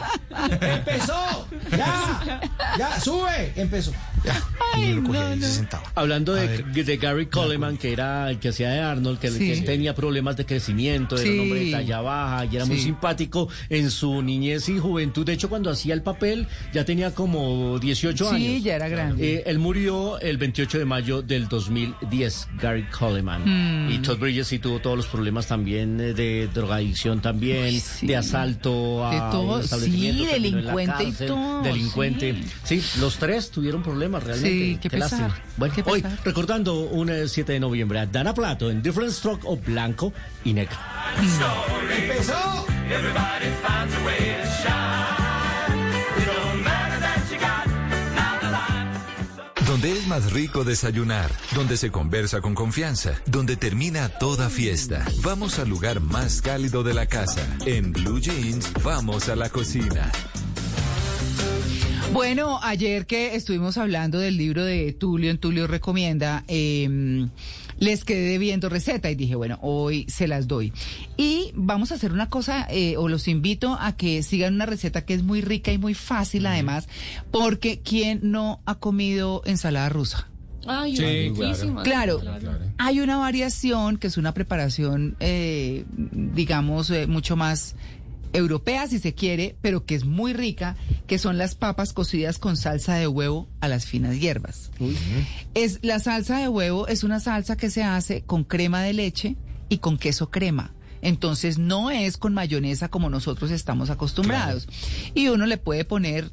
¡Empezó! ¡Ya! ¡Ya! ¡Sube! ¡Empezó! Ya. y uno cogía y se sentaba. Hablando de, ver. de Gary Coleman, que era el que hacía de Arnold, que, Sí. que tenía problemas de crecimiento, era un Sí. hombre de talla baja y era muy Sí. simpático en su niñez y juventud. De hecho, cuando hacía el papel ya tenía como 18 Sí, años. ya era grande. Eh, él murió el 28 de mayo del 2010, Gary Coleman. Mm. Y Todd Bridges sí tuvo todos los problemas también eh, de drogadicción también, Uy, sí. de asalto a De todo, establecimiento, sí, delincuente y cárcel, todo, Delincuente. Sí. los tres tuvieron problemas realmente. Sí, qué pesar, lástima. Bueno, qué hoy recordando un eh, 7 de noviembre a Dana Plato en Different Stroke o blanco y negro. ¡Empezó! Más rico desayunar, donde se conversa con confianza, donde termina toda fiesta. Vamos al lugar más cálido de la casa. En Blue Jeans, vamos a la cocina. Bueno, ayer que estuvimos hablando del libro de Tulio, en Tulio recomienda, eh, les quedé viendo receta y dije, bueno, hoy se las doy. Y vamos a hacer una cosa, eh, o los invito a que sigan una receta que es muy rica y muy fácil además, porque ¿quién no ha comido ensalada rusa? Ay, Sí, riquísima. Claro, hay una variación que es una preparación, eh, digamos, eh, mucho más europea si se quiere, pero que es muy rica, que son las papas cocidas con salsa de huevo a las finas hierbas. Es la salsa de huevo es una salsa que se hace con crema de leche y con queso crema. Entonces no es con mayonesa como nosotros estamos acostumbrados. Y uno le puede poner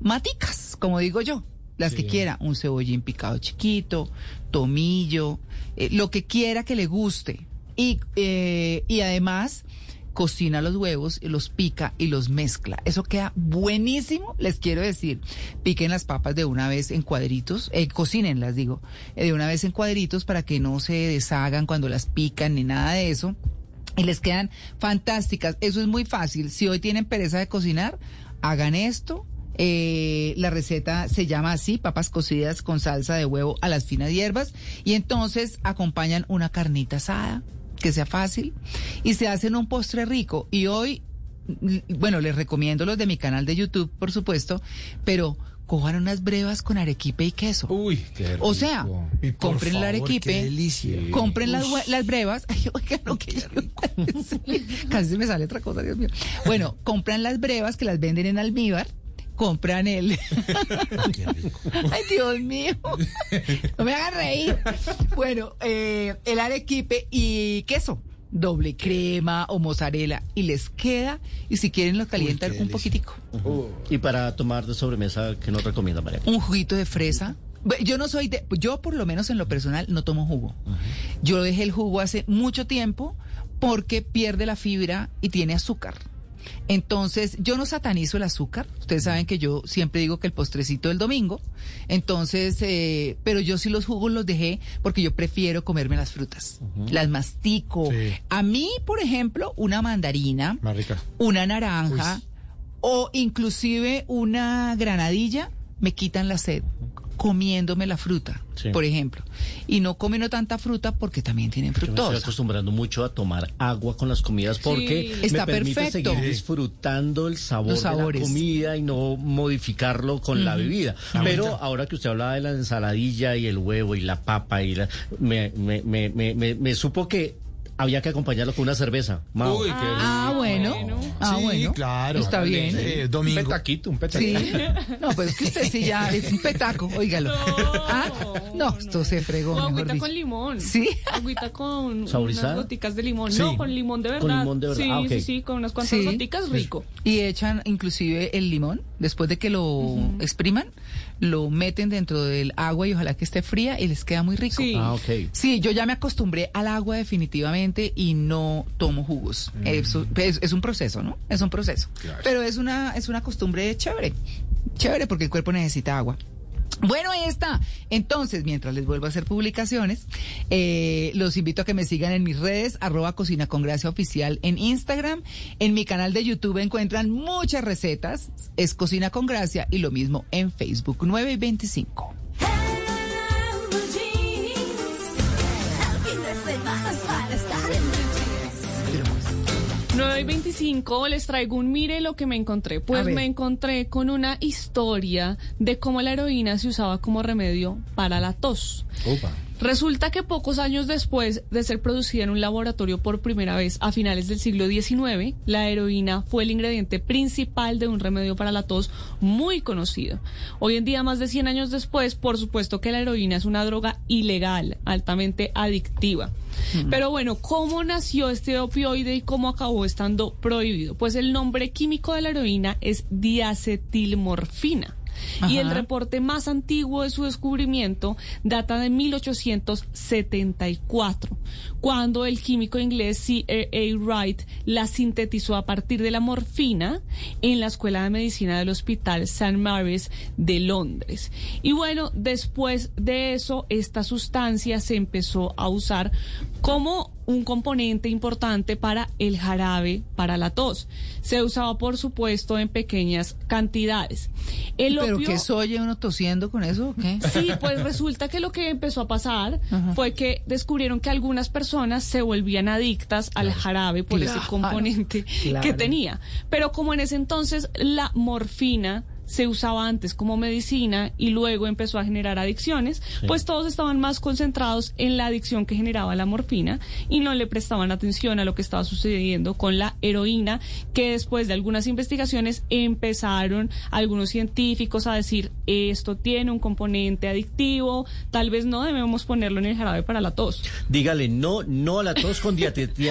maticas, como digo yo, las que quiera, un cebollín picado chiquito, tomillo, eh, lo que quiera que le guste. Y, eh, y además cocina los huevos, los pica y los mezcla. Eso queda buenísimo, les quiero decir. Piquen las papas de una vez en cuadritos, eh, cocínenlas, digo, eh, de una vez en cuadritos para que no se deshagan cuando las pican ni nada de eso. Y les quedan fantásticas. Eso es muy fácil. Si hoy tienen pereza de cocinar, hagan esto. Eh, la receta se llama así, papas cocidas con salsa de huevo a las finas hierbas. Y entonces acompañan una carnita asada, que sea fácil. Y se hacen un postre rico. Y hoy, mm, bueno, les recomiendo los de mi canal de YouTube, por supuesto, pero cojan unas brevas con arequipe y queso. Uy, qué O sea, compren la favor, arequipe, qué delicia. compren las, las brevas. Ay, oigan, lo que yo- Casi me sale otra cosa, Dios mío. Bueno, compran las brevas que las venden en almíbar. Compran el. Ay, Dios mío. No me hagan reír. Bueno, eh, el arequipe y queso. Doble crema o mozzarella. Y les queda. Y si quieren, lo calientan un poquitico. Y para tomar de sobremesa, ¿qué nos recomienda María? Un juguito de fresa. Yo no soy de, yo por lo menos en lo personal no tomo jugo. Yo dejé el jugo hace mucho tiempo porque pierde la fibra y tiene azúcar. Entonces, yo no satanizo el azúcar. Ustedes saben que yo siempre digo que el postrecito del domingo. Entonces, eh, pero yo sí los jugos los dejé porque yo prefiero comerme las frutas. Las mastico. Sí. A mí, por ejemplo, una mandarina, una naranja o inclusive una granadilla me quitan la sed comiéndome la fruta, Sí. por ejemplo. Y no comiendo tanta fruta porque también tienen Yo me estoy fructosa. acostumbrando mucho a tomar agua con las comidas porque Sí. me Está permite perfecto. seguir disfrutando el sabor de la comida y no modificarlo con la bebida. Pero ahora que usted hablaba de la ensaladilla y el huevo y la papa y la, me, me, me, me, me- me supo que había que acompañarlo con una cerveza. Mao. Uy, qué Ah, bueno. Ah, Sí, bueno. claro. Está bien. Eh, domingo. Un petaquito, un Sí. petaquito. No, pues es que usted sí ya es un petaco, óigalo. ¿Ah? No, esto se fregó, O mejor agüita dicho. con limón. Sí. Agüita con ¿Saborizada? unas goticas de limón. Sí. No, con limón de verdad. Con limón de verdad. Sí, Ah, ok. sí, sí, con unas cuantas Sí. goticas, rico. Y echan inclusive el limón, después de que lo expriman, lo meten dentro del agua y ojalá que esté fría y les queda muy rico. Sí. Ah. Sí, yo ya me acostumbré al agua definitivamente y no tomo jugos. Eso- es, es un proceso, ¿no? Es un proceso. Claro. Pero es una, es una costumbre chévere. Chévere porque el cuerpo necesita agua. Bueno, ahí está. Entonces, mientras les vuelvo a hacer publicaciones, eh, los invito a que me sigan en mis redes, arroba Cocina con Gracia Oficial en Instagram. En mi canal de YouTube encuentran muchas recetas. Es Cocina con Gracia y lo mismo en Facebook 9 y 25. 9 y 25 les traigo un mire lo que me encontré. Pues me encontré con una historia de cómo la heroína se usaba como remedio para la tos. Opa. Resulta que pocos años después de ser producida en un laboratorio por primera vez a finales del siglo XIX, la heroína fue el ingrediente principal de un remedio para la tos muy conocido. Hoy en día, más de 100 años después, por supuesto que la heroína es una droga ilegal, altamente adictiva. Pero bueno, ¿cómo nació este opioide y cómo acabó estando prohibido? Pues el nombre químico de la heroína es diacetilmorfina. Y el reporte más antiguo de su descubrimiento data de 1874, cuando el químico inglés C.A.A. Wright la sintetizó a partir de la morfina en la Escuela de Medicina del Hospital St. Mary's de Londres. Y bueno, después de eso, esta sustancia se empezó a usar como un componente importante para el jarabe para la tos. Se usaba, por supuesto, en pequeñas cantidades. El ¿Pero opio- qué soy uno tosiendo con eso o qué? Sí, pues resulta que lo que empezó a pasar fue que descubrieron que algunas personas se volvían adictas al jarabe por ese Claro, componente que tenía. Pero como en ese entonces la morfina se usaba antes como medicina y luego empezó a generar adicciones, pues todos estaban más concentrados en la adicción que generaba la morfina y no le prestaban atención a lo que estaba sucediendo con la heroína, que después de algunas investigaciones empezaron algunos científicos a decir esto tiene un componente adictivo, tal vez no debemos ponerlo en el jarabe para la tos. Dígale no, no a la tos con diacetil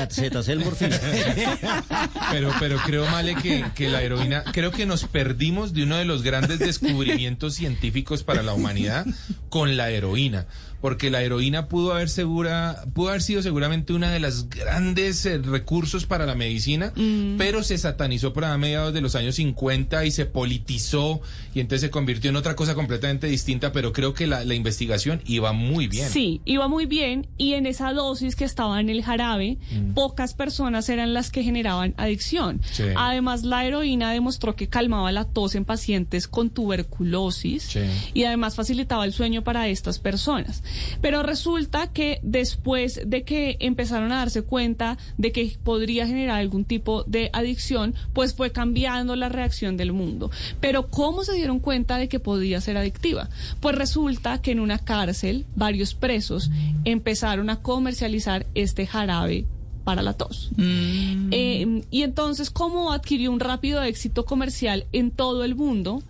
morfina. Pero, pero creo, Male, que, que la heroína, creo que nos perdimos de uno de los grandes descubrimientos científicos para la humanidad con la heroína. Porque la heroína pudo haber segura, pudo haber sido seguramente una de las grandes eh, recursos para la medicina, pero se satanizó por a mediados de los años 50 y se politizó y entonces se convirtió en otra cosa completamente distinta, pero creo que la, la investigación iba muy bien. Sí, iba muy bien y en esa dosis que estaba en el jarabe, pocas personas eran las que generaban adicción. Sí. Además, la heroína demostró que calmaba la tos en pacientes con tuberculosis Sí. y además facilitaba el sueño para estas personas. Pero resulta que después de que empezaron a darse cuenta de que podría generar algún tipo de adicción, pues fue cambiando la reacción del mundo. Pero ¿cómo se dieron cuenta de que podía ser adictiva? Pues resulta que en una cárcel varios presos empezaron a comercializar este jarabe para la tos. Eh, y entonces, como adquirió un rápido éxito comercial en todo el mundo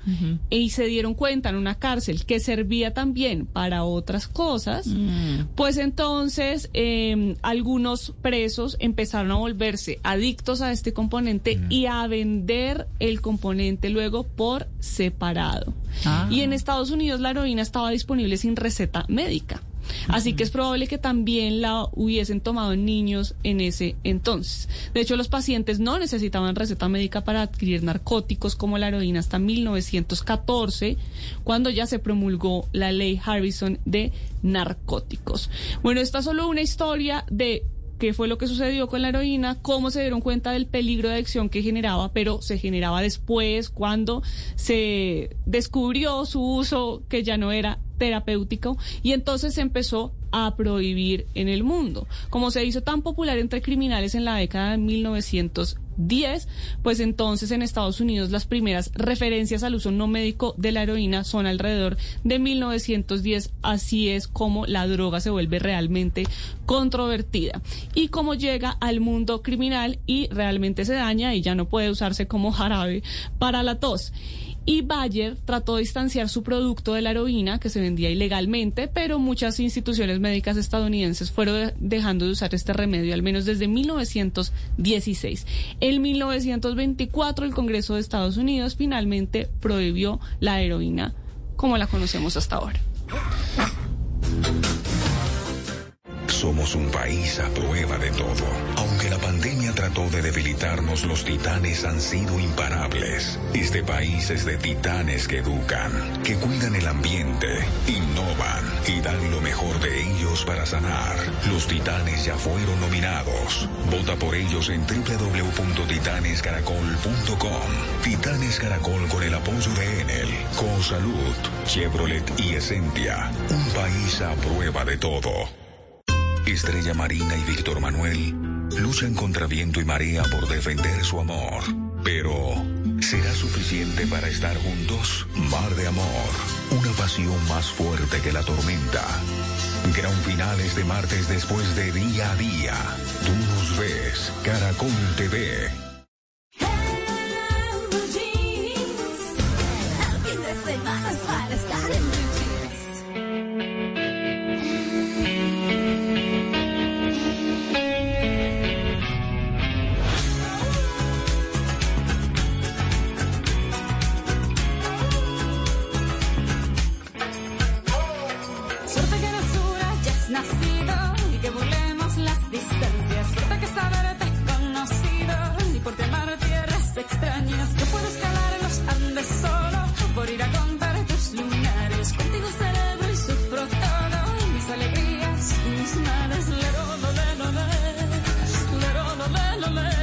y se dieron cuenta en una cárcel que servía también para otras cosas, pues entonces eh, algunos presos empezaron a volverse adictos a este componente y a vender el componente luego por separado. Ah. Y en Estados Unidos la heroína estaba disponible sin receta médica. Así que es probable que también la hubiesen tomado niños en ese entonces. De hecho, los pacientes no necesitaban receta médica para adquirir narcóticos como la heroína hasta 1914, cuando ya se promulgó la ley Harrison de narcóticos. Bueno, esta es solo una historia de qué fue lo que sucedió con la heroína, cómo se dieron cuenta del peligro de adicción que generaba, pero se generaba después cuando se descubrió su uso que ya no era terapéutico y entonces se empezó a prohibir en el mundo. Como se hizo tan popular entre criminales en la década de 1910, pues entonces en Estados Unidos las primeras referencias al uso no médico de la heroína son alrededor de 1910. Así es como la droga se vuelve realmente controvertida y como llega al mundo criminal y realmente se daña y ya no puede usarse como jarabe para la tos. Y Bayer trató de distanciar su producto de la heroína, que se vendía ilegalmente, pero muchas instituciones médicas estadounidenses fueron de- dejando de usar este remedio, al menos desde 1916. En 1924, el Congreso de Estados Unidos finalmente prohibió la heroína como la conocemos hasta ahora. Somos un país a prueba de todo. Aunque la pandemia trató de debilitarnos, los titanes han sido imparables. Este país es de titanes que educan, que cuidan el ambiente, innovan y dan lo mejor de ellos para sanar. Los titanes ya fueron nominados. Vota por ellos en www.titanescaracol.com. Titanes Caracol con el apoyo de Enel, Cosalud, Chevrolet y Essentia. Un país a prueba de todo. Estrella Marina y Víctor Manuel luchan contra viento y marea por defender su amor. Pero, ¿será suficiente para estar juntos? Mar de amor, una pasión más fuerte que la tormenta. Gran finales de martes después de día a día. Tú nos ves, Caracol TV. Lo, le,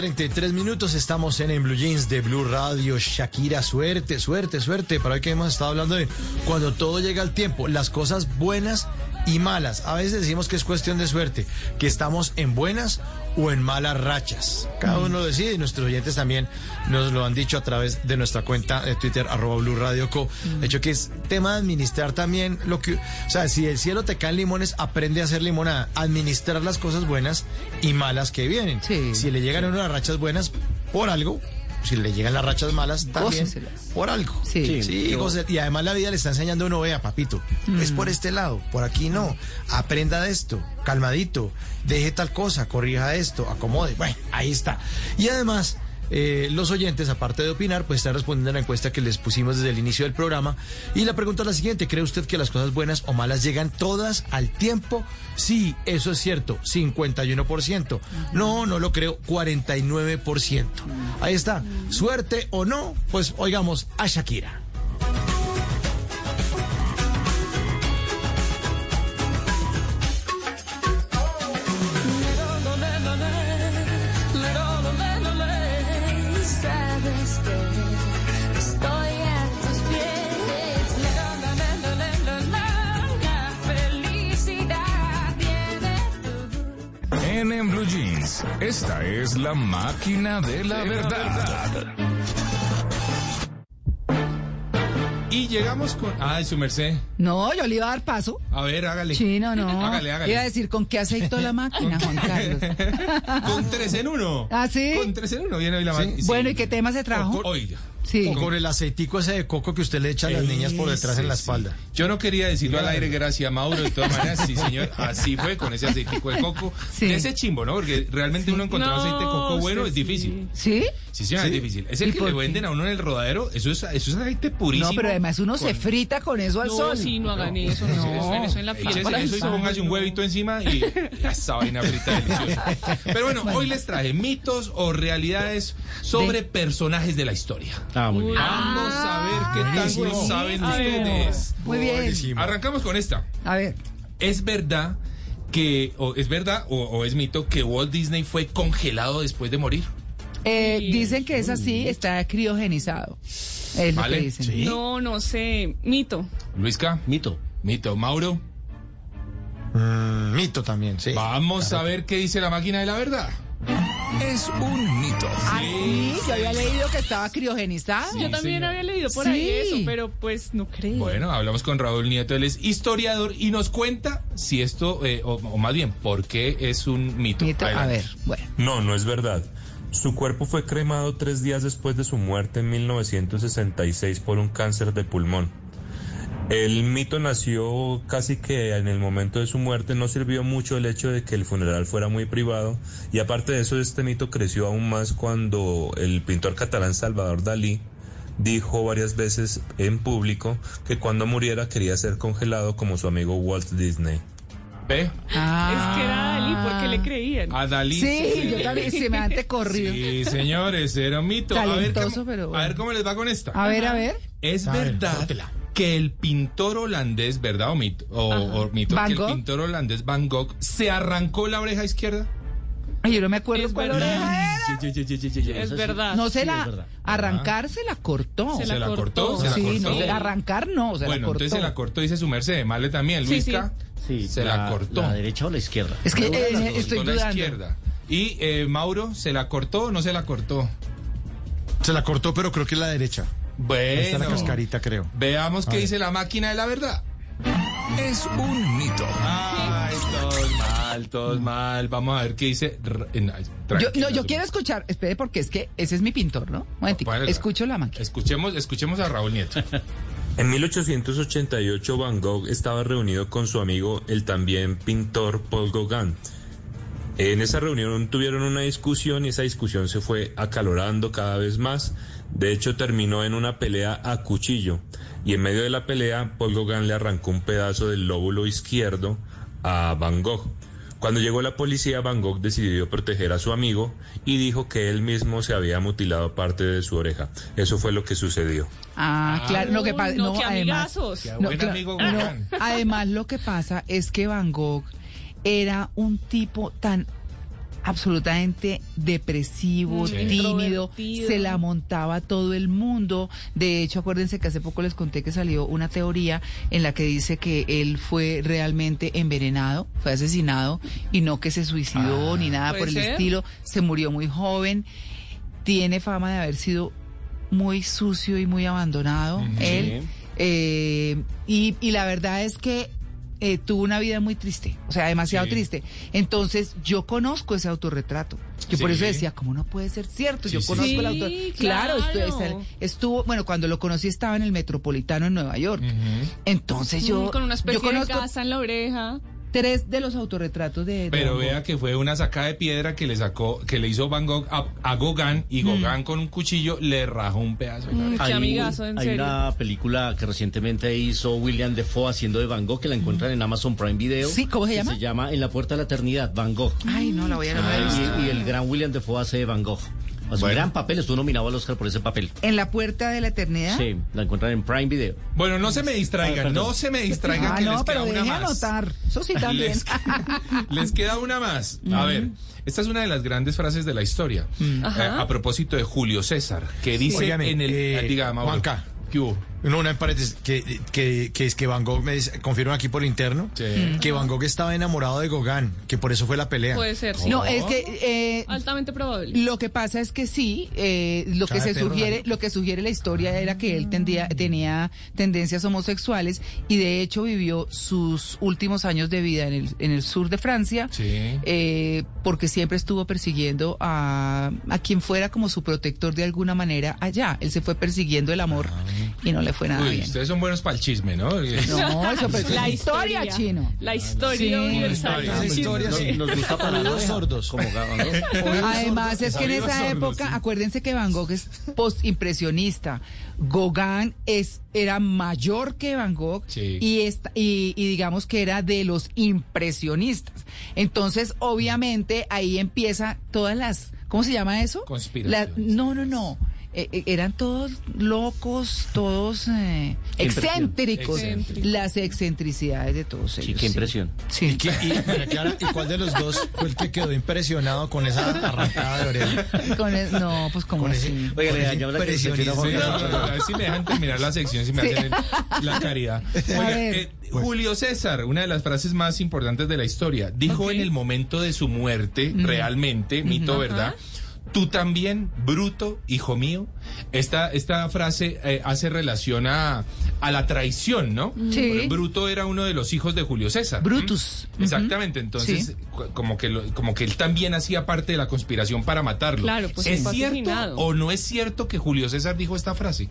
33 minutos. Estamos en, en Blue Jeans de Blue Radio. Shakira, suerte, suerte, suerte. Para hoy que hemos estado hablando de cuando todo llega al tiempo, las cosas buenas y malas. A veces decimos que es cuestión de suerte, que estamos en buenas o en malas rachas. Cada uno lo decide y nuestros oyentes también nos lo han dicho a través de nuestra cuenta de Twitter, arroba Blue Radio Co. De hecho, que es tema de administrar también lo que. O sea, si del cielo te caen limones, aprende a hacer limonada. Administrar las cosas buenas y malas que vienen. Si le llegan a uno las rachas buenas, por algo. Si le llegan las rachas malas, también Góceselas. por algo. Sí. Sí, goce- y además la vida le está enseñando a uno, vea, papito, es por este lado, por aquí no. Aprenda de esto, calmadito, deje tal cosa, corrija esto, acomode. Bueno, ahí está. Y además, eh, los oyentes, aparte de opinar, pues están respondiendo a la encuesta que les pusimos desde el inicio del programa. Y la pregunta es la siguiente, ¿cree usted que las cosas buenas o malas llegan todas al tiempo? Sí, eso es cierto, 51%. No, no lo creo, 49%. Ahí está. Suerte o no, pues oigamos a Shakira. Esta es la máquina de la verdad. Y llegamos con. Ay, su merced. No, yo le iba a dar paso. A ver, hágale. Sí, no, no. Hágale, hágale. Iba a decir, ¿con qué aceitó la máquina, Juan Carlos? Con tres en uno. ¿Ah, sí? Con tres en uno viene hoy la máquina. Bueno, ¿y qué tema se trajo? Oiga. Sí. O con el aceitico ese de coco que usted le echa a las niñas por detrás en la espalda. Yo no quería decirlo al aire, gracias Mauro, de todas maneras, sí, señor, así fue con ese aceitico de coco. Sí. De ese chimbo, ¿no? Porque realmente uno encontrar No, aceite de coco bueno es difícil. ¿Sí? Sí, señor, Sí. es difícil. Es ¿Y el que le venden a uno en el rodadero, eso es, eso es aceite purísimo. No, pero además uno se frita con eso al No, sol. sí, no hagan eso, no, eso, eso en la piel. Eso y póngase un huevito encima y esa vaina frita deliciosa. Pero bueno, hoy les traje mitos o realidades sobre personajes de la historia. Ah, muy bien. Vamos a ver qué tanto buenísimo. saben ustedes. Muy bien. Arrancamos con esta. A ver. ¿Es verdad que, o es verdad o, o es mito que Walt Disney fue congelado después de morir? Eh, dicen que es así, está criogenizado. Es lo Vale, que dicen. sí. No, no sé. Mito. Luisca. Mito. Mito. Mauro. Mm, mito también, sí. Vamos a ver qué dice la máquina de la verdad. Es un mito. Ah, sí, yo había leído que estaba criogenizado. Yo también señor. había leído por Sí. ahí eso, pero pues no creo. Bueno, hablamos con Raúl Nieto, él es historiador y nos cuenta si esto, eh, o, o más bien, por qué es un mito. Mito, a ver, bueno. No, no es verdad. Su cuerpo fue cremado tres días después de su muerte en 1966 por un cáncer de pulmón. El mito nació casi que en el momento de su muerte, no sirvió mucho el hecho de que el funeral fuera muy privado y aparte de eso este mito creció aún más cuando el pintor catalán Salvador Dalí dijo varias veces en público que cuando muriera quería ser congelado como su amigo Walt Disney. ¿Ve? Es que era Dalí, porque le creían. A Dalí. Sí, yo también se me han corrido. Sí, señores, era un mito. A ver, cómo, pero a ver cómo les va con esta. A ver, a ver. Es A verdad. Que el pintor holandés, ¿verdad o mito? O, o mito Van que el pintor holandés Van Gogh se arrancó la oreja izquierda. Ay, yo no me acuerdo Es cuál verdad. oreja era. Es verdad. No se Sí, la arrancar se la cortó. Se Se la cortó. cortó, se la sí, cortó. no, se- arrancar no, se la bueno, cortó. entonces se la cortó, dice su merced. Male también, Sí, Luisca. Sí, se la, cortó. ¿La derecha o la izquierda? Es que eh, estoy con la dudando. izquierda. Y eh, Mauro, ¿se la cortó o no se la cortó? Se la cortó, pero creo que es la derecha. Ahí está la Bueno, cascarita, creo. veamos qué dice la máquina de la verdad. Es un mito. Ay, todos mal, todos mal. Vamos a ver qué dice. Yo, no, yo quiero escuchar, espere, porque es que ese es mi pintor, ¿no? Un momentico, Ponle- escucho la máquina. Escuchemos, escuchemos a Raúl Nieto. En 1888 Van Gogh estaba reunido con su amigo el también pintor Paul Gauguin. En esa reunión tuvieron una discusión y esa discusión se fue acalorando cada vez más. De hecho terminó en una pelea a cuchillo y en medio de la pelea Paul Gauguin le arrancó un pedazo del lóbulo izquierdo a Van Gogh. Cuando llegó la policía, Van Gogh decidió proteger a su amigo y dijo que él mismo se había mutilado parte de su oreja. Eso fue lo que sucedió. Ah, claro, lo que pasa, no, no, qué además, amigazos. Qué no, buen claro, amigo no, Gauguin. además lo que pasa es que Van Gogh era un tipo tan absolutamente depresivo, Sí. tímido, se la montaba todo el mundo. De hecho, acuérdense que hace poco les conté que salió una teoría en la que dice que él fue realmente envenenado, fue asesinado y no que se suicidó ni nada por ¿puede el ser? estilo. Se murió muy joven. Tiene fama de haber sido muy sucio y muy abandonado. Él. Eh, y, y la verdad es que eh, tuvo una vida muy triste, o sea, demasiado Sí. triste. Entonces, yo conozco ese autorretrato. Yo por eso decía, ¿cómo no puede ser cierto? Sí, yo conozco sí. el autor. Sí, Claro, estu- claro. estuvo, estuvo- bueno, cuando lo conocí estaba en el Metropolitano en Nueva York. Entonces yo, con una especie yo conozco de casa en la oreja. Tres de los autorretratos de... de Pero vea que fue una sacada de piedra que le sacó, que le hizo Van Gogh a, a Gauguin y Gauguin con un cuchillo le rajó un pedazo. Mm, qué Hay, amigazo, en hay serio. una película que recientemente hizo William Defoe haciendo de Van Gogh que la encuentran en Amazon Prime Video. Sí, ¿cómo se que llama? Se llama En la puerta de la eternidad, Van Gogh. Ay, no, la voy a Ah, y, y el gran William Defoe hace de Van Gogh. Es un Bueno. gran papel, estuvo nominado al Oscar por ese papel. En la puerta de la eternidad. Sí, la encuentran en Prime Video. Bueno, no se me Ah, distraigan, perdón. no se me distraigan Ah, que no, les queda pero una más. anotar. Eso sí también. Les, les queda una más. A ver, esta es una de las grandes frases de la historia. Mm. Eh, Ajá. a propósito de Julio César, que dice en el... eh, diga, Mauro. Juanca. ¿Qué hubo? No, una en paréntesis, que, que, que es que Van Gogh me dice, confirma aquí por interno, Sí. que Van Gogh estaba enamorado de Gauguin, que por eso fue la pelea. Puede ser, sí. No, es que eh, Altamente probable. Lo que pasa es que sí, eh, lo que se sugiere, lo que sugiere la historia era que él tendía- tenía tendencias homosexuales y de hecho vivió sus últimos años de vida en el, en el sur de Francia, Sí. eh, porque siempre estuvo persiguiendo a, a quien fuera como su protector de alguna manera allá. Él se fue persiguiendo el amor y no le fue nada Uy, bien. ustedes son buenos para el chisme, ¿no? No, eso pero La es historia, historia. chino. La historia Sí. universal. La historia, Nos, sí. nos gusta para nada, sordos. Como Gogh. Además es que en esa sordos, época, sí. acuérdense que Van Gogh es postimpresionista. Gauguin es era mayor que Van Gogh Sí. y, esta- y y digamos que era de los impresionistas. Entonces, obviamente ahí empieza todas las ¿cómo se llama eso? Conspiraciones. La- no, no, no. Eh, eh, eran todos locos, todos eh, excéntricos. Las excentricidades de todos ellos. Sí, qué impresión. Sí. ¿Y, qué- y- pero Clara, ¿y cuál de los dos fue el que quedó impresionado con esa arrancada de oreja? Con el- no, pues como así. Oiga, le dañamos la a ver si me dejan terminar la sección, si me Sí. hacen el- la caridad. Oiga, eh, Julio César, una de las frases más importantes de la historia, dijo en el momento de su muerte, realmente, mito, ¿verdad? Tú también, bruto, hijo mío. Esta, esta frase eh, hace relación a, a la traición, ¿no? Sí. Bruto era uno de los hijos de Julio César. Brutus. ¿Mm? Exactamente, entonces Sí. como que lo- como que él también hacía parte de la conspiración para matarlo. Claro, pues, ¿Es cierto asesinado. o no es cierto que Julio César dijo esta frase?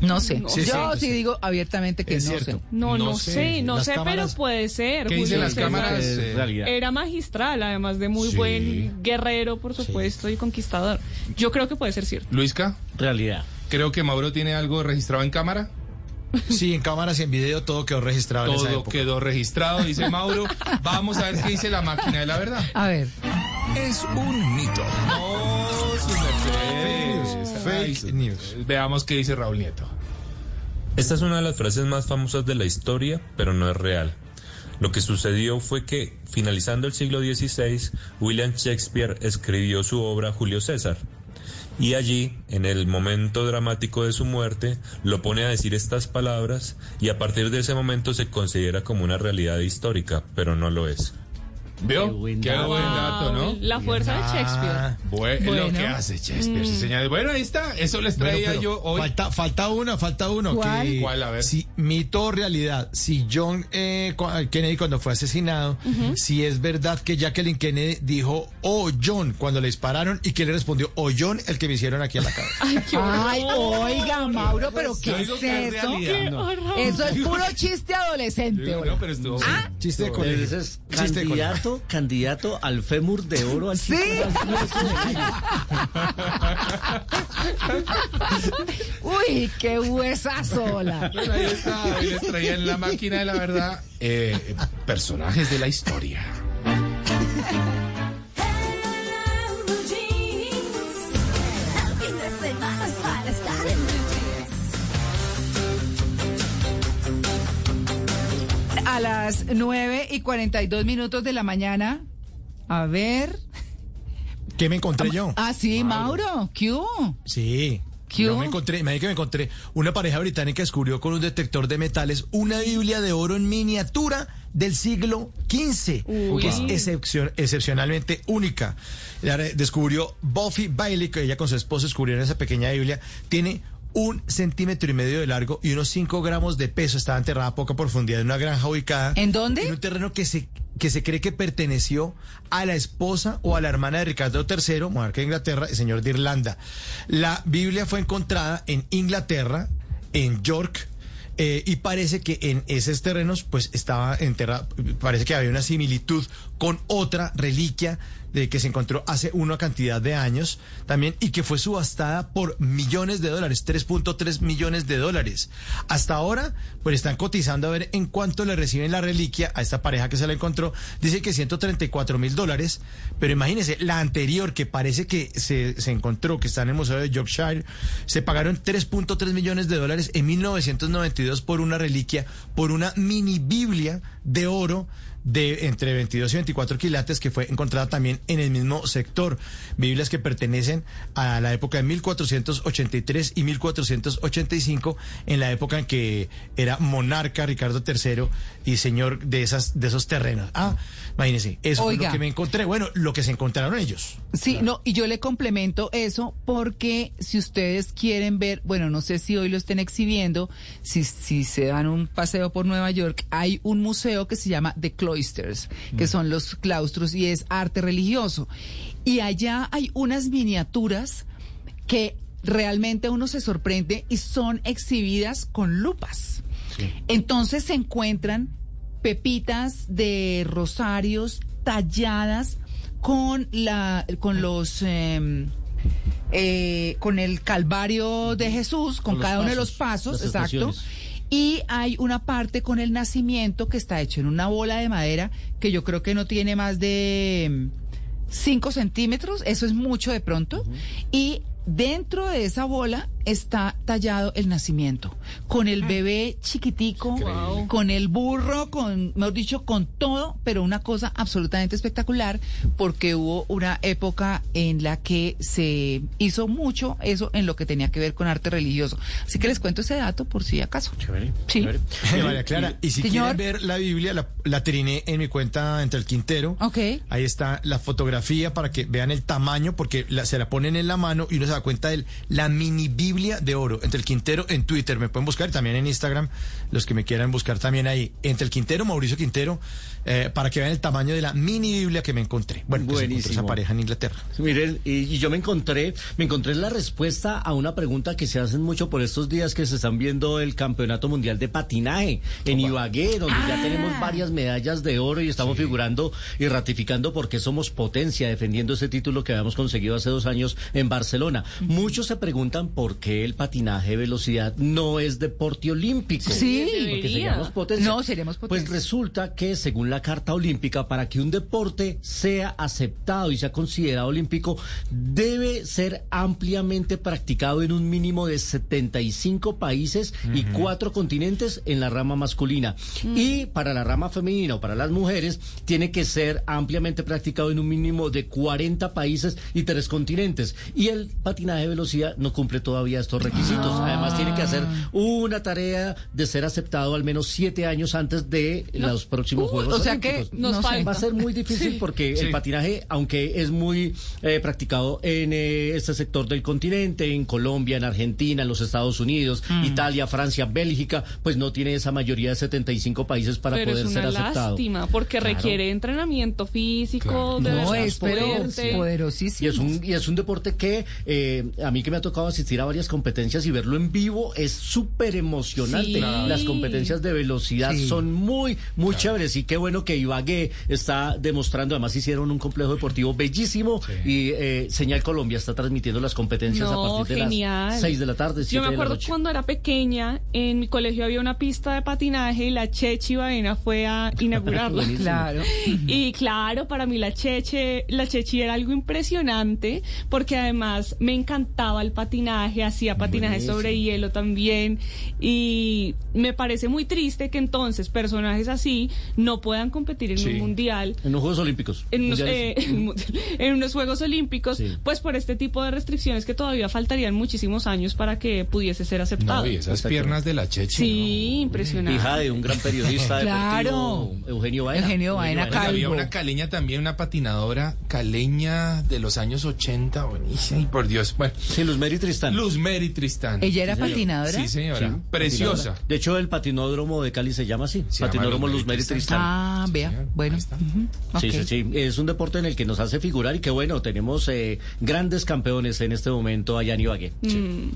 No sé. No. Yo Sí, sí sí. digo abiertamente que Es no cierto. sé. No, no, No sé, sé. no Las sé, cámaras- pero puede ser. ¿Qué dicen las cámaras? Era magistral, además de muy Sí. buen guerrero, por supuesto, y conquistador. Yo creo que puede ser cierto. Luisca, Realidad. creo que Mauro tiene algo registrado en cámara. Sí, en cámaras y en video todo quedó registrado en esa Todo época. quedó registrado, dice Mauro. Vamos a ver qué dice la máquina de la verdad. A ver. Es un mito. No, su merced. Fake news. Veamos qué dice Raúl Nieto. Esta es una de las frases más famosas de la historia, pero no es real. Lo que sucedió fue que, finalizando el siglo XVI, William Shakespeare escribió su obra Julio César. Y allí, en el momento dramático de su muerte, lo pone a decir estas palabras y a partir de ese momento se considera como una realidad histórica, pero no lo es. ¿Vio? Qué buen Qué dato. buen dato, ¿no? La fuerza de Shakespeare. Ah, Bueno, es lo Bueno. que hace Shakespeare, Mm. sí, señores. Bueno, ahí está. Eso les bueno, traía pero yo hoy. Falta, falta uno, falta uno. ¿Cuál? Que, ¿Cuál? A ver. Si mito o realidad, si John eh, Kennedy cuando fue asesinado, si es verdad que Jacqueline Kennedy dijo, oh John, cuando le dispararon y que le respondió, oh John, el que me hicieron aquí en la cabeza. Ay, qué Ay, oiga, Mauro, pero ¿qué es eso? No. horror. Eso es puro chiste adolescente. No, pero estuvo Chiste de colegio. Chiste de colegio. Candidato, candidato al fémur de oro al Sí. Uy, qué huesa sola. Bueno, ahí está. Hoy les traía en la máquina de la verdad eh, personajes de la historia. A las 9 y 42 minutos de la mañana. A ver. ¿Qué me encontré yo? Ah, sí, Mauro. ¿Qué hubo? Sí. ¿Qué Yo hubo? me encontré, imagínate que me encontré una pareja británica descubrió con un detector de metales una Biblia de oro en miniatura del siglo XV, Uy. que es excepcion- excepcionalmente única. La Descubrió Buffy Bailey, que ella con su esposo descubrieron esa pequeña Biblia, tiene un centímetro y medio de largo y unos 5 gramos de peso. Estaba enterrada a poca profundidad en una granja ubicada. ¿En dónde? En un terreno que se, que se cree que perteneció a la esposa o a la hermana de Ricardo III, monarca de Inglaterra, el señor de Irlanda. La Biblia fue encontrada en Inglaterra, en York, eh, y parece que en esos terrenos pues estaba enterrada, parece que había una similitud con otra reliquia que se encontró hace una cantidad de años también y que fue subastada por millones de dólares, 3.3 millones de dólares. Hasta ahora pues están cotizando a ver en cuánto le reciben la reliquia a esta pareja que se la encontró. Dice que 134 mil dólares, pero imagínense, la anterior que parece que se, se encontró, que está en el Museo de Yorkshire, se pagaron 3.3 millones de dólares en 1992 por una reliquia, por una mini Biblia de oro de entre 22 y 24 quilates que fue encontrada también en el mismo sector. Biblias que pertenecen a la época de 1483 y 1485, en la época en que era monarca Ricardo III y señor de esas de esos terrenos. Ah, imagínense, eso fue Oiga. lo que me encontré. Bueno, lo que se encontraron ellos. Sí, no, y yo le complemento eso porque si ustedes quieren ver, bueno, no sé si hoy lo estén exhibiendo, si, si se dan un paseo por Nueva York, hay un museo que se llama The Cloisters, que son los claustros y es arte religioso. Y allá hay unas miniaturas que realmente uno se sorprende y son exhibidas con lupas. Entonces se encuentran pepitas de rosarios talladas con la con los em, eh, con el calvario de Jesús, con, cada uno de los pasos, exacto. Y hay una parte con el nacimiento que está hecho en una bola de madera que yo creo que no tiene más de 5 centímetros, eso es mucho de pronto. Y dentro de esa bola está tallado el nacimiento, con el bebé chiquitico, con el burro, con, mejor dicho, con todo, pero una cosa absolutamente espectacular, porque hubo una época en la que se hizo mucho eso en lo que tenía que ver con arte religioso. Así que les cuento ese dato por si acaso. Sí. María Clara, y si Señor. quieren ver la Biblia, la, la triné en mi cuenta entre el Quintero. Ok. Ahí está la fotografía para que vean el tamaño, porque la- se la ponen en la mano y uno se da cuenta de la mini Biblia de oro. Entre el Quintero en Twitter, me pueden buscar también en Instagram, los que me quieran buscar también ahí. Entre el Quintero, Mauricio Quintero, eh, para que vean el tamaño de la mini Biblia que me encontré. Bueno, pues encontré esa pareja en Inglaterra. Miren, y, y yo me encontré, me encontré la respuesta a una pregunta que se hacen mucho por estos días que se están viendo el Campeonato Mundial de Patinaje en Ibagué, donde ya tenemos varias medallas de oro y estamos figurando y ratificando por qué somos potencia, defendiendo ese título que habíamos conseguido hace dos años en Barcelona. Muchos se preguntan por qué el patinaje de velocidad no es deporte olímpico. Sí. porque seríamos potencia. No, seríamos Pues potencia. resulta que según la Carta Olímpica, para que un deporte sea aceptado y sea considerado olímpico, debe ser ampliamente practicado en un mínimo de 75 países y cuatro continentes en la rama masculina. Mm. Y para la rama femenina o para las mujeres, tiene que ser ampliamente practicado en un mínimo de 40 países y tres continentes. Y el patinaje de velocidad no cumple todavía estos requisitos. Además, tiene que hacer una tarea de ser aceptado al menos siete años antes de No. los próximos Uh, Juegos o sea que Olímpicos. nos No sé. falta. Va a ser muy difícil Sí. porque Sí. el patinaje, aunque es muy eh, practicado en eh, este sector del continente, en Colombia, en Argentina, en los Estados Unidos, Mm. Italia, Francia, Bélgica, pues no tiene esa mayoría de 75 países para pero poder es ser una aceptado. lástima porque Claro. requiere entrenamiento físico, de No, es fuerte. Y es un, y es un deporte que eh, a mí que me ha tocado asistir a varias competencias y verlo en vivo es súper emocionante. Sí. Claro. Las competencias de velocidad Sí. son muy, muy chéveres y qué bueno que Ibagué está demostrando. Además hicieron un complejo deportivo bellísimo y eh, Señal Colombia está transmitiendo las competencias No, a partir de genial. las 6 de la tarde, 7 Yo me de la acuerdo noche. cuando era pequeña, en mi colegio había una pista de patinaje y la Chechi Baena fue a inaugurarla. Claro. Y claro, para mí la Cheche, la Chechi era algo impresionante porque además me encantaba el patinaje, hacía patinaje Buenísimo. sobre hielo también. Y me parece muy triste que entonces personajes así no puedan competir en Sí. un mundial. En los Juegos Olímpicos. En unos, eh, en en unos Juegos Olímpicos, Sí. pues por este tipo de restricciones que todavía faltarían muchísimos años para que pudiese ser aceptado. No, y esas piernas de la Chechi. Sí, impresionante. Hija de un gran periodista Claro. deportivo, Eugenio Baena. Oiga, Había una caleña también, una patinadora caleña de los años 80, buenísima. Y por Dios, bueno. Sí, Luz Mary Tristán. Luz Mary Tristán. ¿Ella era Sí, patinadora? Sí, señora. Sí, Preciosa. patinadora. De hecho, el patinódromo de Cali se llama así. llama patinódromo Luz Luz Mary Mary Tristán. Ah, vea. Bueno. Sí, sí, sí. Es un deporte en el que nos hace figurar y que bueno, tenemos eh, grandes campeones en este momento allá en Ibagué. Mm.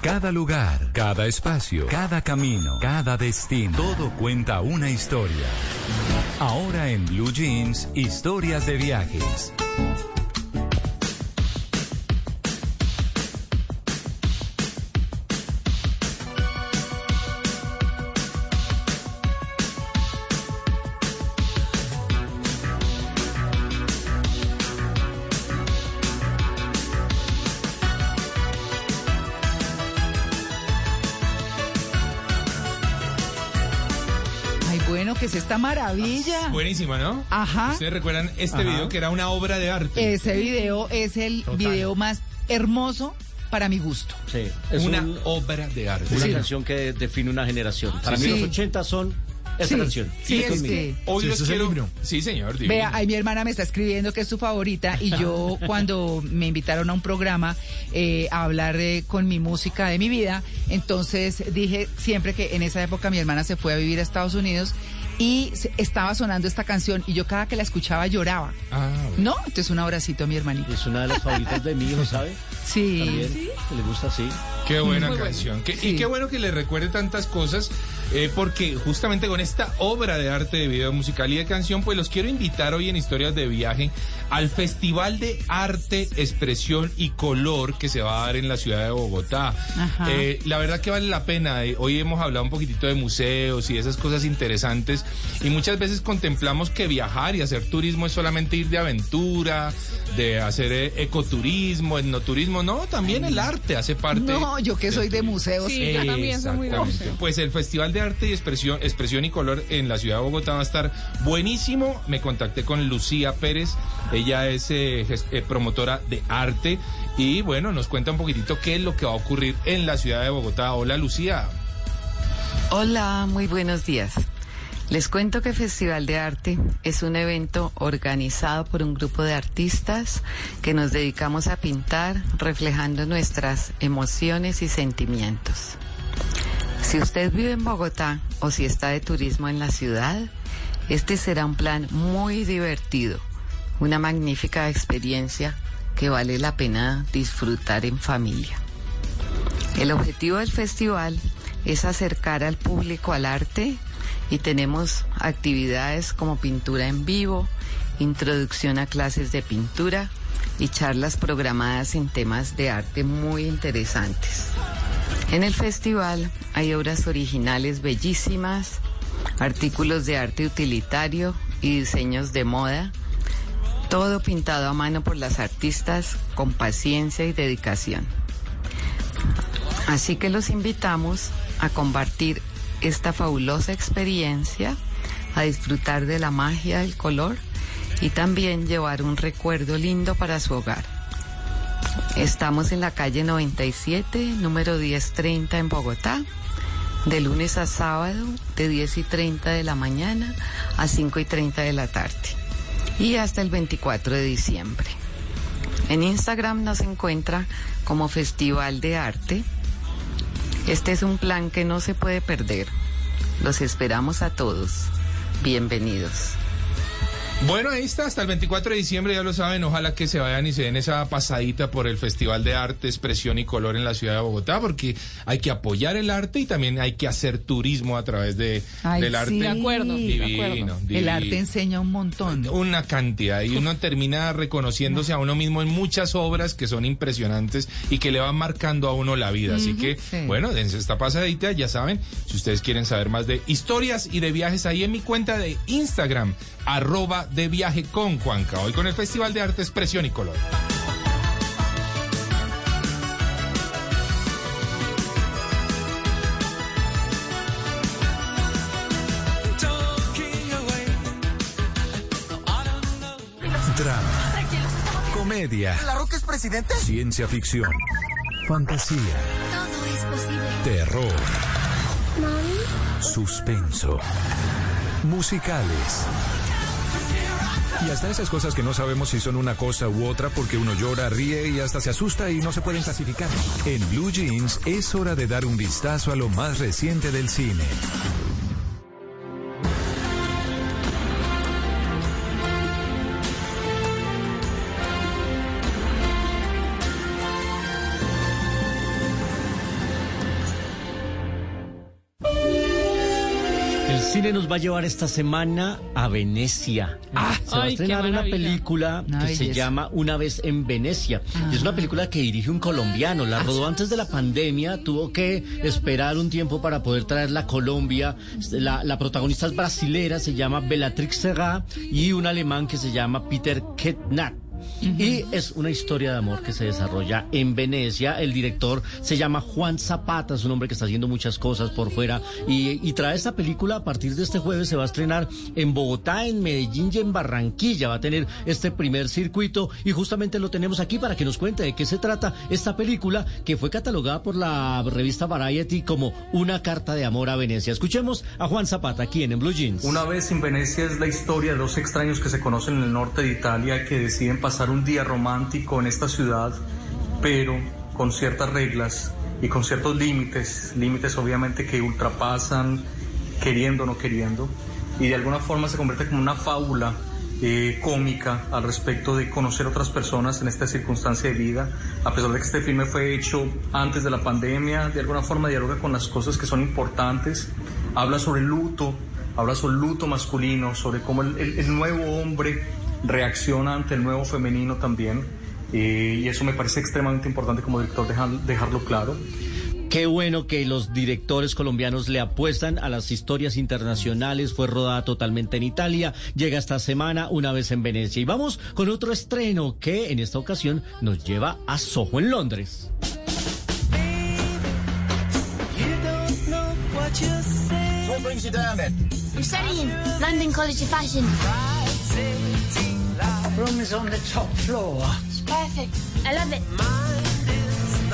Cada lugar, cada espacio, cada camino, cada destino, todo cuenta una historia. Ahora en Blue Jeans, historias de viajes. Esta maravilla. Buenísima, ¿no? Ajá. Ustedes recuerdan este Ajá. video que era una obra de arte. Ese video es el Total. video más hermoso para mi gusto. Sí, es una un- obra de arte. una Sí. canción que define una generación. Para Sí. mí Sí. los 80 son esta Sí. canción. Sí, es que- Hoy Sí, los ese es el quiero. Sí, señor. divino. Vea, ahí mi hermana me está escribiendo que es su favorita y yo cuando me invitaron a un programa eh, a hablar eh, con mi música de mi vida, entonces dije siempre que en esa época mi hermana se fue a vivir a Estados Unidos y se- estaba sonando esta canción y yo cada que la escuchaba lloraba. Ah, bueno. ¿No? Entonces un abracito a mi hermanita. Es una de las favoritas de mi hijo, ¿sabe? Sí. También, que le gusta así. Qué buena Muy bueno. canción. Qué- Sí. Y qué bueno que le recuerde tantas cosas, eh, porque justamente con esta obra de arte de video musical y de canción, pues los quiero invitar hoy en Historias de Viaje al Festival de Arte, Expresión y Color que se va a dar en la ciudad de Bogotá. Ajá. Eh, la verdad que vale la pena. eh, hoy hemos hablado un poquitito de museos y de esas cosas interesantes, y muchas veces contemplamos que viajar y hacer turismo es solamente ir de aventura, de hacer eh, ecoturismo, etnoturismo. No, también el arte hace parte. No, yo que soy de museos. Sí, yo también soy muy de. Pues el Festival de Arte y Expresión, Expresión y Color en la ciudad de Bogotá va a estar buenísimo. Me contacté con Lucía Pérez, ella es eh, eh, promotora de arte y bueno, nos cuenta un poquitito qué es lo que va a ocurrir en la ciudad de Bogotá. Hola Lucía. Hola, muy buenos días. Les cuento que Festival de Arte es un evento organizado por un grupo de artistas que nos dedicamos a pintar reflejando nuestras emociones y sentimientos. Si usted vive en Bogotá o si está de turismo en la ciudad, este será un plan muy divertido, una magnífica experiencia que vale la pena disfrutar en familia. El objetivo del festival es acercar al público al arte y tenemos actividades como pintura en vivo, introducción a clases de pintura y charlas programadas en temas de arte muy interesantes. En el festival hay obras originales bellísimas, artículos de arte utilitario y diseños de moda, todo pintado a mano por las artistas con paciencia y dedicación. Así que los invitamos a compartir esta fabulosa experiencia, a disfrutar de la magia del color y también llevar un recuerdo lindo para su hogar. Estamos en la calle 97, número 1030 en Bogotá, de lunes a sábado, de 10 y 30 de la mañana a 5 y 30 de la tarde y hasta el 24 de diciembre. En Instagram nos encuentra como Festival de Arte. Este es un plan que no se puede perder. Los esperamos a todos. Bienvenidos. Bueno, ahí está, hasta el 24 de diciembre, ya lo saben, ojalá que se vayan y se den esa pasadita por el Festival de Arte, Expresión y Color en la ciudad de Bogotá, porque hay que apoyar el arte y también hay que hacer turismo a través de, Ay, del arte. sí, de acuerdo, de Divino, acuerdo. divino. El arte enseña un montón. Una cantidad y uno termina reconociéndose a uno mismo en muchas obras que son impresionantes y que le van marcando a uno la vida. Así que, sí. bueno, dense esta pasadita, ya saben, si ustedes quieren saber más de historias y de viajes, ahí en mi cuenta de Instagram, arroba de viaje con Juanca. Hoy con el Festival de Arte Expresión y Color. Drama. Comedia. ¿La Roca es presidente? Ciencia ficción. Fantasía. Todo es posible. Terror. Suspenso. Musicales. Y hasta esas cosas que no sabemos si son una cosa u otra porque uno llora, ríe y hasta se asusta y no se pueden clasificar. En Blue Jeans es hora de dar un vistazo a lo más reciente del cine. Cine nos va a llevar esta semana a Venecia. se va a estrenar una película Una que se llama Una vez en Venecia. Y es una película que dirige un colombiano. La rodó antes de la pandemia. Tuvo que esperar un tiempo para poder traerla a Colombia. La, la protagonista es brasilera, se llama Bellatrix Serra y un alemán que se llama Peter Ketnat. Y es una historia de amor que se desarrolla en Venecia. El director se llama Juan Zapata, es un hombre que está haciendo muchas cosas por fuera. Y, y trae esta película a partir de este jueves. Se va a estrenar en Bogotá, en Medellín y en Barranquilla. Va a tener este primer circuito. Y justamente lo tenemos aquí para que nos cuente de qué se trata esta película que fue catalogada por la revista Variety como una carta de amor a Venecia. Escuchemos a Juan Zapata aquí en, en Blue Jeans. Una vez en Venecia es la historia de dos extraños que se conocen en el norte de Italia que deciden pasar un día romántico en esta ciudad, pero con ciertas reglas y con ciertos límites, límites obviamente que ultrapasan queriendo o no queriendo, y de alguna forma se convierte como una fábula eh, cómica al respecto de conocer otras personas en esta circunstancia de vida, a pesar de que este filme fue hecho antes de la pandemia, de alguna forma dialoga con las cosas que son importantes, habla sobre luto, habla sobre el luto masculino, sobre cómo el nuevo hombre reacciona ante el nuevo femenino también, eh, y eso me parece extremadamente importante como director dejar- dejarlo claro. Qué bueno que los directores colombianos le apuestan a las historias internacionales. Fue rodada totalmente en Italia. Llega esta semana una vez en Venecia. Y vamos con otro estreno que en esta ocasión nos lleva a Soho en Londres. What brings you Room is on the top floor. It's perfect. I love it.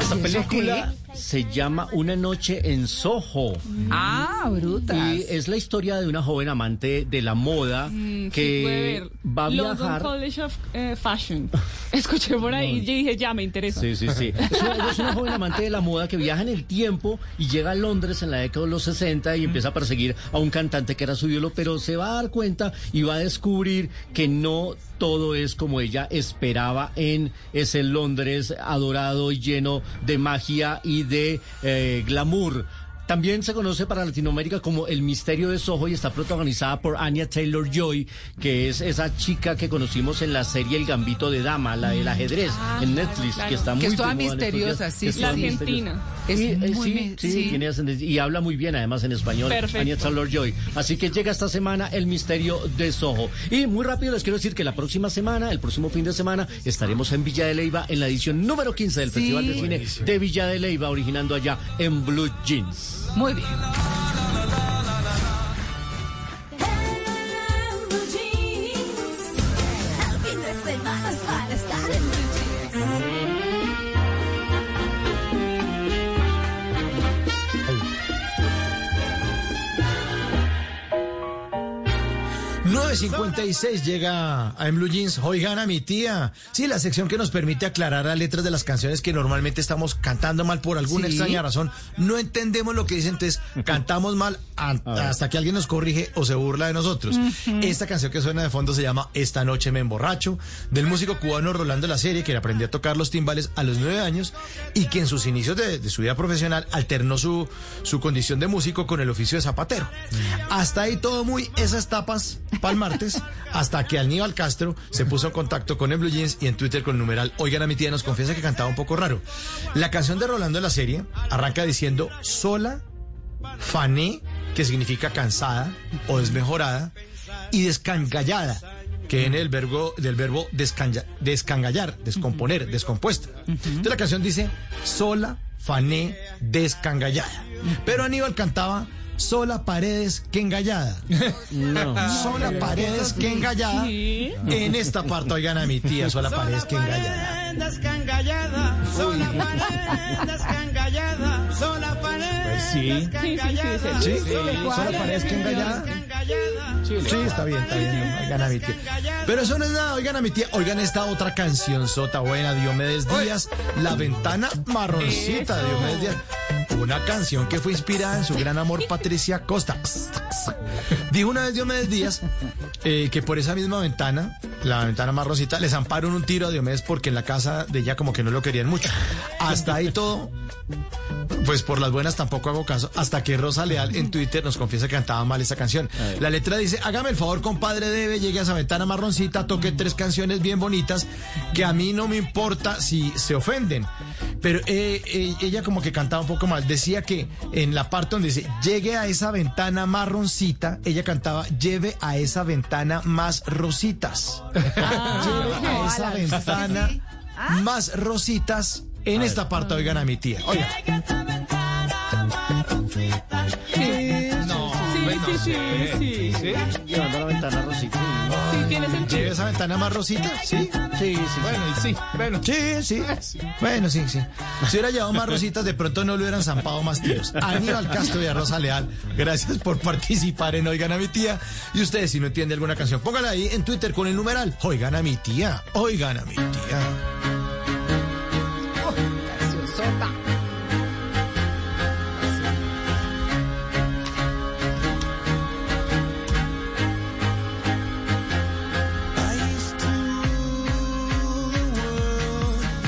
Esta ¿Y eso película se llama Una noche en Soho. Ah, brutas. Y es la historia de una joven amante de la moda Mm, sí, que ver. va a London viajar. College of eh, Fashion. Escuché por ahí y dije, ya me interesa. Sí, sí, sí. Es una, es una joven amante de la moda que viaja en el tiempo y llega a Londres en la década de los 60 y empieza a perseguir a un cantante que era su ídolo, pero se va a dar cuenta y va a descubrir que no todo es como ella esperaba en ese Londres adorado y lleno de magia y de eh, glamour. También se conoce para Latinoamérica como El Misterio de Soho y está protagonizada por Anya Taylor Joy, que es esa chica que conocimos en la serie El Gambito de Dama, la del ajedrez, en Netflix, claro. que está Que muy es toda misteriosa, sí, que sí, sí. La argentina. Es Y, eh, muy sí, sí, sí. tiene ascendencia y habla muy bien además en español. Perfecto. Anya Taylor Joy. Así que llega esta semana El Misterio de Soho. Y muy rápido les quiero decir que la próxima semana, el próximo fin de semana, estaremos en Villa de Leyva en la edición número 15 del Sí. Festival de Cine de Villa de Leyva, originando allá en Blue Jeans. Muy bien. 9.56 llega a En Blue Jeans. Oigan a mi tía. Sí, la sección que nos permite aclarar las letras de las canciones que normalmente estamos cantando mal por alguna Sí. extraña razón. No entendemos lo que dicen, entonces cantamos mal hasta que alguien nos corrige o se burla de nosotros. Esta canción que suena de fondo se llama Esta noche me emborracho, del músico cubano Rolando La Serie, que aprendió a tocar los timbales a los nueve años y que en sus inicios de, de su vida profesional alternó su, su condición de músico con el oficio de zapatero. Hasta ahí todo muy esas tapas pa'l martes, hasta que Aníbal Castro se puso en contacto con el Blue Jeans y en Twitter con el numeral Oigan a mi tía nos confiesa que cantaba un poco raro. La canción de Rolando la serie arranca diciendo sola, fané, que significa cansada o desmejorada, y descangallada, que viene del verbo, del verbo descangallar, descomponer, descompuesta. Entonces la canción dice sola, fané, descangallada. Pero Aníbal cantaba Sola Paredes que engallada. No. Sola Paredes que engallada. En esta parte oigan a mi tía Sola Paredes que engallada. sola pared descangallada, sola pared Pues sí. Sí, sí, sí, sí. ¿Sí? Sí. ¿Sola Paredes que engallada? Sí, está bien, está bien. Oigan a mi tía. Pero eso no es nada, oigan a mi tía. Oigan esta otra canción sota buena, Diomedes Díaz, La Ventana Marroncita, Diomedes Díaz. Una canción que fue inspirada en su gran amor Patricia Costa. Dijo una vez Diomedes Díaz eh, que por esa misma ventana, la ventana marroncita, les amparon un tiro a Diomedes porque en la casa de ella como que no lo querían mucho. Hasta ahí todo pues por las buenas tampoco hago caso, hasta que Rosa Leal en Twitter nos confiesa que cantaba mal esa canción. La letra dice, hágame el favor, compadre, debe, llegue a esa ventana marroncita, toque tres canciones bien bonitas, que a mí no me importa si se ofenden. Pero eh, eh, ella como que cantaba un poco mal, decía que en la parte donde dice, llegue a esa ventana marroncita, ella cantaba, lleve a esa ventana más rositas. lleve a esa ventana más rositas. En esta parte oigan a mi tía. Oigan. No, sí, sí, sí, sí, sí. Llevando la ventana rosita. Sí, tiene sentido. ¿Lleve esa ventana más rosita? Sí. Sí, sí. Bueno, sí, bueno. Sí, sí. Bueno, sí, sí. Si hubiera llevado más rositas, de pronto no le hubieran zampado más tiros. Aníbal Castro y a Rosa Leal, gracias por participar en Oigan a mi tía. Y ustedes, si no entienden alguna canción, póngala ahí en Twitter con el numeral Oigan a mi tía. Oigan a mi tía.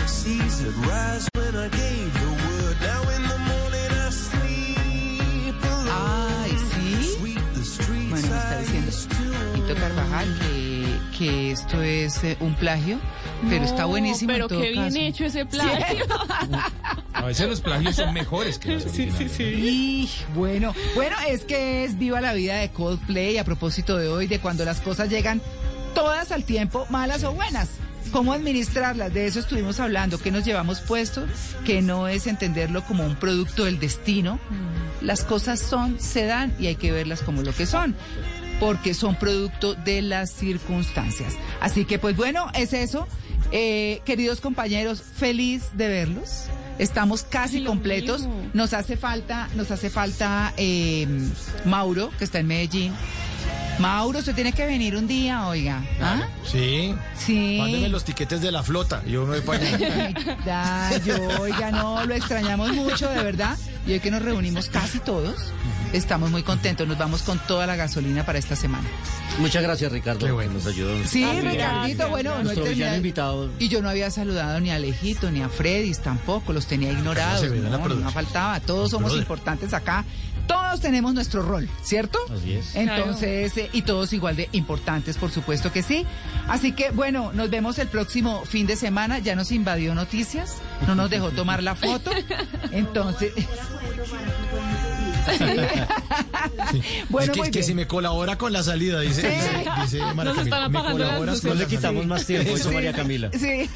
Seas that rise when I gave the word. Now in the morning I sleep alone. Ah, Ay, sí. Sweep the streets Bueno, me está diciendo Tito Carvajal que, que esto es eh, un plagio, pero está buenísimo. Pero en todo qué bien caso. hecho ese plagio. A veces los plagios son mejores que los originales. Y, bueno, bueno, es que es Viva la Vida de Coldplay a propósito de hoy, de cuando las cosas llegan todas al tiempo, malas o buenas. ¿Cómo administrarlas? De eso estuvimos hablando, que nos llevamos puesto, que no es entenderlo como un producto del destino. Las cosas son, se dan y hay que verlas como lo que son, porque son producto de las circunstancias. Así que pues bueno, es eso. Eh, queridos compañeros, feliz de verlos. Estamos casi completos. Nos hace falta, nos hace falta eh, Mauro, que está en Medellín. Mauro, usted tiene que venir un día, oiga. ¿Ah? Sí. Sí. Mándeme los tiquetes de la flota. Yo me voy para allá. Ay, yo, oiga, no, lo extrañamos mucho, de verdad. Y hoy que nos reunimos casi todos, estamos muy contentos. Nos vamos con toda la gasolina para esta semana. Muchas gracias, Ricardo, que nos ayudó. Sí. Ricardito, bueno, no Nuestro villano terminado- invitado. Y yo no había saludado ni a Alejito ni a Freddy's tampoco, los tenía ignorados. en la No, no, faltaba, todos somos brother. importantes acá. Todos tenemos nuestro rol, ¿cierto? Así es. Entonces, eh, y todos igual de importantes, por supuesto que sí. Así que, bueno, nos vemos el próximo fin de semana. Ya nos invadió noticias, no nos dejó tomar la foto. Entonces. Sí. Bueno, es que, que si me colabora con la salida, dice, Sí. dice, dice María Nos Camila, me colaboras con No le quitamos salida. más tiempo, dice Sí. María Camila. Sí.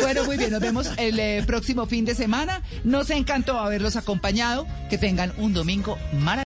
Bueno, muy bien, nos vemos el eh, próximo fin de semana. Nos encantó haberlos acompañado. Que tengan un domingo maravilloso.